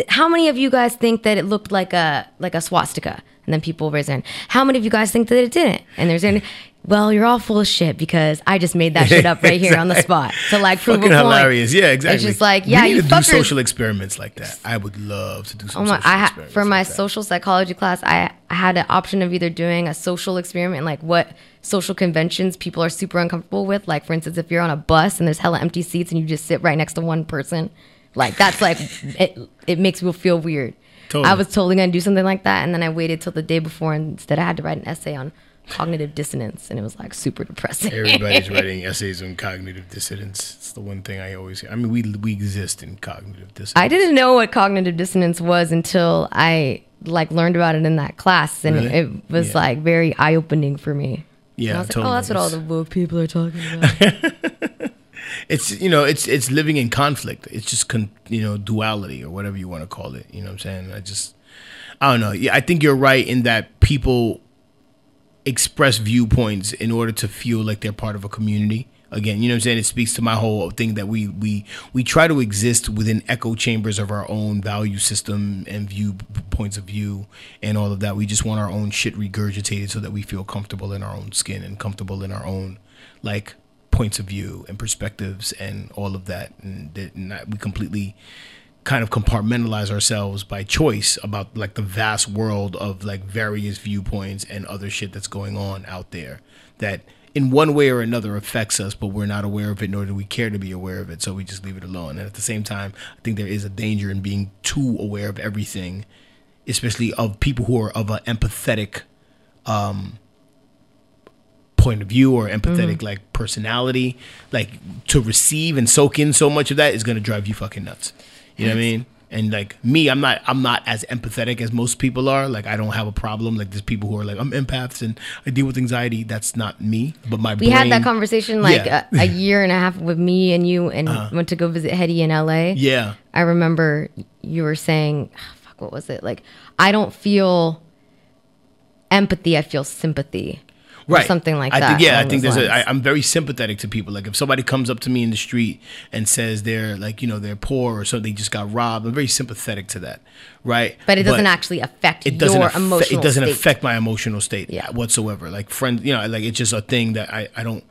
Speaker 3: How many of you guys think that it looked like a like a swastika?" And then people raise their hand. How many of you guys think that it didn't? And there's an well, you're all full of shit because I just made that shit up right here on the spot to like prove
Speaker 2: Fucking
Speaker 3: a point.
Speaker 2: hilarious. Yeah, exactly.
Speaker 3: It's just like,
Speaker 2: We
Speaker 3: yeah,
Speaker 2: need
Speaker 3: you
Speaker 2: to do
Speaker 3: fuckers.
Speaker 2: social experiments like that. I would love to do some
Speaker 3: Oh my!
Speaker 2: social
Speaker 3: I ha-
Speaker 2: experiments.
Speaker 3: for my social psychology class, I, I had an option of either doing a social experiment, like what social conventions people are super uncomfortable with. Like, for instance, if you're on a bus and there's hella empty seats and you just sit right next to one person, like that's like it. It makes people feel weird.
Speaker 2: Totally.
Speaker 3: I was totally gonna do something like that, and then I waited till the day before, and instead I had to write an essay on cognitive dissonance, and it was like super depressing.
Speaker 2: Everybody's writing essays on cognitive dissonance. It's the one thing I always hear. I mean, we we exist in cognitive dissonance.
Speaker 3: I didn't know what cognitive dissonance was until I like learned about it in that class, and
Speaker 2: Really?
Speaker 3: it was
Speaker 2: Yeah.
Speaker 3: like very eye opening for me.
Speaker 2: Yeah,
Speaker 3: And I was
Speaker 2: totally.
Speaker 3: like, oh, that's what all the woke people are talking about.
Speaker 2: It's you know, it's it's living in conflict. It's just con, you know duality or whatever you want to call it. You know what I'm saying? I just I don't know. Yeah, I think you're right in that people express viewpoints in order to feel like they're part of a community. Again, you know what I'm saying? It speaks to my whole thing that we we we try to exist within echo chambers of our own value system and view points of view and all of that. We just want our own shit regurgitated so that we feel comfortable in our own skin and comfortable in our own like points of view and perspectives and all of that. And that we completely kind of compartmentalize ourselves by choice about like the vast world of like various viewpoints and other shit that's going on out there that in one way or another affects us but we're not aware of it nor do we care to be aware of it so we just leave it alone and at the same time i think there is a danger in being too aware of everything especially of people who are of an empathetic um point of view or empathetic
Speaker 3: Mhm.
Speaker 2: like personality like to receive and soak in so much of that is going to drive you fucking nuts you know what i mean And like me, I'm not I'm not as empathetic as most people are. Like I don't have a problem. Like there's people who are like I'm empaths and I deal with anxiety. That's not me. But my
Speaker 3: We
Speaker 2: brain,
Speaker 3: had that conversation like
Speaker 2: Yeah.
Speaker 3: a, a year and a half with me and you, and
Speaker 2: Uh-huh.
Speaker 3: went to go visit Hetty in LA.
Speaker 2: Yeah.
Speaker 3: I remember you were saying, ah, "Fuck, what was it?" Like, I don't feel empathy; I feel sympathy,
Speaker 2: right
Speaker 3: something like
Speaker 2: I
Speaker 3: that.
Speaker 2: think, yeah, I think there's a, I,
Speaker 3: lines.
Speaker 2: I'm very sympathetic to people. Like if somebody comes up to me in the street and says they're like you know they're poor or something, they just got robbed. I'm very sympathetic to that, right?
Speaker 3: but it doesn't actually affect
Speaker 2: it doesn't
Speaker 3: your emotional
Speaker 2: it doesn't
Speaker 3: state.
Speaker 2: affect my emotional state yeah. whatsoever like friends you know like it's just a thing that i i don't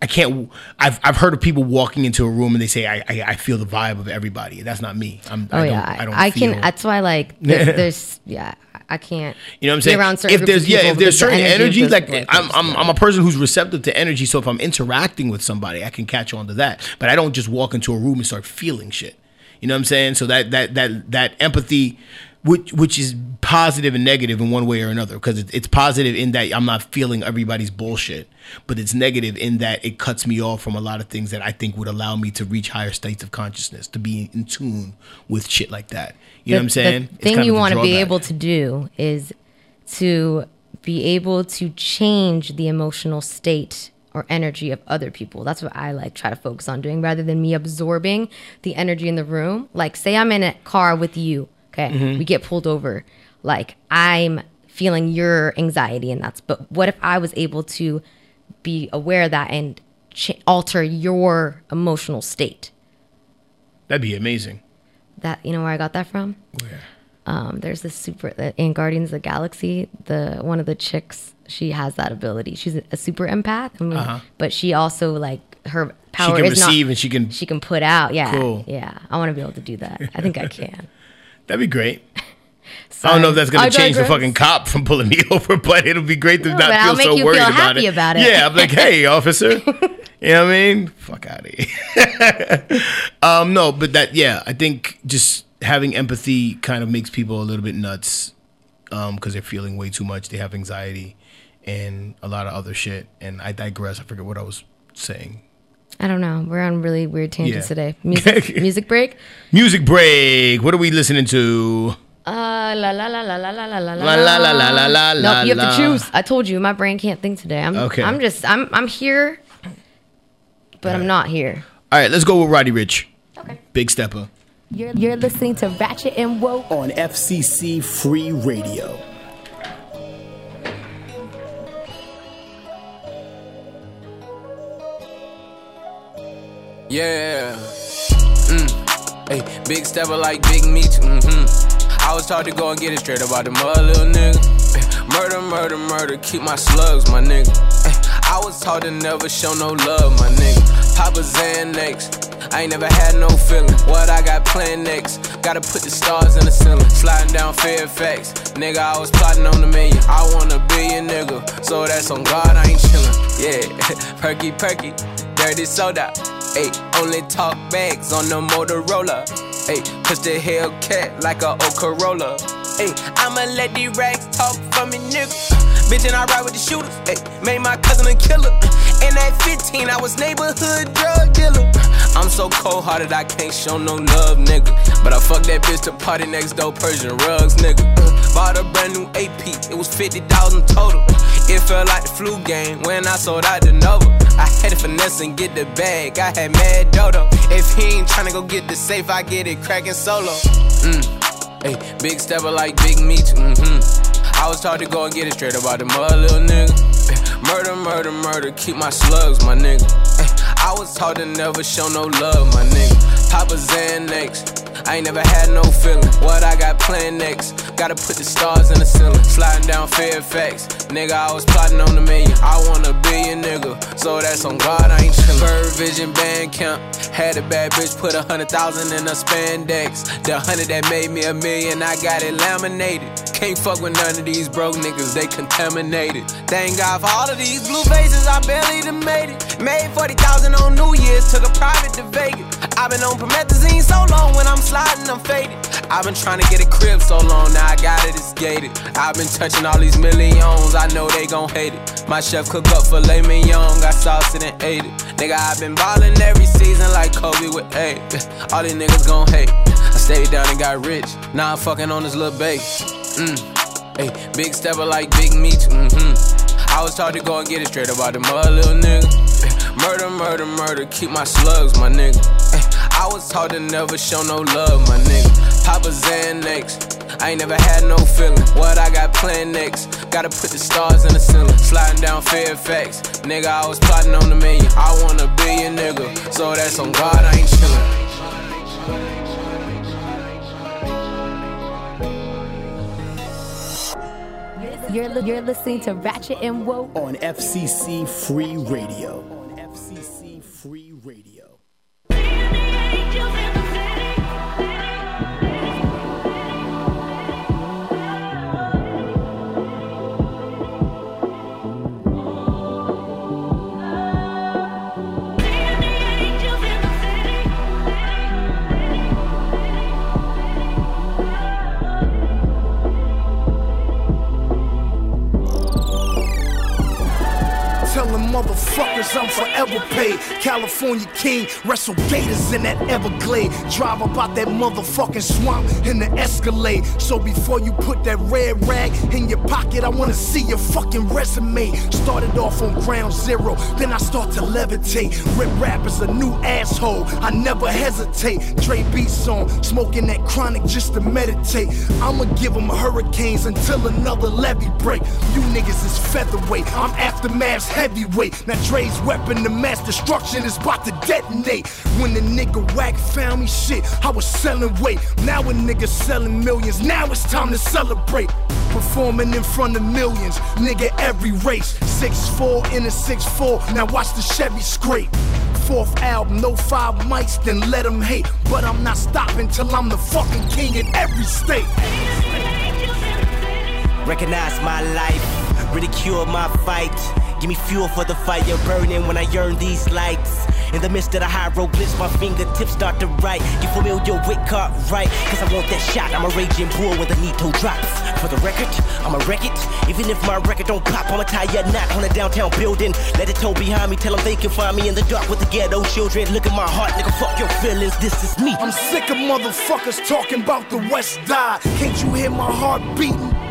Speaker 2: i can't i've i've heard of people walking into a room and they say i i, I feel the vibe of everybody that's not me i'm
Speaker 3: Oh
Speaker 2: I don't,
Speaker 3: yeah,
Speaker 2: i don't
Speaker 3: I can. That's why, like, there's, there's yeah, I can't.
Speaker 2: you know what I'm saying?
Speaker 3: Around certain
Speaker 2: if there's yeah, if there's
Speaker 3: because the
Speaker 2: certain
Speaker 3: energy
Speaker 2: energy, like I'm, I'm I'm a person who's receptive to energy. So if I'm interacting with somebody, I can catch on to that. But I don't just walk into a room and start feeling shit. You know what I'm saying? So that that that that empathy, which which is positive and negative in one way or another, because it's, it's positive in that I'm not feeling everybody's bullshit, but it's negative in that it cuts me off from a lot of things that I think would allow me to reach higher states of consciousness, to be in tune with shit like that. You know what I'm saying?
Speaker 3: The thing you want to be able to do is to be able to change the emotional state or energy of other people. That's what I like try to focus on doing rather than me absorbing the energy in the room. Like say I'm in a car with you, okay?
Speaker 12: Mhm.
Speaker 3: We get pulled over. Like I'm feeling your anxiety and that's but what if I was able to be aware of that and ch- alter your emotional state?
Speaker 2: That'd be amazing.
Speaker 3: That you know where I got that from?
Speaker 2: Where?
Speaker 3: Um, there's this super uh, in Guardians of the Galaxy. The one of the chicks, she has that ability. She's a, super empath, I mean,
Speaker 2: Uh-huh.
Speaker 3: but she also like her power she
Speaker 2: can
Speaker 3: is not-
Speaker 2: receive and she can-
Speaker 3: she can put out. Yeah,
Speaker 2: Cool.
Speaker 3: yeah. I want to be able to do that. I think I can.
Speaker 2: That'd be great. I don't know if that's gonna
Speaker 3: I
Speaker 2: change the fucking cop from pulling me over, but it'll be great to
Speaker 3: No,
Speaker 2: not feel
Speaker 3: I'll
Speaker 2: so worried
Speaker 3: feel
Speaker 2: about,
Speaker 3: happy
Speaker 2: it.
Speaker 3: about it.
Speaker 2: Yeah, I'm like, hey, officer. you know what I mean? Fuck out of here. um, no, but that yeah, I think just having empathy kind of makes people a little bit nuts because they're feeling way too much. They have anxiety and a lot of other shit. And I digress. I forget what I was saying.
Speaker 3: I don't know. We're on really weird tangents
Speaker 2: Yeah.
Speaker 3: today. Music, music break.
Speaker 2: Music break. What are we listening to?
Speaker 3: Uh, la la la la la la la la
Speaker 2: La la la la la la
Speaker 3: Nope,
Speaker 2: la
Speaker 3: you have
Speaker 2: la.
Speaker 3: to choose. I told you, my brain can't think today. I'm
Speaker 2: Okay.
Speaker 3: I'm just I'm I'm here, but I'm not here.
Speaker 2: All right, let's go with Roddy Ricch. Okay. Big stepper.
Speaker 5: You're, you're listening to Ratchet and Woke
Speaker 11: on FCC Free Radio.
Speaker 13: Yeah. Mm. Hey, big stepper like big meat. Mm-hmm. I was taught to go and get it straight about the mother, little nigga. Murder, murder, murder. Keep my slugs, my nigga. I was taught to never show no love, my nigga. Papa Xanax. I ain't never had no feeling. What I got planned next? Gotta put the stars in the ceiling. Sliding down Fairfax. Nigga, I was plotting on the million. I want a billion, nigga. So that's on God, I ain't chillin'. Yeah, perky, perky. Dirty soda. Ayy, only talk bags on the Motorola. Ayy, push the Hellcat like a old Corolla. Ayy, I'ma let these rags talk for me, nigga. Bitch, and I ride with the shooters. Ayy, made my cousin a killer. And at 15, I was neighborhood drug dealer. I'm so cold hearted, I can't show no love, nigga. But I fucked that bitch to party next door, Persian rugs, nigga. Bought a brand new AP, it was 50,000 total. It felt like the flu game when I sold out the Nova. I had to finesse and get the bag, I had mad dodo. If he ain't tryna go get the safe, I get it cracking solo. Mm. Hey, big stepper like big meat. Mm-hmm. I was taught to go and get it straight about the mother, little nigga. Eh, murder, murder, murder, keep my slugs, my nigga. Eh, I was taught to never show no love, my nigga. Papa Xanax. I ain't never had no feeling. What I got planned next? Gotta put the stars in the ceiling. Sliding down Fairfax. Nigga, I was plotting on a million. I want a billion, nigga. So that's on God, I ain't chillin'. Bird Vision Band Camp. Had a bad bitch put a hundred thousand in a spandex. The hundred that made me a million, I got it laminated. Can't fuck with none of these broke niggas, they contaminated. Thank God for all of these blue faces, I barely done made it. Made 40,000 on New Year's, took a private to Vegas. I've been on promethazine so long, when I'm sliding, I'm faded. I've been trying to get a crib so long, now I got it, it's gated. I've been touching all these millions, I know they gon' hate it. My chef cook up filet mignon, got sauce and ate it. Nigga, I've been ballin' every season like Kobe with eight. All these niggas gon' hate. I stayed down and got rich. Now I'm fucking on this little bass. Mm. Hey, big stepper like big meat. Mm-hmm. I was taught to go and get it straight about the mud, little nigga. Murder, murder, murder, keep my slugs, my nigga. Ay, I was taught to never show no love, my nigga. Papa Xanax. I ain't never had no feeling. What I got planned next? Gotta put the stars in the ceiling. Sliding down Fairfax. Nigga, I was plotting on the million. I want a billion, nigga. So that's on God, I ain't chillin'.
Speaker 5: You're, li- you're listening to Ratchet and Woke
Speaker 11: on FCC Free Radio.
Speaker 12: Motherfuckers I'm forever paid. California king, wrestle gators in that Everglade. Drive up out that motherfucking swamp in the Escalade. So before you put that red rag in your pocket, I wanna see your fucking resume. Started off on ground zero, then I start to levitate. Rip rap is a new asshole. I never hesitate. Dre beats on, smoking that chronic just to meditate. I'ma give them hurricanes until another levee break. You niggas is featherweight. I'm aftermath's heavyweight. Now Dre's weapon to mass destruction is about to detonate. When the nigga whack found me shit, I was selling weight. Now a nigga selling millions. Now it's time to celebrate. Performing in front of millions, nigga every race. 6'4 in a 6'4. Now watch the Chevy scrape. Fourth album, no five mics, then let them hate. But I'm not stopping till I'm the fucking king in every state.
Speaker 14: Recognize my life, ridicule my fight. Give me fuel for the fire burning when I yearn these lights. In the midst of the hieroglyphs, my fingertips start to write. Get familiar with right, cause I want that shot. I'm a raging bull when the Nito drops. For the record, I'ma wreck it. Even if my record don't pop, I'ma tie a knot on a downtown building. Let it toe behind me, tell them they can find me in the dark with the ghetto children. Look at my heart, nigga, fuck your feelings, this is me.
Speaker 12: I'm sick of motherfuckers talking about the West Die. Can't you hear my heart beating?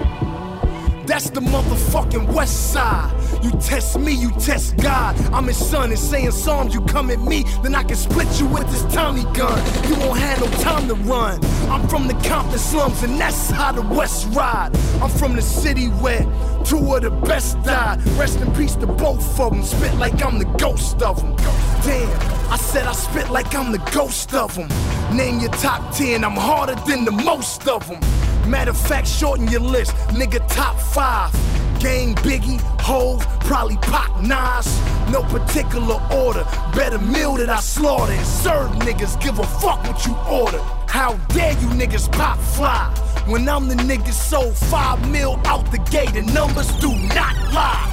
Speaker 12: That's the motherfucking West Side. You test me, you test God. I'm his son and saying psalms. You come at me, then I can split you with this Tommy gun. You won't have no time to run. I'm from the Compton slums, and that's how the West ride. I'm from the city where two of the best died. Rest in peace to both of them. Spit like I'm the ghost of them. Damn, I said I spit like I'm the ghost of them. Name your top 10, I'm harder than the most of them. Matter of fact, shorten your list, nigga, top five. Gang Biggie, Hov, probably Pac Nas. No particular order. Better meal that I slaughter and serve niggas. Give a fuck what you order. How dare you niggas pop fly? When I'm the nigga sold five mil out the gate, the numbers do not lie.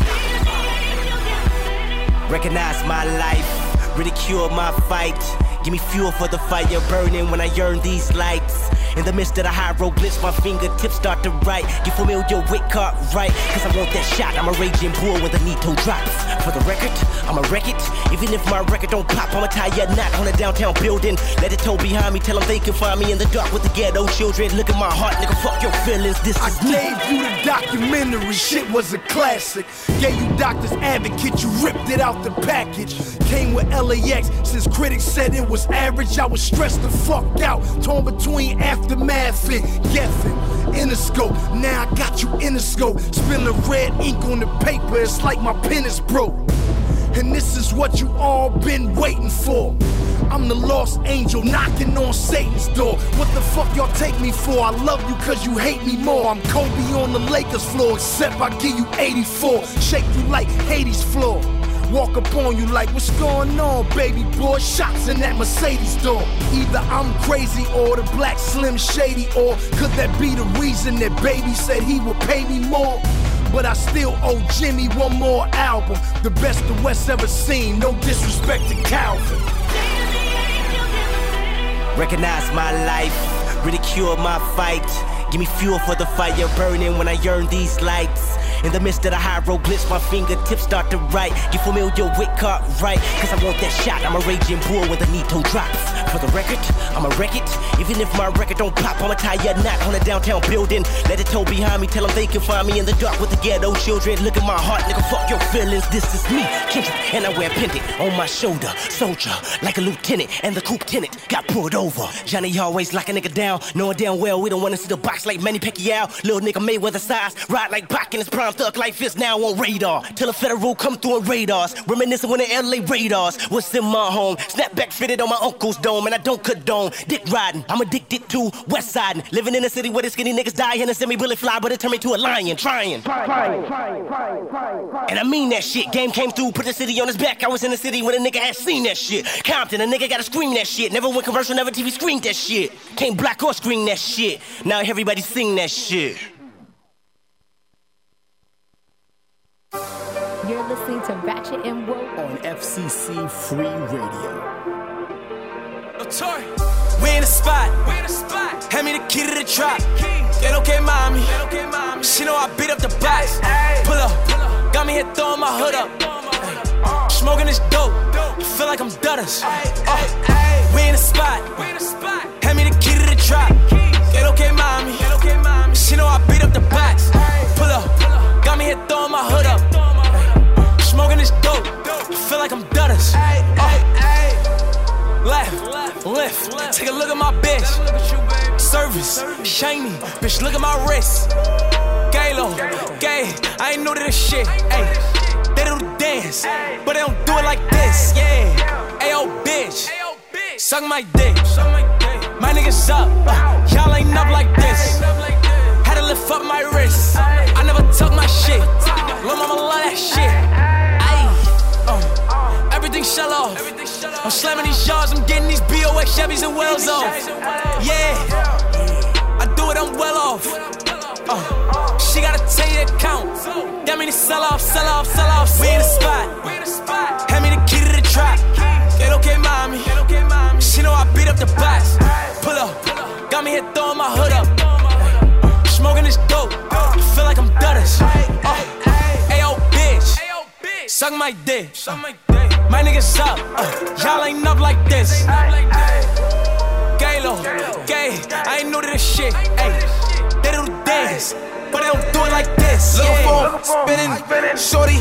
Speaker 14: Recognize my life, ridicule my fight. Give me fuel for the fire burning when I yearn these lights. In the midst of the high road hieroglyphs, my fingertips start to write. Get familiar with cut right, cause I want that shot. I'm a raging bull when the Nito drops. For the record, I'ma wreck it. Even if my record don't pop, I'ma tie a knot on a downtown building. Let it toe behind me, tell them they can find me in the dark with the ghetto children. Look at my heart, nigga, fuck your feelings. This
Speaker 12: I
Speaker 14: is me.
Speaker 12: gave you the documentary, shit was a classic. Gave you Doctor's Advocate, you ripped it out the package. Came with LAX, since critics said it was average, I was stressed the fuck out. Torn between aftermath and Geffen. Interscope, now I got you in the scope. Spilling red ink on the paper, it's like my pen is broke. And this is what you all been waiting for. I'm the lost angel knocking on Satan's door. What the fuck y'all take me for? I love you cause you hate me more. I'm Kobe on the Lakers floor, except I give you 84. Shake you like Hades floor. Walk up on you like, what's going on, baby boy? Shots in that Mercedes door. Either I'm crazy or the black slim shady, or could that be the reason that baby said he would pay me more? But I still owe Jimmy one more album. The best the West ever seen. No disrespect to Calvin.
Speaker 14: Recognize my life, ridicule my fight. Give me fuel for the fire burning when I yearn these lights. In the midst of the hieroglyphs, my fingertips start to write. You familiar with right? Cause I want that shot. I'm a raging bull when the Nito drops. For the record, I'ma wreck it. Even if my record don't pop, I'ma tie a knot on a downtown building. Let it toe behind me, tell them they can find me in the dark with the ghetto children. Look at my heart, nigga, fuck your feelings. This is me, Kendrick, and I wear a pendant on my shoulder. Soldier, like a lieutenant, and the coupe tenant got pulled over. Johnny always lock a nigga down, knowing damn well we don't wanna see the box like Manny Pacquiao. Little nigga Mayweather size, ride like Pac in his prime, thug life is now on radar. Till a federal come through on radars, reminiscing when the LA Raiders was in my home. Snapback fitted on my uncle's dome, and I don't condone dick riding. I'm addicted to west siding, living in a city where the skinny niggas die and semi bullet fly, but it turned me to a lion, trying. And I mean that shit. Game came through, put the city on his back. I was in the city when a nigga had seen that shit. Compton, a nigga gotta scream that shit. Never went commercial, never TV screened that shit. Came black or screen that shit. Now everybody sing that shit.
Speaker 5: You're listening to Ratchet and Woke
Speaker 11: on FCC Free Radio.
Speaker 15: We in the spot. We in the spot. Hand me the key to the trap. Get okay, mommy. She know I beat up the box. Pull up. Pull up. Got me here throwing my hood up. Ay. Smoking this dope. Feel like I'm Dutters. Uh. We in the spot. Hand me the key to the trap. Get okay, mommy. She know I beat up the box. Pull up. Got me here throwing my hood up. Smoking this dope. Feel like I'm Dutters. Uh. Left, lift, take a look at my bitch. Service, shiny, bitch, look at my wrist. Galo, gay, I ain't new to this shit. Ayy, they do the dance, but they don't do it like this. Yeah, ayo, bitch, suck my dick. My niggas up, uh, y'all ain't up like this. Had to lift up my wrist. I never took my shit. Lil' mama love that shit. Ayy, uh, everything shell off. I'm slamming these yards, I'm getting these BOX Chevys and Wells off. Yeah, I do it, I'm well off. Uh, she gotta you the count. That mean to sell off, sell off, sell off. We in the Suck my dick. My niggas up. Uh, y'all ain't up like this. Galo, gay. I ain't new to this shit. Ay, they do the dance, but they don't do it like this.
Speaker 16: Little
Speaker 15: yeah.
Speaker 16: phone spinning, shorty,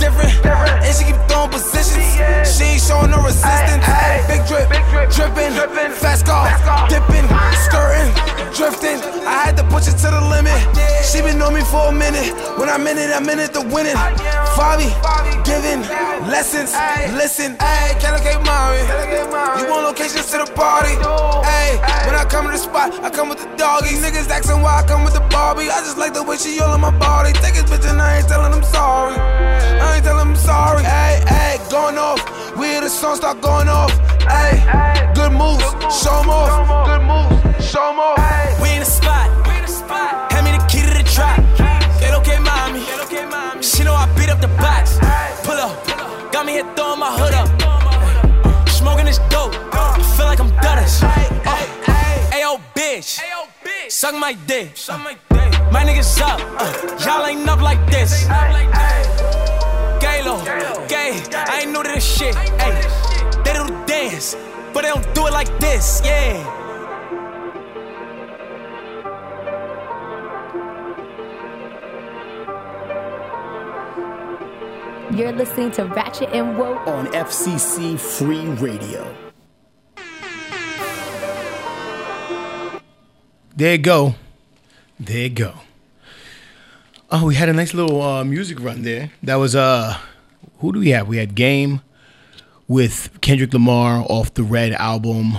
Speaker 16: different, and she keep throwing positions. She ain't showing no resistance. Big drip, dripping, fast car, dipping, skirting, drifting. I had to push it to the limit. She been on me for a minute. When I'm in it, I'm in it to win it. Fabi, giving lessons. Listen, ayy, Calico Mari. You want locations to the party? Ayy, when I come to the spot, I come with the doggy. Niggas asking why I come with the Barbie. I just like the way she all on my body. Take his bitch and I ain't telling him sorry. I ain't telling him sorry. Ayy, ayy, going off. We hear the song start going off. Ayy, good moves, show 'em off. Good moves, show 'em off.
Speaker 15: We in the spot. Hand me the key to the trap. Get okay, mommy. She know I beat up the box. Pull up, got me here throwing my hood up. Smoking this dope. Feel like I'm Dutters. Uh, Ayo, bitch. Suck my dick. My niggas up. Uh, y'all ain't up like this. Galo, gay. I ain't new to this shit. They do the dance, but they don't do it like this. Yeah.
Speaker 5: You're listening to Ratchet and Woke
Speaker 11: on FCC Free Radio.
Speaker 2: There you go. There you go. Oh, we had a nice little uh, music run there. That was uh, who do we have? We had Game with Kendrick Lamar off the Red album,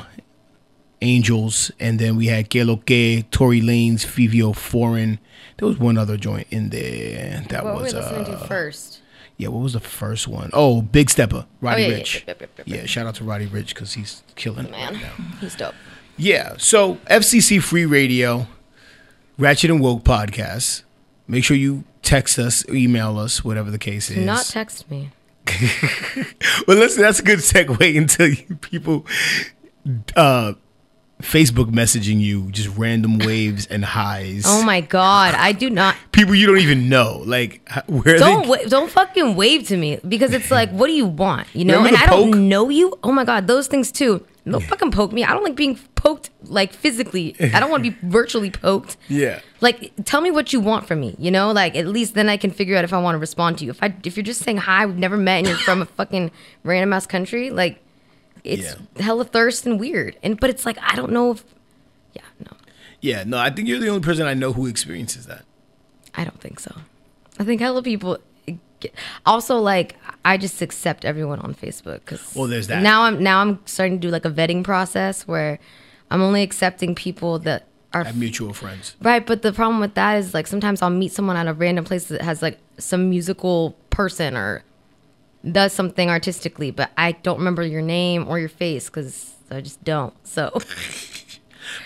Speaker 2: Angels, and then we had Que Lo Que, Tory Lanez, Fivio Foreign. There was one other joint in there. That
Speaker 3: what were we
Speaker 2: was
Speaker 3: listening
Speaker 2: uh,
Speaker 3: to first?
Speaker 2: Yeah. What was the first one? Oh, Big Stepper, Roddy
Speaker 3: Oh, yeah, yeah,
Speaker 2: Ricch.
Speaker 3: yep, yep,
Speaker 2: Yeah, shout out to Roddy Ricch because he's killing it
Speaker 3: Man,
Speaker 2: right now.
Speaker 3: he's dope.
Speaker 2: Yeah. So FCC Free Radio, Ratchet and Woke podcast. Make sure you text us, email us, whatever the case
Speaker 3: Do
Speaker 2: is.
Speaker 3: not text me.
Speaker 2: well, listen, that's a good segue until you people uh, Facebook messaging you just random waves and highs.
Speaker 3: Oh my god, I do not.
Speaker 2: People you don't even know. Like where
Speaker 3: Don't
Speaker 2: they
Speaker 3: wa- don't fucking wave to me because it's like, what do you want? You know,
Speaker 2: Remember
Speaker 3: and I
Speaker 2: poke?
Speaker 3: don't know you. Oh my god, those things too. Don't fucking poke me. I don't like being poked like physically. I don't want to be virtually poked.
Speaker 2: Yeah.
Speaker 3: Like, tell me what you want from me. You know, like at least then I can figure out if I want to respond to you. If I if you're just saying hi, we've never met, and you're from a fucking random ass country, like it's hella thirst and weird. And but it's like I don't know if
Speaker 2: Yeah, no, Yeah, no, I think you're the only person I know who experiences that.
Speaker 3: I don't think so. I think hella people. get- Also, like I just accept everyone on Facebook because
Speaker 2: Well, there's that.
Speaker 3: now I'm now I'm starting to do like a vetting process where I'm only accepting people that are
Speaker 2: Have mutual friends.
Speaker 3: right. But the problem with that is like sometimes I'll meet someone at a random place that has like some musical person or does something artistically, but I don't remember your name or your face because I just don't. So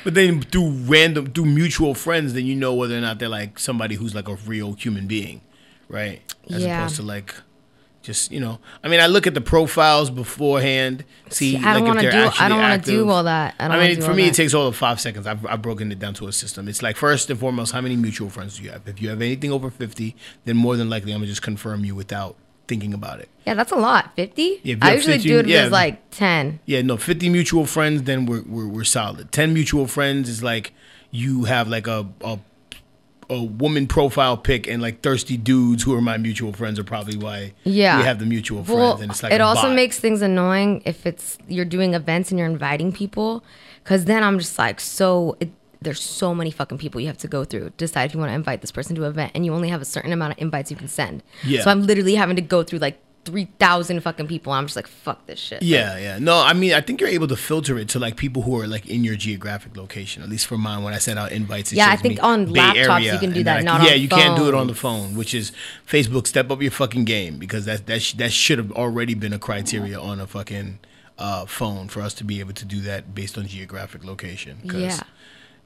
Speaker 2: But then through random, through mutual friends, then you know whether or not they're like somebody who's like a real human being, right? As
Speaker 3: Yeah.
Speaker 2: opposed to like, just you know. I mean, I look at the profiles beforehand, see.
Speaker 3: See, I don't
Speaker 2: like,
Speaker 3: wanna
Speaker 2: if they're
Speaker 3: do- I don't wanna do all that. I don't
Speaker 2: I mean, for me,
Speaker 3: that.
Speaker 2: it takes all of five seconds. I've, I've broken it down to a system. It's like first and foremost, how many mutual friends do you have? If you have anything over fifty, then more than likely, I'm gonna just confirm you without thinking about it.
Speaker 3: yeah, that's a lot. Fifty.
Speaker 2: Yeah,
Speaker 3: I usually
Speaker 2: 50
Speaker 3: do it
Speaker 2: yeah.
Speaker 3: as like ten.
Speaker 2: Yeah, no, 50 mutual friends, then we're, we're, we're solid. 10 mutual friends is like you have like a, a, a woman profile pic and like thirsty dudes who are my mutual friends are probably why
Speaker 3: Yeah.
Speaker 2: we have the mutual friends.
Speaker 3: Well,
Speaker 2: and it's like
Speaker 3: it also
Speaker 2: bot.
Speaker 3: makes things annoying if it's you're doing events and you're inviting people, because then I'm just like, so it, there's so many fucking people you have to go through. Decide if you want to invite this person to an event, and you only have a certain amount of invites you can send.
Speaker 2: Yeah.
Speaker 3: So I'm literally having to go through like three thousand fucking people. I'm just like, fuck this shit.
Speaker 2: Yeah, yeah. No, I mean, I think you're able to filter it to like people who are like in your geographic location. At least for mine, when I send out invites,
Speaker 3: Yeah, I think on
Speaker 2: Bay
Speaker 3: laptops you can do that, not
Speaker 2: yeah, you can't do it on the phone, which is Facebook. Step up your fucking game because that that sh- that should have already been a criteria on a fucking uh, phone for us to be able to do that based on geographic location.
Speaker 3: Yeah.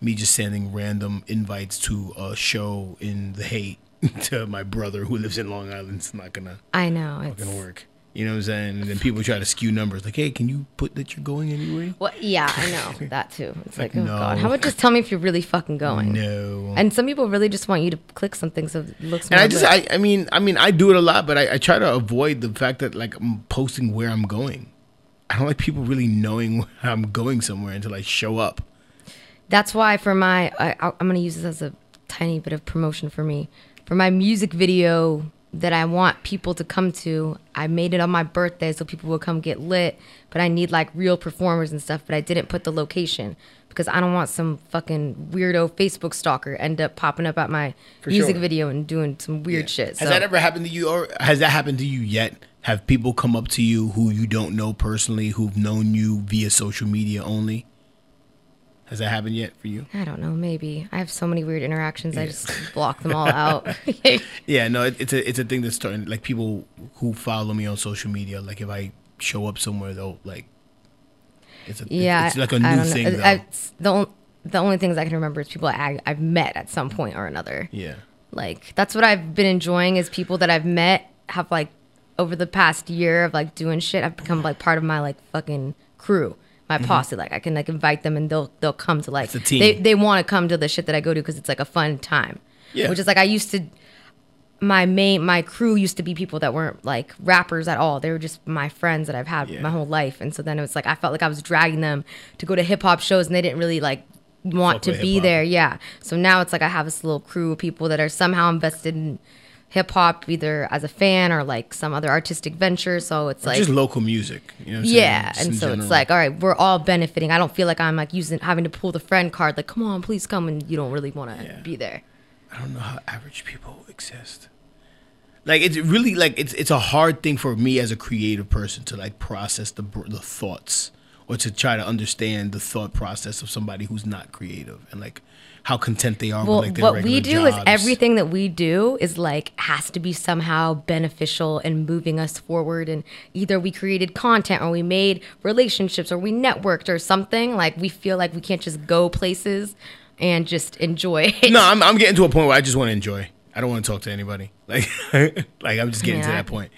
Speaker 2: Me just sending random invites to a show in the hate to my brother who lives in Long Island It's not gonna
Speaker 3: I know. It's gonna
Speaker 2: work. You know what I'm saying? And then people try to skew numbers. Like, hey, can you put that you're going anyway?
Speaker 3: well, yeah, I know that too. It's like,
Speaker 2: Like,
Speaker 3: oh god, how about just tell me if you're really fucking going?
Speaker 2: No.
Speaker 3: And some people really just want you to click something so it looks.
Speaker 2: And
Speaker 3: more
Speaker 2: I just. I, I mean, I mean, I do it a lot, but I, I try to avoid the fact that like I'm posting where I'm going. I don't like people really knowing I'm going somewhere until I show up.
Speaker 3: That's why for my, I, I'm gonna use this as a tiny bit of promotion for me. For my music video that I want people to come to, I made it on my birthday so people will come get lit. But I need like real performers and stuff. But I didn't put the location because I don't want some fucking weirdo Facebook stalker end up popping up at my
Speaker 2: For
Speaker 3: music
Speaker 2: sure.
Speaker 3: video and doing some weird shit.
Speaker 2: Has that ever happened to you, or has that happened to you yet? Have people come up to you who you don't know personally, who've known you via social media only? Has that happened yet for you?
Speaker 3: I don't know. Maybe I have so many weird interactions. I just block them all out.
Speaker 2: Yeah, no, it, it's a it's a thing that's starting. Like people who follow me on social media, like if I show up somewhere, they'll like. It's a
Speaker 3: yeah,
Speaker 2: it's, like a
Speaker 3: I
Speaker 2: new
Speaker 3: don't know.
Speaker 2: thing.
Speaker 3: I-
Speaker 2: though.
Speaker 3: I- it's the on- the only things I can remember is people I, I've met at some point or another.
Speaker 2: yeah.
Speaker 3: Like that's what I've been enjoying is people that I've met have like over the past year of like doing shit. I've become like part of my like fucking crew, my
Speaker 2: Mhm.
Speaker 3: posse. Like I can like invite them and they'll they'll come to like
Speaker 2: It's a team.
Speaker 3: they they want to come to the shit that I go to because it's like a fun time.
Speaker 2: Yeah.
Speaker 3: Which is like I used to. My main my crew used to be people that weren't like rappers at all. They were just my friends that I've had my whole life, and so then it was like I felt like I was dragging them to go to hip hop shows, and they didn't really like want
Speaker 2: Fuck
Speaker 3: to be
Speaker 2: hip-hop.
Speaker 3: there. Yeah. So now it's like I have this little crew of people that are somehow invested in hip hop, either as a fan or like some other artistic venture. So it's
Speaker 2: Or
Speaker 3: like
Speaker 2: just local music. You know what I'm
Speaker 3: yeah? And so
Speaker 2: general.
Speaker 3: it's like, all right, we're all benefiting. I don't feel like I'm like using having to pull the friend card, like, come on, please come, and you don't really want to be there.
Speaker 2: I don't know how average people exist. Like it's really like it's it's a hard thing for me as a creative person to like process the the thoughts or to try to understand the thought process of somebody who's not creative and like how content they are
Speaker 3: Well,
Speaker 2: with like
Speaker 3: what we do is everything that we do is like has to be somehow beneficial and moving us forward. And either we created content or we made relationships or we networked or something. Like we feel like we can't just go places and just enjoy it.
Speaker 2: No, I'm I'm getting to a point where I just want to enjoy. I don't want to talk to anybody. Like, like I'm just getting
Speaker 3: Yeah,
Speaker 2: to that point.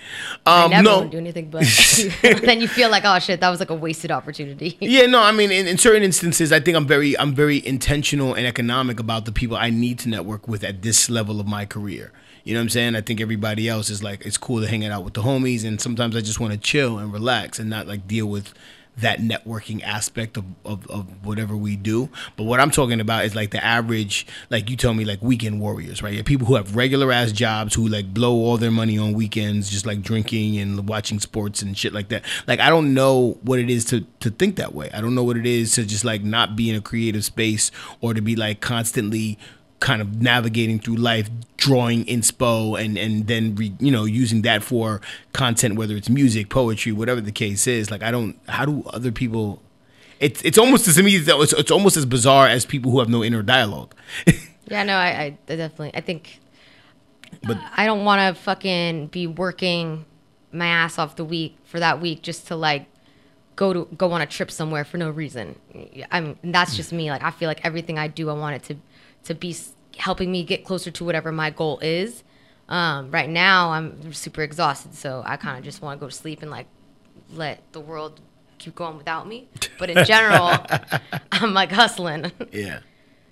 Speaker 3: I
Speaker 2: Um,
Speaker 3: never
Speaker 2: no,
Speaker 3: want to do anything, but then you feel like, oh shit, that was like a wasted opportunity.
Speaker 2: yeah, no, I mean, in, in certain instances, I think I'm very, I'm very intentional and economic about the people I need to network with at this level of my career. You know what I'm saying? I think everybody else is like, it's cool to hang out with the homies, and sometimes I just want to chill and relax and not like deal with that networking aspect of, of, of whatever we do. But what I'm talking about is like the average, like you tell me, like weekend warriors, right? Yeah, people who have regular ass jobs who like blow all their money on weekends, just like drinking and watching sports and shit like that. Like I don't know what it is to to think that way. I don't know what it is to just like not be in a creative space or to be like constantly kind of navigating through life drawing inspo and and then re, you know using that for content whether it's music poetry whatever the case is like i don't how do other people it's it's almost as to me it's, it's almost as bizarre as people who have no inner dialogue
Speaker 3: Yeah, no, I, I definitely, I think,
Speaker 2: But-
Speaker 3: I don't want to fucking be working my ass off the week for that week just to like go to go on a trip somewhere for no reason. I'm that's just me. Like I feel like everything I do, I want it to to be helping me get closer to whatever my goal is. Um, right now, I'm super exhausted, so I kind of just want to go to sleep and like let the world keep going without me. But in general, I'm like hustling.
Speaker 2: yeah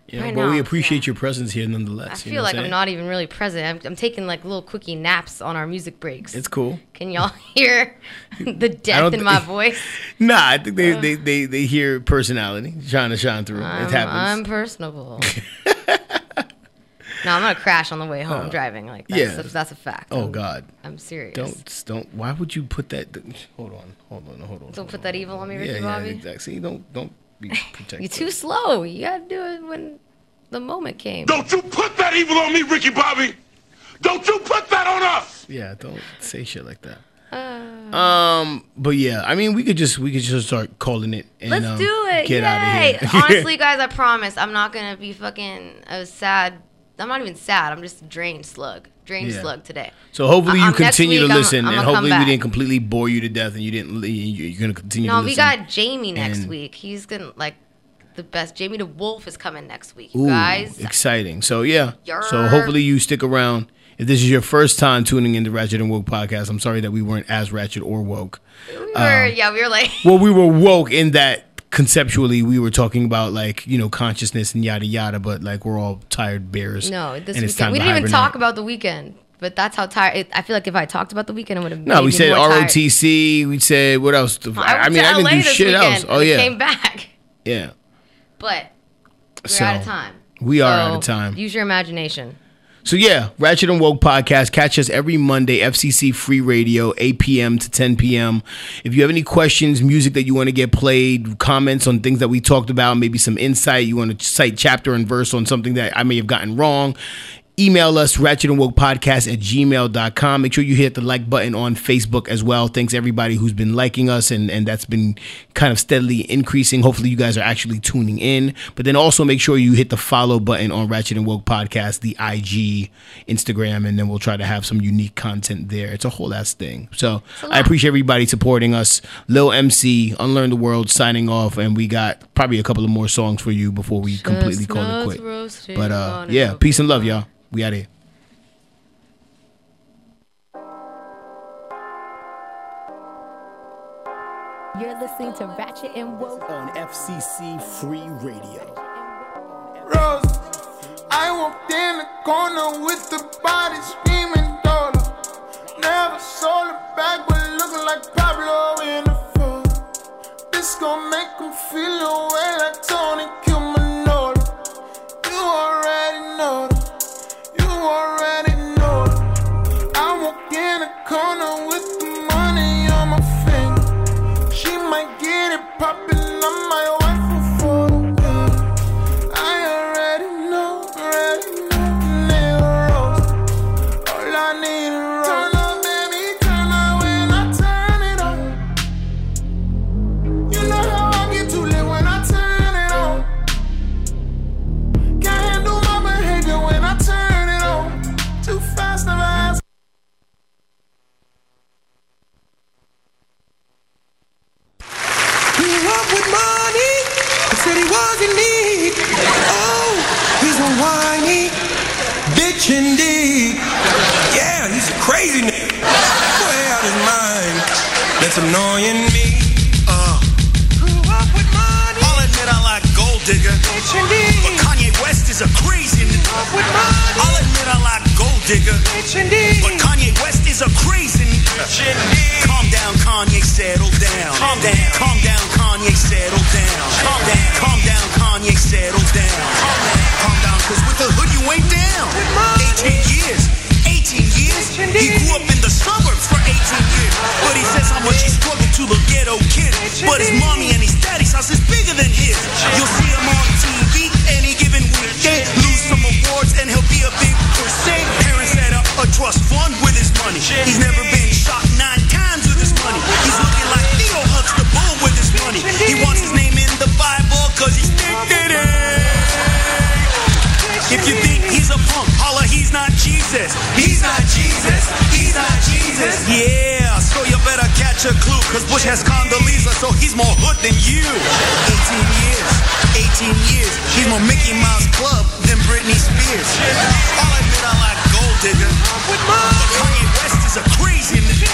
Speaker 2: yeah
Speaker 3: Right
Speaker 2: but we
Speaker 3: now,
Speaker 2: appreciate your presence here nonetheless
Speaker 3: I
Speaker 2: you
Speaker 3: feel
Speaker 2: know what
Speaker 3: like I'm not even really present. I'm, I'm taking like little quickie naps on our music breaks.
Speaker 2: it's cool
Speaker 3: Can y'all hear the depth
Speaker 2: don't
Speaker 3: in my voice?
Speaker 2: nah i think they, they they they hear personality trying to shine through
Speaker 3: I'm,
Speaker 2: it happens
Speaker 3: I'm personable. No, I'm gonna crash on the way home
Speaker 2: Oh.
Speaker 3: driving. Like that's,
Speaker 2: Yeah.
Speaker 3: a, that's a fact.
Speaker 2: oh
Speaker 3: I'm-
Speaker 2: god
Speaker 3: I'm serious.
Speaker 2: don't don't why would you put that hold on hold on hold on
Speaker 3: Don't put that evil on me, Ricky
Speaker 2: yeah,
Speaker 3: Bobby.
Speaker 2: yeah, exactly. See, don't don't be protective.
Speaker 3: You're too slow. You gotta do it when the moment came.
Speaker 17: Don't you put that evil on me, Ricky Bobby! Don't you put that on us!
Speaker 2: Yeah, don't say shit like that.
Speaker 3: Uh,
Speaker 2: Um, but yeah, I mean, we could just we could just start calling it. And,
Speaker 3: Let's
Speaker 2: um,
Speaker 3: do it.
Speaker 2: Get
Speaker 3: Yay.
Speaker 2: out of here.
Speaker 3: Honestly, guys, I promise I'm not gonna be fucking a sad. I'm not even sad. I'm just drained slug. Drained
Speaker 2: Yeah.
Speaker 3: slug today.
Speaker 2: so hopefully you
Speaker 3: Um,
Speaker 2: continue to
Speaker 3: week, I'm-
Speaker 2: listen,
Speaker 3: I'm
Speaker 2: and hopefully we didn't completely bore you to death, and you didn't. you- You're gonna continue.
Speaker 3: No,
Speaker 2: to
Speaker 3: we got Jamie next
Speaker 2: And-
Speaker 3: week. He's gonna like the best. Jamie the Wolf is coming next week,
Speaker 2: Ooh,
Speaker 3: guys.
Speaker 2: exciting. So yeah.
Speaker 3: Yer.
Speaker 2: So hopefully you stick around. If this is your first time tuning into Ratchet and Woke podcast, I'm sorry that we weren't as ratchet or woke.
Speaker 3: We were,
Speaker 2: Um,
Speaker 3: yeah, we were like,
Speaker 2: well, we were woke in that conceptually we were talking about like you know consciousness and yada yada, but like we're all tired bears.
Speaker 3: no, this weekend. We didn't even talk about the weekend, but that's how tired. I feel like if I talked about the weekend, it would have.
Speaker 2: No, we said
Speaker 3: tired.
Speaker 2: ROTC. We said what else?
Speaker 3: I,
Speaker 2: I, I mean, I didn't
Speaker 3: LA
Speaker 2: do shit
Speaker 3: weekend
Speaker 2: else. Oh yeah,
Speaker 3: came back,
Speaker 2: yeah.
Speaker 3: but we're
Speaker 2: So,
Speaker 3: out of time.
Speaker 2: we are out of time.
Speaker 3: Use your imagination.
Speaker 2: So yeah, Ratchet and Woke podcast. Catch us every Monday, FCC Free Radio, 8 p.m. to 10 p.m. If you have any questions, music that you want to get played, comments on things that we talked about, maybe some insight, you want to cite chapter and verse on something that I may have gotten wrong, email us ratchet and woke podcast at gmail.com. Make sure you hit the like button on Facebook as well. Thanks everybody who's been liking us and, and that's been kind of steadily increasing. Hopefully you guys are actually tuning in. But then also make sure you hit the follow button on Ratchet and Woke Podcast, the IG, Instagram, and then we'll try to have some unique content there. It's a whole ass thing. So I appreciate everybody supporting us. Lil MC, Unlearn the World, signing off, and we got probably a couple of more songs for you before we completely call it
Speaker 3: Chestnuts
Speaker 2: quit. But uh
Speaker 3: on a
Speaker 2: yeah, peace and love, y'all. We out here.
Speaker 5: You're listening to Ratchet and Woke
Speaker 11: on FCC Free Radio.
Speaker 18: Rose. I walked in the corner with the body screaming dollar. Never sold it back, but looking like Pablo in the fall. This gon' make him feel away like Tony
Speaker 19: That's annoying me.
Speaker 17: Uh. I'll admit I like gold digger. But Kanye West is a crazy. I'll admit I like gold digger. But Kanye West is a crazy. Calm down, Kanye, settle down. Calm down, calm down, Kanye, settle down. Calm down, calm down, Kanye, settle down. Calm down, calm down, cause with the hood you ain't down. 18 years, 18 years. He grew up in the suburbs for 18 years. But he says how much he struggled to the ghetto kid. But his mommy and his daddy's house is bigger than his. You'll see him on TV any given weekday. Lose some awards and he'll be a big crusade. Parents set up a trust fund with his money. He's never been shot nine times with his money. He's looking like Theo Huxtable with his money. He wants his name in the Bible cause he's did If you he's a punk, holla, he's not Jesus. He's not Jesus. He's not Jesus. Yeah, so you better catch a clue, cause Bush has Condoleezza, so he's more hood than you. 18 years, 18 years, he's more Mickey Mouse Club than Britney Spears. I'll admit I like gold digger, but Kanye West is a crazy nigga.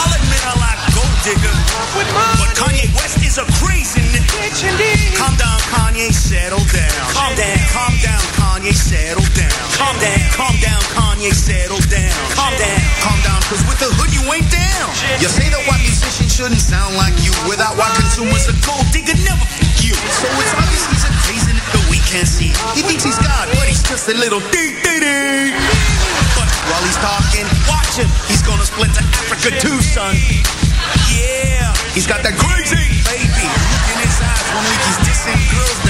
Speaker 17: I'll admit I like gold digger, but Kanye West is a crazy nigga. Calm down, Kanye, settle down. Calm down, calm down, Kanye, settle down. Calm down, calm down, Kanye, settle down. Calm down, calm down, cause with the hood you ain't down. You say that white musicians shouldn't sound like you. Without white consumers, a gold digger never fuck you. So it's obvious he's a crazy nigga we can't see. He thinks he's God, but he's just a little dee dee dee. But while he's talking, watch him. He's gonna split to Africa too, son. Yeah, he's got that crazy baby. One week he's dissing